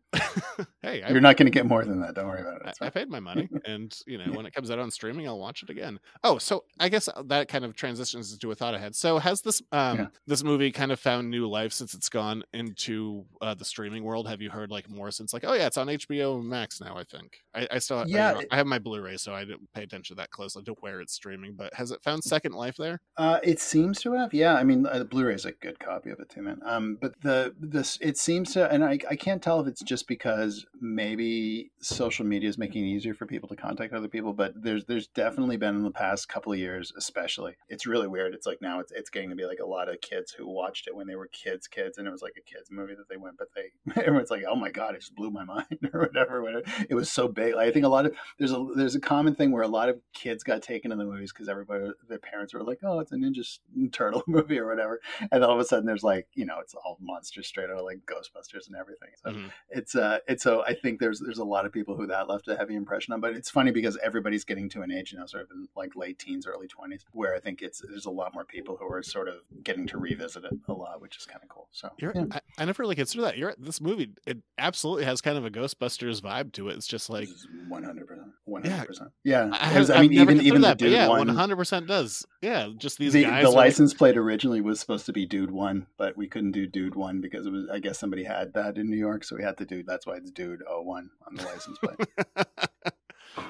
hey, I, You're not going to get more than that. Don't worry about it. I, I paid my money, and you know when it comes out on streaming, I'll watch it again. Oh, so I guess that kind of transitions into a thought I had. So has this um Yeah. this movie kind of found new life since it's gone into uh, the streaming world? Have you heard like more since like oh yeah, it's on HBO Max now? I think I, I still Yeah, I, it- I have my Blu-ray, so I didn't pay attention to that closely to where it's streaming. But has it found second life there? Uh, it seems to have, yeah. I mean, uh, the Blu-ray is a good copy of it too, man. Um, but the this it seems to, and I, I can't tell if it's just because maybe social media is making it easier for people to contact other people. But there's there's definitely been in the past couple of years, especially. It's really weird. It's like now it's it's getting to be like a lot of kids who watched it when they were kids, kids, and it was like a kids movie that they went, but they everyone's like, oh my god, it just blew my mind or whatever. whatever. It was so big. Like, I think a lot of there's a there's a common thing where a lot of kids got taken in the movies because everybody their parents were like, oh, it's a Ninja Turtle movie or whatever, and then all of a sudden there's like you know it's all monsters straight out of like Ghostbusters and everything. So Mhm. it's uh it's so I think there's there's a lot of people who that left a heavy impression on. But it's funny because everybody's getting to an age now, sort of in like late teens, early twenties, where I think it's there's a lot more people who are sort of getting to revisit it a lot, which is kind of cool. So You're, yeah. I, I never really consider that. You're this movie. It absolutely has kind of a Ghostbusters vibe to it. It's just like one hundred percent, one hundred percent. Yeah, I, have, I I've mean, even even that, but dude yeah, one, hundred percent does. Yeah, just these the, guys. the are like- license plate originally was supposed to be Dude One, but we couldn't do Dude One because it was. I guess somebody had that in New York, so we had to do. That's why it's Dude O One on the license plate.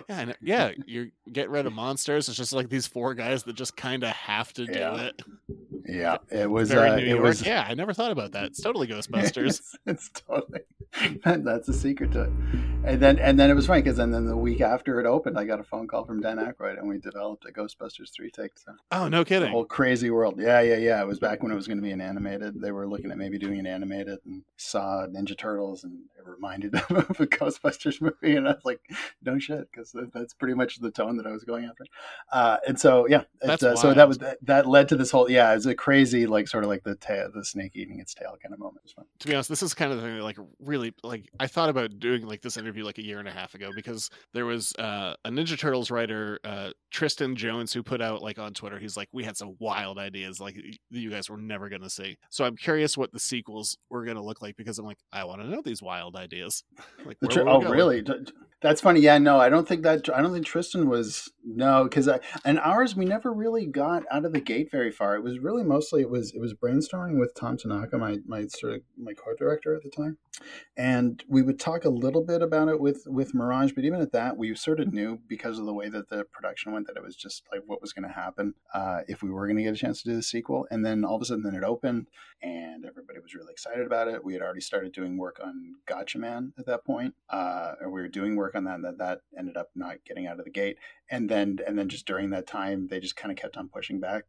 yeah, and, yeah. You get rid of monsters. It's just like these four guys that just kind of have to do Yeah. it. yeah, it was. Very Uh, New it York. was. Yeah, I never thought about that. It's totally Ghostbusters. it's, it's totally that's a secret to it. And then and then it was funny because then, then the week after it opened, I got a phone call from Dan Aykroyd, and we developed a Ghostbusters three take. So oh, no the kidding. whole crazy world. Yeah, yeah, yeah. It was back when it was going to be an animated. They were looking at maybe doing an animated, and saw Ninja Turtles, and it reminded them of a Ghostbusters movie, and I was like, no shit, because that's pretty much the tone that I was going after. Uh, and so yeah, it, uh, so that was that, that led to this whole yeah, it's a crazy like sort of like the tail, the snake eating its tail kind of moment. It was fun. to be honest, this is kind of the thing that like really like I thought about doing like this interview like a year and a half ago because there was uh, a Ninja Turtles writer, uh, Tristan Jones, who put out like on Twitter, he's like, we had some wild ideas like you guys were never gonna see. So I'm curious what the sequels were gonna look like because I'm like, I want to know these wild ideas. like, The tr- oh, going? really? D- That's funny. Yeah, no, I don't think that. I don't think Tristan was no, because and ours we never really got out of the gate very far. It was really mostly it was it was brainstorming with Tom Tanaka, my my sort of my co-director at the time, and we would talk a little bit about it with with Mirage. But even at that, we sort of knew because of the way that the production went that it was just like what was going to happen uh, if we were going to get a chance to do the sequel. And then all of a sudden, then it opened, and everybody was really excited about it. We had already started doing work on Gatchaman at that point, uh, and we were doing work on that. That that ended up not getting out of the gate. And then and then just during that time, they just kind of kept on pushing back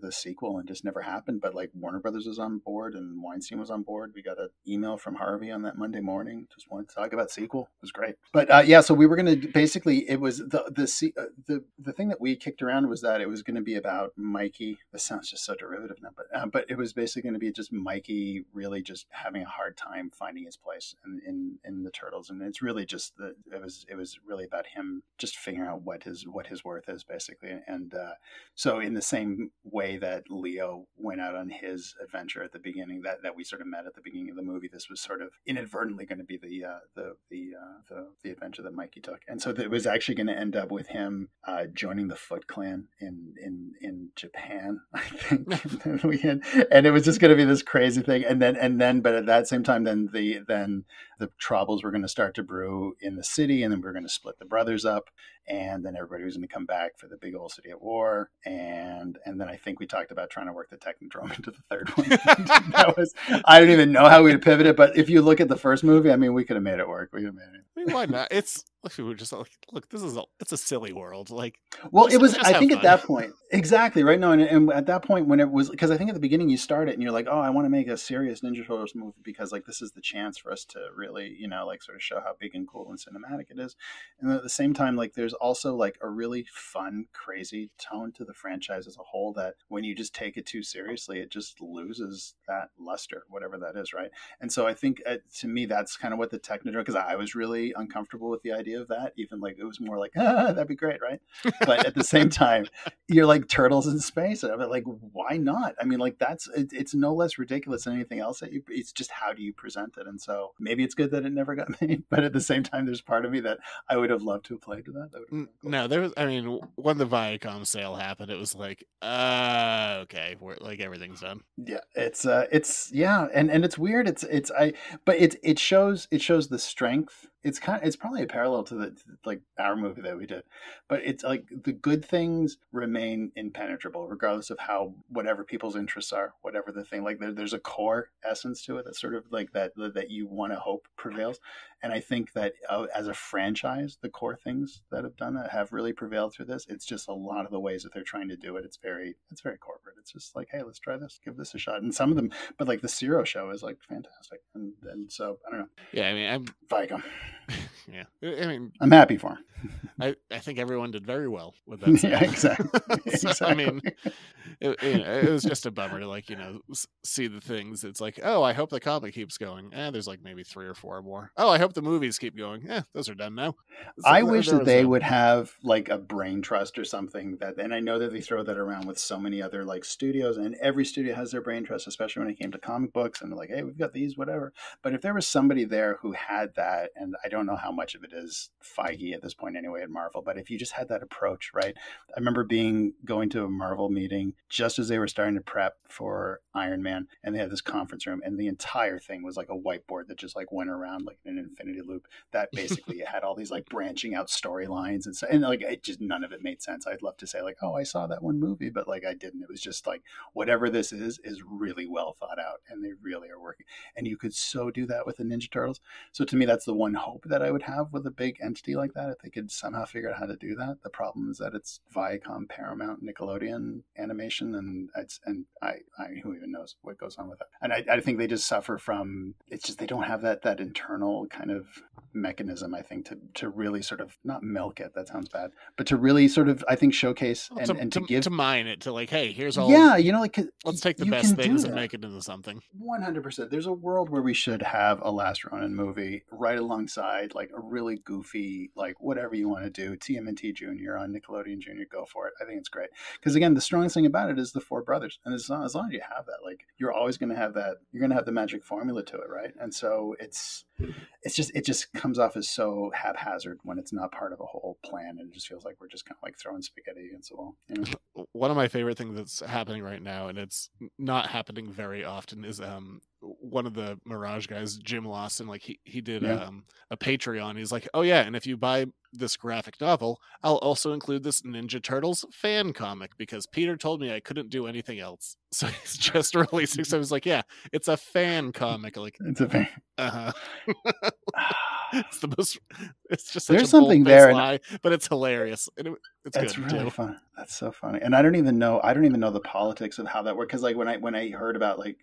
the sequel and just never happened. But like Warner Brothers was on board and Weinstein was on board. We got an email from Harvey on that Monday morning. Just wanted to talk about sequel. It was great. But uh, yeah, so we were going to basically it was the the uh, the the thing that we kicked around was that it was going to be about Mikey. This sounds just so derivative now, but uh, but it was basically going to be just Mikey really just having a hard time finding his place in in, in the Turtles, and it's really just the it was it was really about him just figuring out what his what his worth is basically, and uh, so in the same way that Leo went out on his adventure at the beginning, that, that we sort of met at the beginning of the movie. This was sort of inadvertently going to be the uh, the the, uh, the, the adventure that Mikey took, and so it was actually going to end up with him uh, joining the Foot Clan in in in Japan, I think. and we had, and it was just going to be this crazy thing, and then and then, but at that same time, then the then the troubles were going to start to brew in the city, and then we are going to split the brothers up, and then everybody was going to come back for the big old city at war, and and then I think we talked about trying to work the Technodrome into the third one. that was I don't even know how we'd pivot it, but if you look at the first movie, I mean, we could have made it work. We could have made it. I mean, why not? It's we were just like, look, this is a it's a silly world. Like, well, just, it was. I think fun. at that point, exactly right. No, and, and at that point when it was because I think at the beginning you start it and you're like, oh, I want to make a serious Ninja Turtles movie because like this is the chance for us to really, you know, like sort of show how big and cool and cinematic it is, and at the same time, like there's also like a really fun, crazy tone to the franchise as a whole that when you just take it too seriously, it just loses that luster, whatever that is, right? And so I think uh, to me that's kind of what the Technodrome because I was really uncomfortable with the idea of that. Even like it was more like, ah, that'd be great, right? But at the same time, you're like turtles in space. And I'm like, why not? I mean, like that's it, it's no less ridiculous than anything else. That you, it's just how do you present it? And so maybe it's good that it never got made. But at the same time, there's part of me that I would have loved to have played to that. that cool. No, there was. I mean, when the Viacom sale happened, it was like, uh, okay, we're like everything's done. Yeah, it's uh, it's yeah, and and it's weird. It's it's I, but it it shows it shows the strength it's kind of, it's probably a parallel to the to like our movie that we did but it's like the good things remain impenetrable regardless of how whatever people's interests are whatever the thing like there, there's a core essence to it that's sort of like that that you want to hope prevails and i think that uh, as a franchise the core things that have done that have really prevailed through this it's just a lot of the ways that they're trying to do it it's very it's very corporate it's just like hey let's try this give this a shot and some of them but like the zero show is like fantastic and and so i don't know yeah i mean i'm Viacom. yeah, I mean, I'm happy for him. I, I think everyone did very well with that. yeah, exactly. so, exactly. I mean, it, you know, it was just a bummer to like you know see the things. It's like, oh, I hope the comic keeps going. Eh, there's like maybe three or four more. Oh, I hope the movies keep going. Yeah, those are done now. So I wish that they a... would have like a brain trust or something that, and I know that they throw that around with so many other like studios, and every studio has their brain trust, especially when it came to comic books, and they're like, hey, we've got these, whatever. But if there was somebody there who had that, and I don't know how much of it is Feige at this point anyway at Marvel, but if you just had that approach, right? I remember being going to a Marvel meeting just as they were starting to prep for Iron Man, and they had this conference room, and the entire thing was like a whiteboard that just like went around like an infinity loop that basically had all these like branching out storylines and so and like it just none of it made sense. I'd love to say like, oh, I saw that one movie, but like I didn't. It was just like whatever this is is really well thought out, and they really are working. And you could so do that with the Ninja Turtles. So to me, that's the one hope that I would have with a big entity like that if they could somehow figure out how to do that. The problem is that it's Viacom, Paramount, Nickelodeon animation, and it's and I, I who even knows what goes on with it. And I, I think they just suffer from it's just they don't have that that internal kind of mechanism. I think to to really sort of not milk it. That sounds bad, but to really sort of I think showcase well, and, to, and to, to, give to mine it to like hey here's all yeah you know like let's take the best things and make it into something. One hundred percent. There's a world where we should have a Last Ronin movie right alongside like a really goofy, like whatever you want to do, TMNT Junior on Nickelodeon Junior, go for it. I think it's great because again, the strongest thing about it is the four brothers, and as long, as long as you have that, like you're always going to have that, you're going to have the magic formula to it, right? And so it's it's just it just comes off as so haphazard when it's not part of a whole plan, and it just feels like we're just kind of like throwing spaghetti against the wall. You know? One of my favorite things that's happening right now, and it's not happening very often, is um one of the Mirage guys, Jim Lawson, like he he did Yeah. um a Patreon. He's like, oh yeah, and if you buy this graphic novel, I'll also include this Ninja Turtles fan comic because Peter told me I couldn't do anything else. So he's just releasing. So I was like, yeah, it's a fan comic. Like, It's a fan. uh huh. it's the most. It's just such There's a something there, and- lie, but it's hilarious. And it, it's That's good really too. fun. That's so funny, and I don't even know. I don't even know the politics of how that works. Because like when I when I heard about like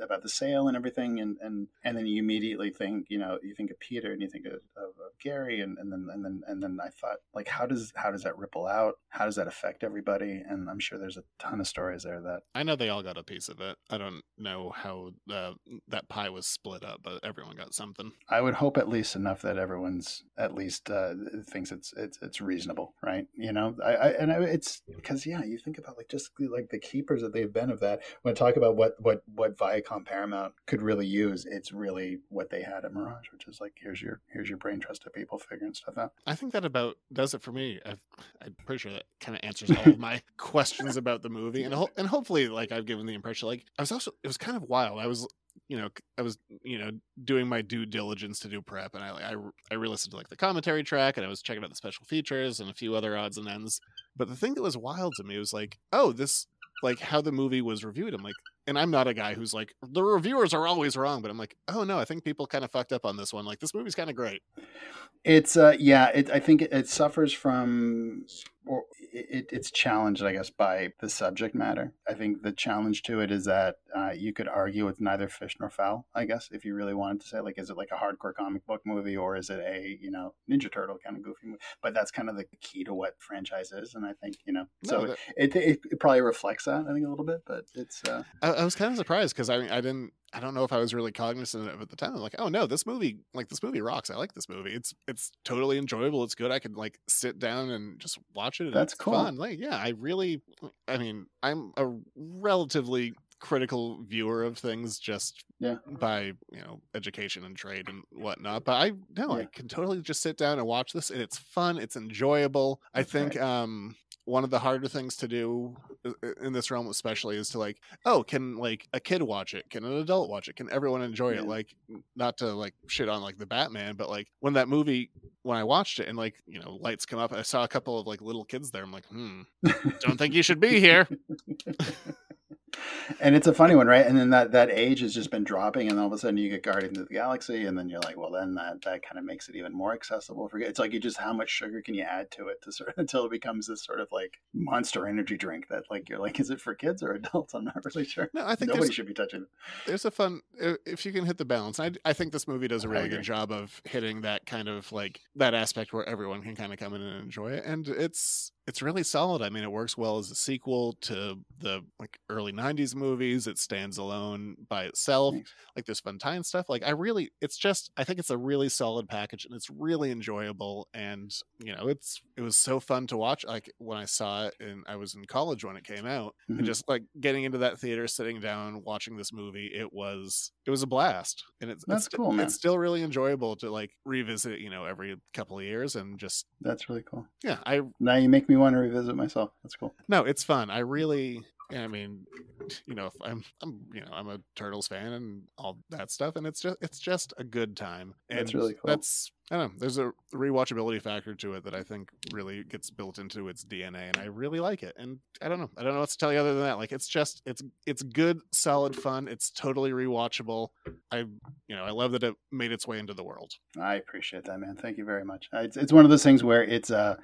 about the sale and everything, and and and then you immediately think, you know, you think of Peter and you think of, of, of Gary, and, and then and then and then I thought, like, how does how does that ripple out? How does that affect everybody? And I'm sure there's a ton of stories there that I know they all got a piece of it. I don't know how uh, that pie was split up, but everyone got something. I would hope at least enough that everyone's at least uh, thinks it's it's it's reasonable, right? You know, I, I and I, it's because yeah, you think about like just like the keepers that they've been of that. When I talk about what what what Viacom Paramount could really use, it's really what they had at Mirage, which is like here's your here's your brain trust of people figuring stuff out. I think that about does it for me. I've, I'm pretty sure that kind of answers all of my questions about the movie, and ho- and hopefully, like I've given the impression. Like I was also, it was kind of wild. I was, you know, I was, you know, doing my due diligence to do prep, and I I I re-listened to like the commentary track, and I was checking out the special features and a few other odds and ends. But the thing that was wild to me was like, oh, this like how the movie was reviewed. I'm like, and I'm not a guy who's like the reviewers are always wrong, but I'm like, oh no, I think people kind of fucked up on this one. Like this movie's kind of great. It's uh yeah, it, I think it, it suffers from or it, it's challenged, I guess, by the subject matter. I think the challenge to it is that uh, you could argue it's neither fish nor fowl. I guess if you really wanted to say, like, is it like a hardcore comic book movie or is it a you know Ninja Turtle kind of goofy movie? But that's kind of the key to what franchise is, and I think you know, so that- it, it it probably reflects that I think a little bit, but it's uh, I, I was kind of surprised because I I didn't I don't know if I was really cognizant of at the time. I'm like, oh no, this movie like this movie rocks. I like this movie. It's it's totally enjoyable. It's good. I could like sit down and just watch it. And That's it's cool. Fun. Like yeah, I really. I mean, I'm a relatively critical viewer of things just Yeah. by you know education and trade and whatnot but i no i can totally just sit down and watch this and it's fun it's enjoyable i think right. um one of the harder things to do i- i- in this realm especially is to like oh can like a kid watch it? Can an adult watch it? Can everyone enjoy Yeah. it like not to like shit on like the batman but like when that movie when i watched it and like you know lights come up i saw a couple of like little kids there i'm like hmm don't think you should be here and it's a funny one, right? And then that that age has just been dropping, and all of a sudden you get Guardians of the Galaxy, and then you're like, well, then that that kind of makes it even more accessible. For it's like you just how much sugar can you add to it to sort of, until it becomes this sort of like monster energy drink that like you're like, is it for kids or adults? I'm not really sure. No, I think nobody should be touching it. there's a fun if you can hit the balance. I, I think this movie does a really good job of hitting that kind of like that aspect where everyone can kind of come in and enjoy it, and it's it's really solid. I mean, it works well as a sequel to the like early '90s movies. It stands alone by itself. Like there's fun time stuff. Like I really, it's just I think it's a really solid package, and it's really enjoyable. And you know, it's it was so fun to watch. Like when I saw it, and I was in college when it came out, Mhm. and just like getting into that theater, sitting down, watching this movie, it was it was a blast, and it's That's it's, cool, man. It's still really enjoyable to like revisit, you know, every couple of years, and just That's really cool. yeah, I Now you make me want to revisit myself. That's cool. no, it's fun. I really, I mean, you know, if I'm, I'm, you know, I'm a Turtles fan and all that stuff, and it's just, it's just a good time. And That's really cool. That's, I don't know. There's a rewatchability factor to it that I think really gets built into its DNA, and I really like it. And I don't know, I don't know what to tell you other than that. Like, it's just, it's, it's good, solid fun. It's totally rewatchable. I, you know, I love that it made its way into the world. I appreciate that, man. Thank you very much. It's, it's one of those things where it's uh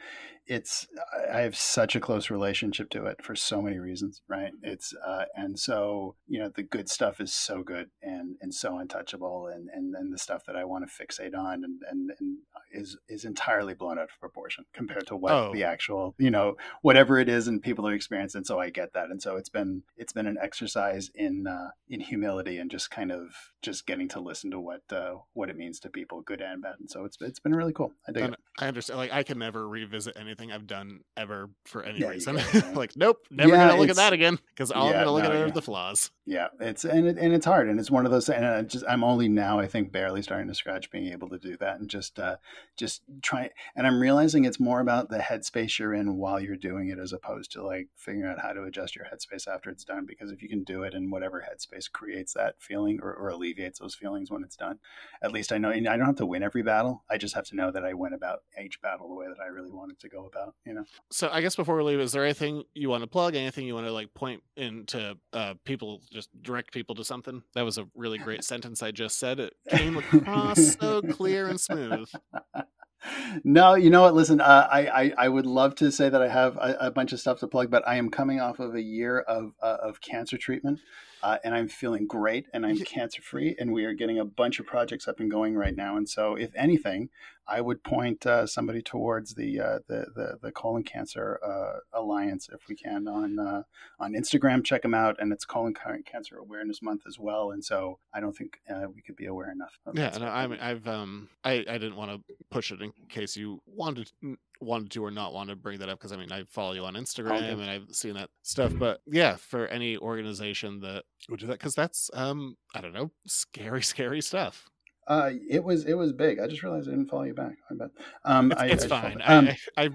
it's I have such a close relationship to it for so many reasons, right? It's uh and so you know the good stuff is so good and and so untouchable, and and and the stuff that I want to fixate on and and and is is entirely blown out of proportion compared to what Oh. the actual you know whatever it is and people are experiencing. So I get that, and so it's been it's been an exercise in uh, in humility and just kind of just getting to listen to what uh, what it means to people, good and bad. And so it's it's been really cool. I dig And it. I understand. Like, I can never revisit anything I've done ever for any Yeah, reason. like, nope, never Yeah, gonna look at that again because all I'm gonna look no, at are yeah. the flaws. Yeah, it's and it, and it's hard, and it's one of those. And I just I'm only now I think barely starting to scratch being able to do that, and just uh, just try. And I'm realizing it's more about the headspace you're in while you're doing it, as opposed to like figuring out how to adjust your headspace after it's done. Because if you can do it in whatever headspace creates that feeling or, or alleviates those feelings when it's done, at least I know. And I don't have to win every battle. I just have to know that I went about each battle the way that I really wanted to go about. You know. So I guess before we leave, is there anything you want to plug? Anything you want to like point into uh, people, just direct people to something? That was a really great sentence I just said. It came across so clear and smooth. no, you know what? Listen, uh, I, I I would love to say that I have a, a bunch of stuff to plug, but I am coming off of a year of uh, of cancer treatment, uh, and I'm feeling great, and I'm cancer free, and we are getting a bunch of projects up and going right now. And so, if anything, I would point uh, somebody towards the, uh, the the the colon cancer uh, alliance if we can on uh, on Instagram. Check them out, and it's colon cancer awareness month as well. And so, I don't think uh, we could be aware enough. Of Yeah, stuff. I mean, I've um, I I didn't want to push it in case you wanted wanted to or not want to bring that up because I mean I follow you on Instagram Okay. and I've seen that stuff. But yeah, for any organization that would do that because that's um, I don't know, scary, scary stuff. Uh, it was it was big. I just realized I didn't follow you back. I bet. Um, It's, I, it's I fine. Um, I, I, I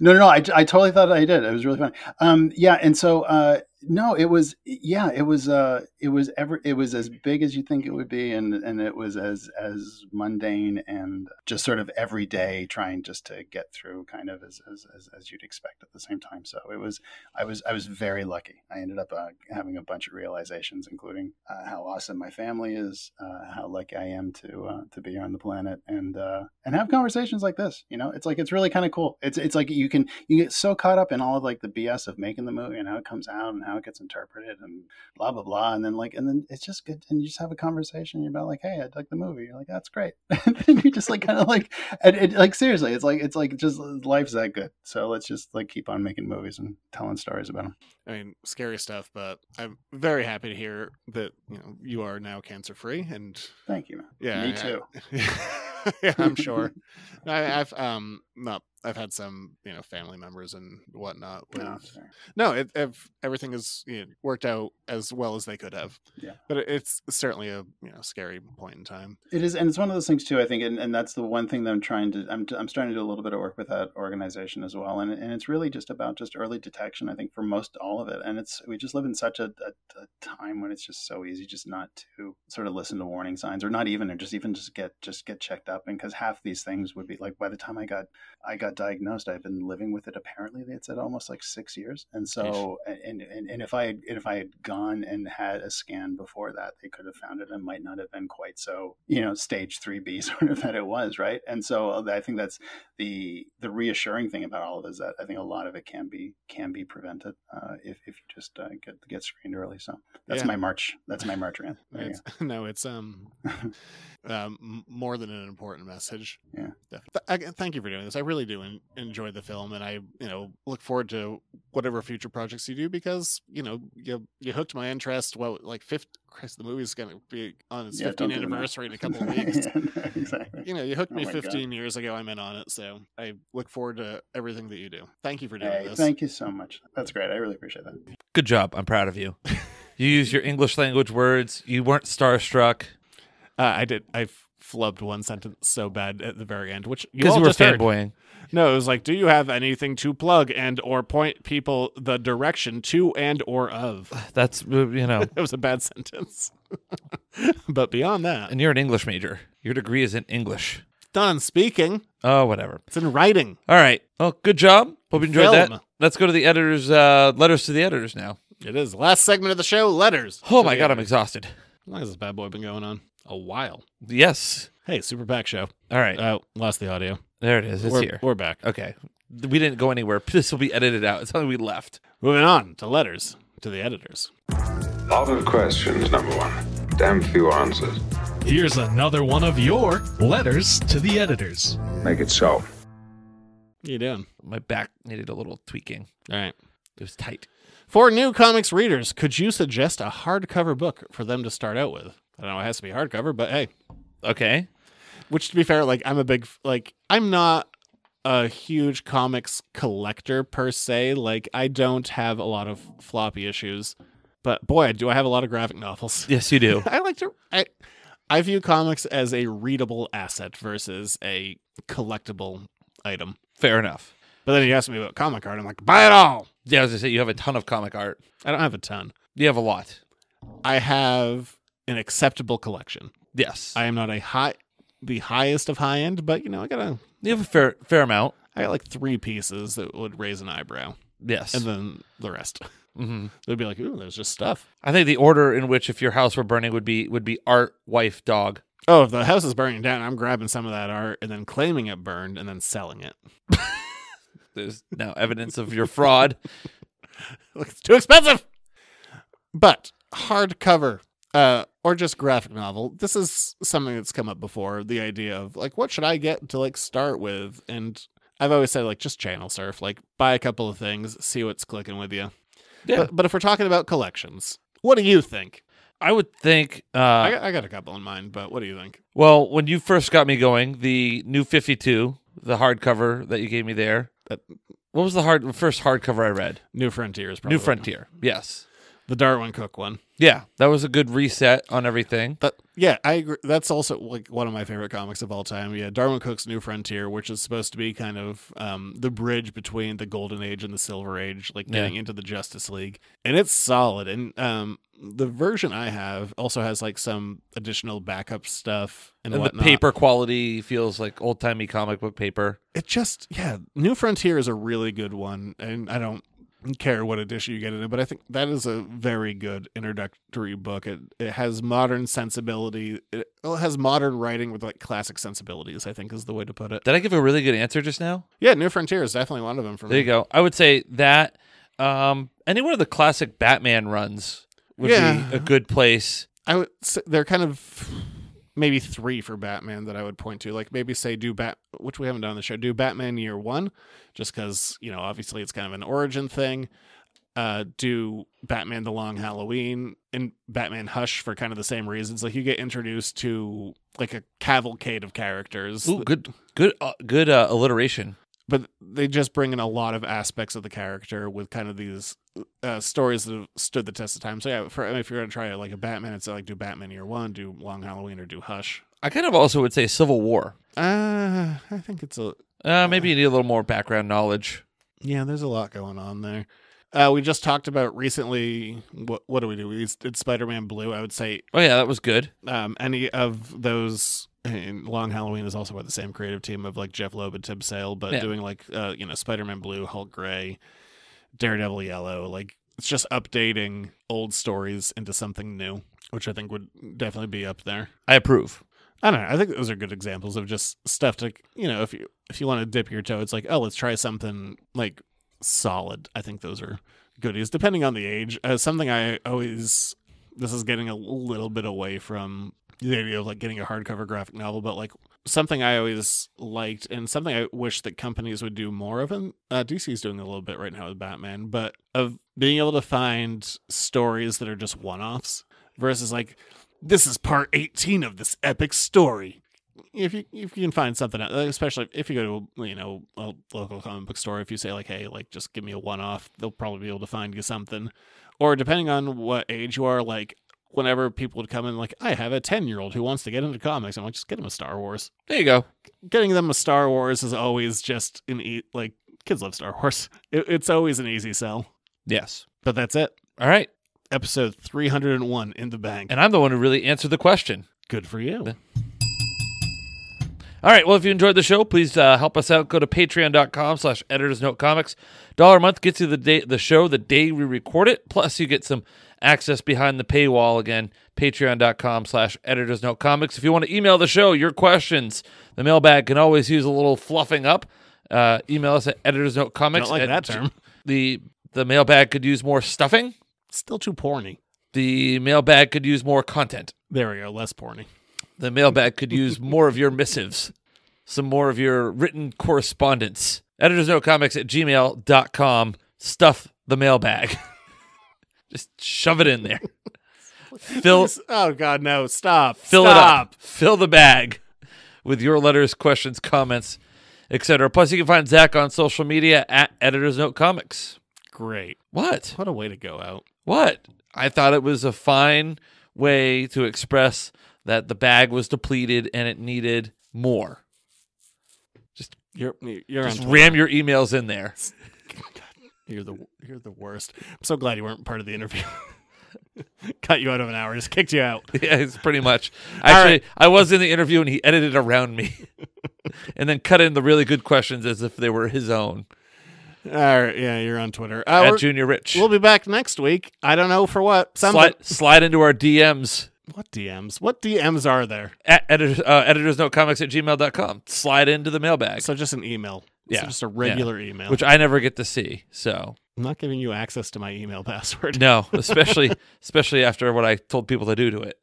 no, no, no. I, I totally thought I did. It was really fun. Um, yeah, and so uh, no, it was yeah, it was uh, it was ever it was as big as you think it would be, and and it was as as mundane and just sort of everyday, trying just to get through, kind of as as, as, as you'd expect at the same time. So it was I was I was very lucky. I ended up uh, having a bunch of realizations, including uh, how awesome my family is, uh, how lucky I am to uh, to be on the planet, and uh, and have conversations like this. You know, it's like it's really kind of cool. It's it's like you can you get so caught up in all of like the BS of making the movie and how it comes out and how it gets interpreted and blah blah blah, and then like and then it's just good, and you just have a conversation. You're about like, hey, I like the movie. You're like, that's great. and then you just like kind of like and it, like seriously, it's like it's like just life's that good. So let's just like keep on making movies and telling stories about them. I mean, scary stuff, but I'm very happy to hear that you know you are now cancer free, and Thank you. Man. yeah, me I- too. yeah, I'm sure. I, I've um no, I've had some you know family members and whatnot. Ah, with, No, no, it, ev- everything has you know, worked out as well as they could have. Yeah. but it, it's certainly a you know scary point in time. It is, and it's one of those things too. I think, and, and that's the one thing that I'm trying to. I'm, I'm starting to do a little bit of work with that organization as well, and and it's really just about just early detection. I think for most all of it, and it's we just live in such a, a, a time when it's just so easy just not to sort of listen to warning signs, or not even, or just even just get just get checked up, and because half these things would be like by the time I got I got diagnosed, I've been living with it. Apparently, it's said almost like six years, and so and and, and if I had, if I had gone and had a scan before that, they could have found it and might not have been quite so you know stage three B sort of that it was right. And so uh, I think that's the the reassuring thing about all of it is that I think a lot of it can be can be prevented uh, if if you just uh, get get screened early. So that's Yeah. my March. That's my March rant. It's, no, it's um, um more than an important message. Yeah. Th- again, thank you for doing this. I really do en- enjoy the film, and I you know look forward to whatever future projects you do because you know you you hooked my interest. Well, like fifth, Christ, the movie's gonna be on its Yeah, 15th do anniversary in a couple of weeks. Yeah, exactly. You know, you hooked Oh me my God. 15 years ago. I'm in on it, so I look forward to everything that you do. Thank you for doing Hey, this. thank you so much. That's great. I really appreciate that. Good job. I'm proud of you. You use your English language words. You weren't starstruck Uh, I did. I f- flubbed one sentence so bad at the very end, which you because you were fanboying. No, it was like, do you have anything to plug and or point people the direction to and or of? That's uh, you know. it was a bad sentence. but beyond that, And you're an English major. Your degree is in English. done speaking. Oh, whatever. It's in writing. All right. Well, good job. Hope you enjoyed that. Let's go to the editors. Uh, letters to the editors now. It is last segment of the show. Letters. Oh my god, I'm exhausted. How long has this bad boy been going on? A while. Yes. Hey, Super Pack Show. All right. Oh, lost the audio. There it is. It's we're, here. We're back. Okay. We didn't go anywhere. This will be edited out. It's only we left. Moving on to letters to the editors. A Lot of questions, number one. Damn few answers. Here's another one of your letters to the editors. Make it so. you doing? My back needed a little tweaking. All right. It was tight. For new comics readers, could you suggest a hardcover book for them to start out with? I don't know, it has to be hardcover, but hey. Okay. Which to be fair, like I'm a big like I'm not a huge comics collector per se. Like I don't have a lot of floppy issues. But boy, do I have a lot of graphic novels. Yes, you do. I like to I I view comics as a readable asset versus a collectible item. Fair enough. But then you ask me about comic art, I'm like, buy it all. Yeah, as I was say you have a ton of comic art. I don't have a ton. You have a lot. I have an acceptable collection. Yes. I am not a high the highest of high end, but you know, I got a You have a fair fair amount. I got like three pieces that would raise an eyebrow. Yes. And then the rest. hmm They'd be like, ooh, there's just stuff. I think the order in which if your house were burning would be would be art, wife, dog. Oh, if the house is burning down, I'm grabbing some of that art and then claiming it burned and then selling it. There's now evidence of your fraud. Look, it's too expensive. But hardcover, uh, or just graphic novel. This is something that's come up before. The idea of like, what should I get to like start with? And I've always said like, just channel surf. Like, buy a couple of things, see what's clicking with you. Yeah. But, but if we're talking about collections, what do you think? I would think uh I, got, I got a couple in mind, but what do you think? well, when you first got me going, the new 52, the hardcover that you gave me there. That What was the hard first hardcover I read? New Frontiers, probably. New Frontier. Yes. the Darwyn Cooke one. Yeah, that was a good reset on everything. But yeah, I agree. That's also like one of my favorite comics of all time. Yeah, Darwyn Cooke's New Frontier, which is supposed to be kind of um, the bridge between the Golden Age and the Silver Age, like Yeah. getting into the Justice League, and it's solid. And um, the version I have also has like some additional backup stuff and, And the paper quality feels like old timey comic book paper. It just yeah, New Frontier is a really good one, and I don't care what edition you get in it, but I think that is a very good introductory book. It it has modern sensibility. It well, it has modern writing with like classic sensibilities. I think is the way to put it. Did I give a really good answer just now? Yeah, New Frontier is definitely one of them for There me. you go. I would say that um, any one of the classic Batman runs would Yeah. be a good place. I would say they're kind of maybe three for Batman that I would point to. Like maybe say do Bat, which we haven't done on the show. Do Batman Year One, just because you know obviously it's kind of an origin thing. Uh, do Batman the Long Halloween and Batman Hush for kind of the same reasons. Like you get introduced to like a cavalcade of characters. Ooh, good, good, uh, good uh, alliteration. but they just bring in a lot of aspects of the character with kind of these uh, stories that have stood the test of time. So yeah, for if you're gonna try like a Batman, it's like do Batman Year One, do Long Halloween, or do Hush. I kind of also would say Civil War. Uh, I think it's a Uh, maybe you need a little more background knowledge. yeah. There's a lot going on there. Uh, we just talked about recently. What what do we do? We did Spider-Man Blue. I would say Oh yeah, that was good. um, any of those. And Long Halloween is also by the same creative team of like Jeph Loeb and Tim Sale, but Yeah. doing like uh, you know Spider-Man Blue, Hulk Gray, Daredevil Yellow. Like it's just updating old stories into something new, which I think would definitely be up there. I approve. I don't know. I think those are good examples of just stuff to you know if you if you want to dip your toe, it's like oh let's try something like solid. I think those are goodies depending on the age. Uh, something I always this is getting a little bit away from the idea of like getting a hardcover graphic novel, but like something I always liked and something I wish that companies would do more of. And uh, DC is doing a little bit right now with Batman, but of being able to find stories that are just one offs versus like this is part 18 of this epic story. If you if you can find something, especially if you go to you know a local comic book store, if you say like, hey, like just give me a one off, they'll probably be able to find you something. Or depending on what age you are, like whenever people would come in, like I have a ten year old who wants to get into comics, I'm like, just get him a Star Wars. There you go. Getting them a Star Wars is always just an e- like kids love Star Wars. It, it's always an easy sell. Yes. But that's it. All right. Episode 301 in the bank. And I'm the one who really answered the question. Good for you. All right. Well, if you enjoyed the show, please uh, help us out. Go to patreon.com slash editors note comics. Dollar a month gets you the day the show the day we record it. Plus you get some access behind the paywall again. Patreon.com slash editors note comics. If you want to email the show, your questions, the mailbag can always use a little fluffing up. Uh, email us at editors note comics. Like that term. The the mailbag could use more stuffing. Still too porny. The mailbag could use more content. There we go. Less porny. The mailbag could use more of your missives, some more of your written correspondence. Editors Note Comics at gmail.com. Stuff the mailbag. Just shove it in there. Fill, Please- oh God, no! Stop! fill Stop. it up. Fill the bag with your letters, questions, comments, etc. Plus, you can find Zach on social media at Editors Note Comics. Great. What? What a way to go out. What? I thought it was a fine way to express that the bag was depleted and it needed more. You're you're Just ram your emails in there. You're the you're the worst. I'm so glad you weren't part of the interview. Cut you out of an hour, just kicked you out. Yeah, it's pretty much. Actually, right. I was in the interview and he edited around me, and then cut in the really good questions as if they were his own. All right, yeah, you're on Twitter. Uh, At Junior Rich. We'll be back next week. I don't know for what. Something. Slide, slide into our DMs What DMs? What DMs are there? at editors, uh, editors note comics at gmail.com. Slide into the mailbag. So just an email. So yeah. just a regular yeah. email. Which I never get to see. So I'm not giving you access to my email password. no, especially especially after what I told people to do to it.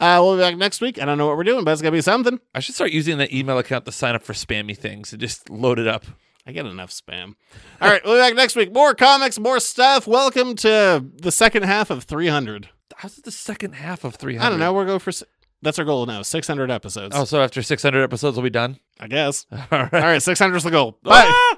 Uh, we'll be back next week. I don't know what we're doing, but it's gonna be something. I should start using that email account to sign up for spammy things and just load it up. I get enough spam. All right, we'll be back next week. More comics, more stuff. Welcome to the second half of 300. How's it the second half of 300? I don't know. We're going for that's our goal now. 600 episodes. Oh, so after 600 episodes, we'll be done? I guess. All right. All right, 600 is the goal. Bye. Ah!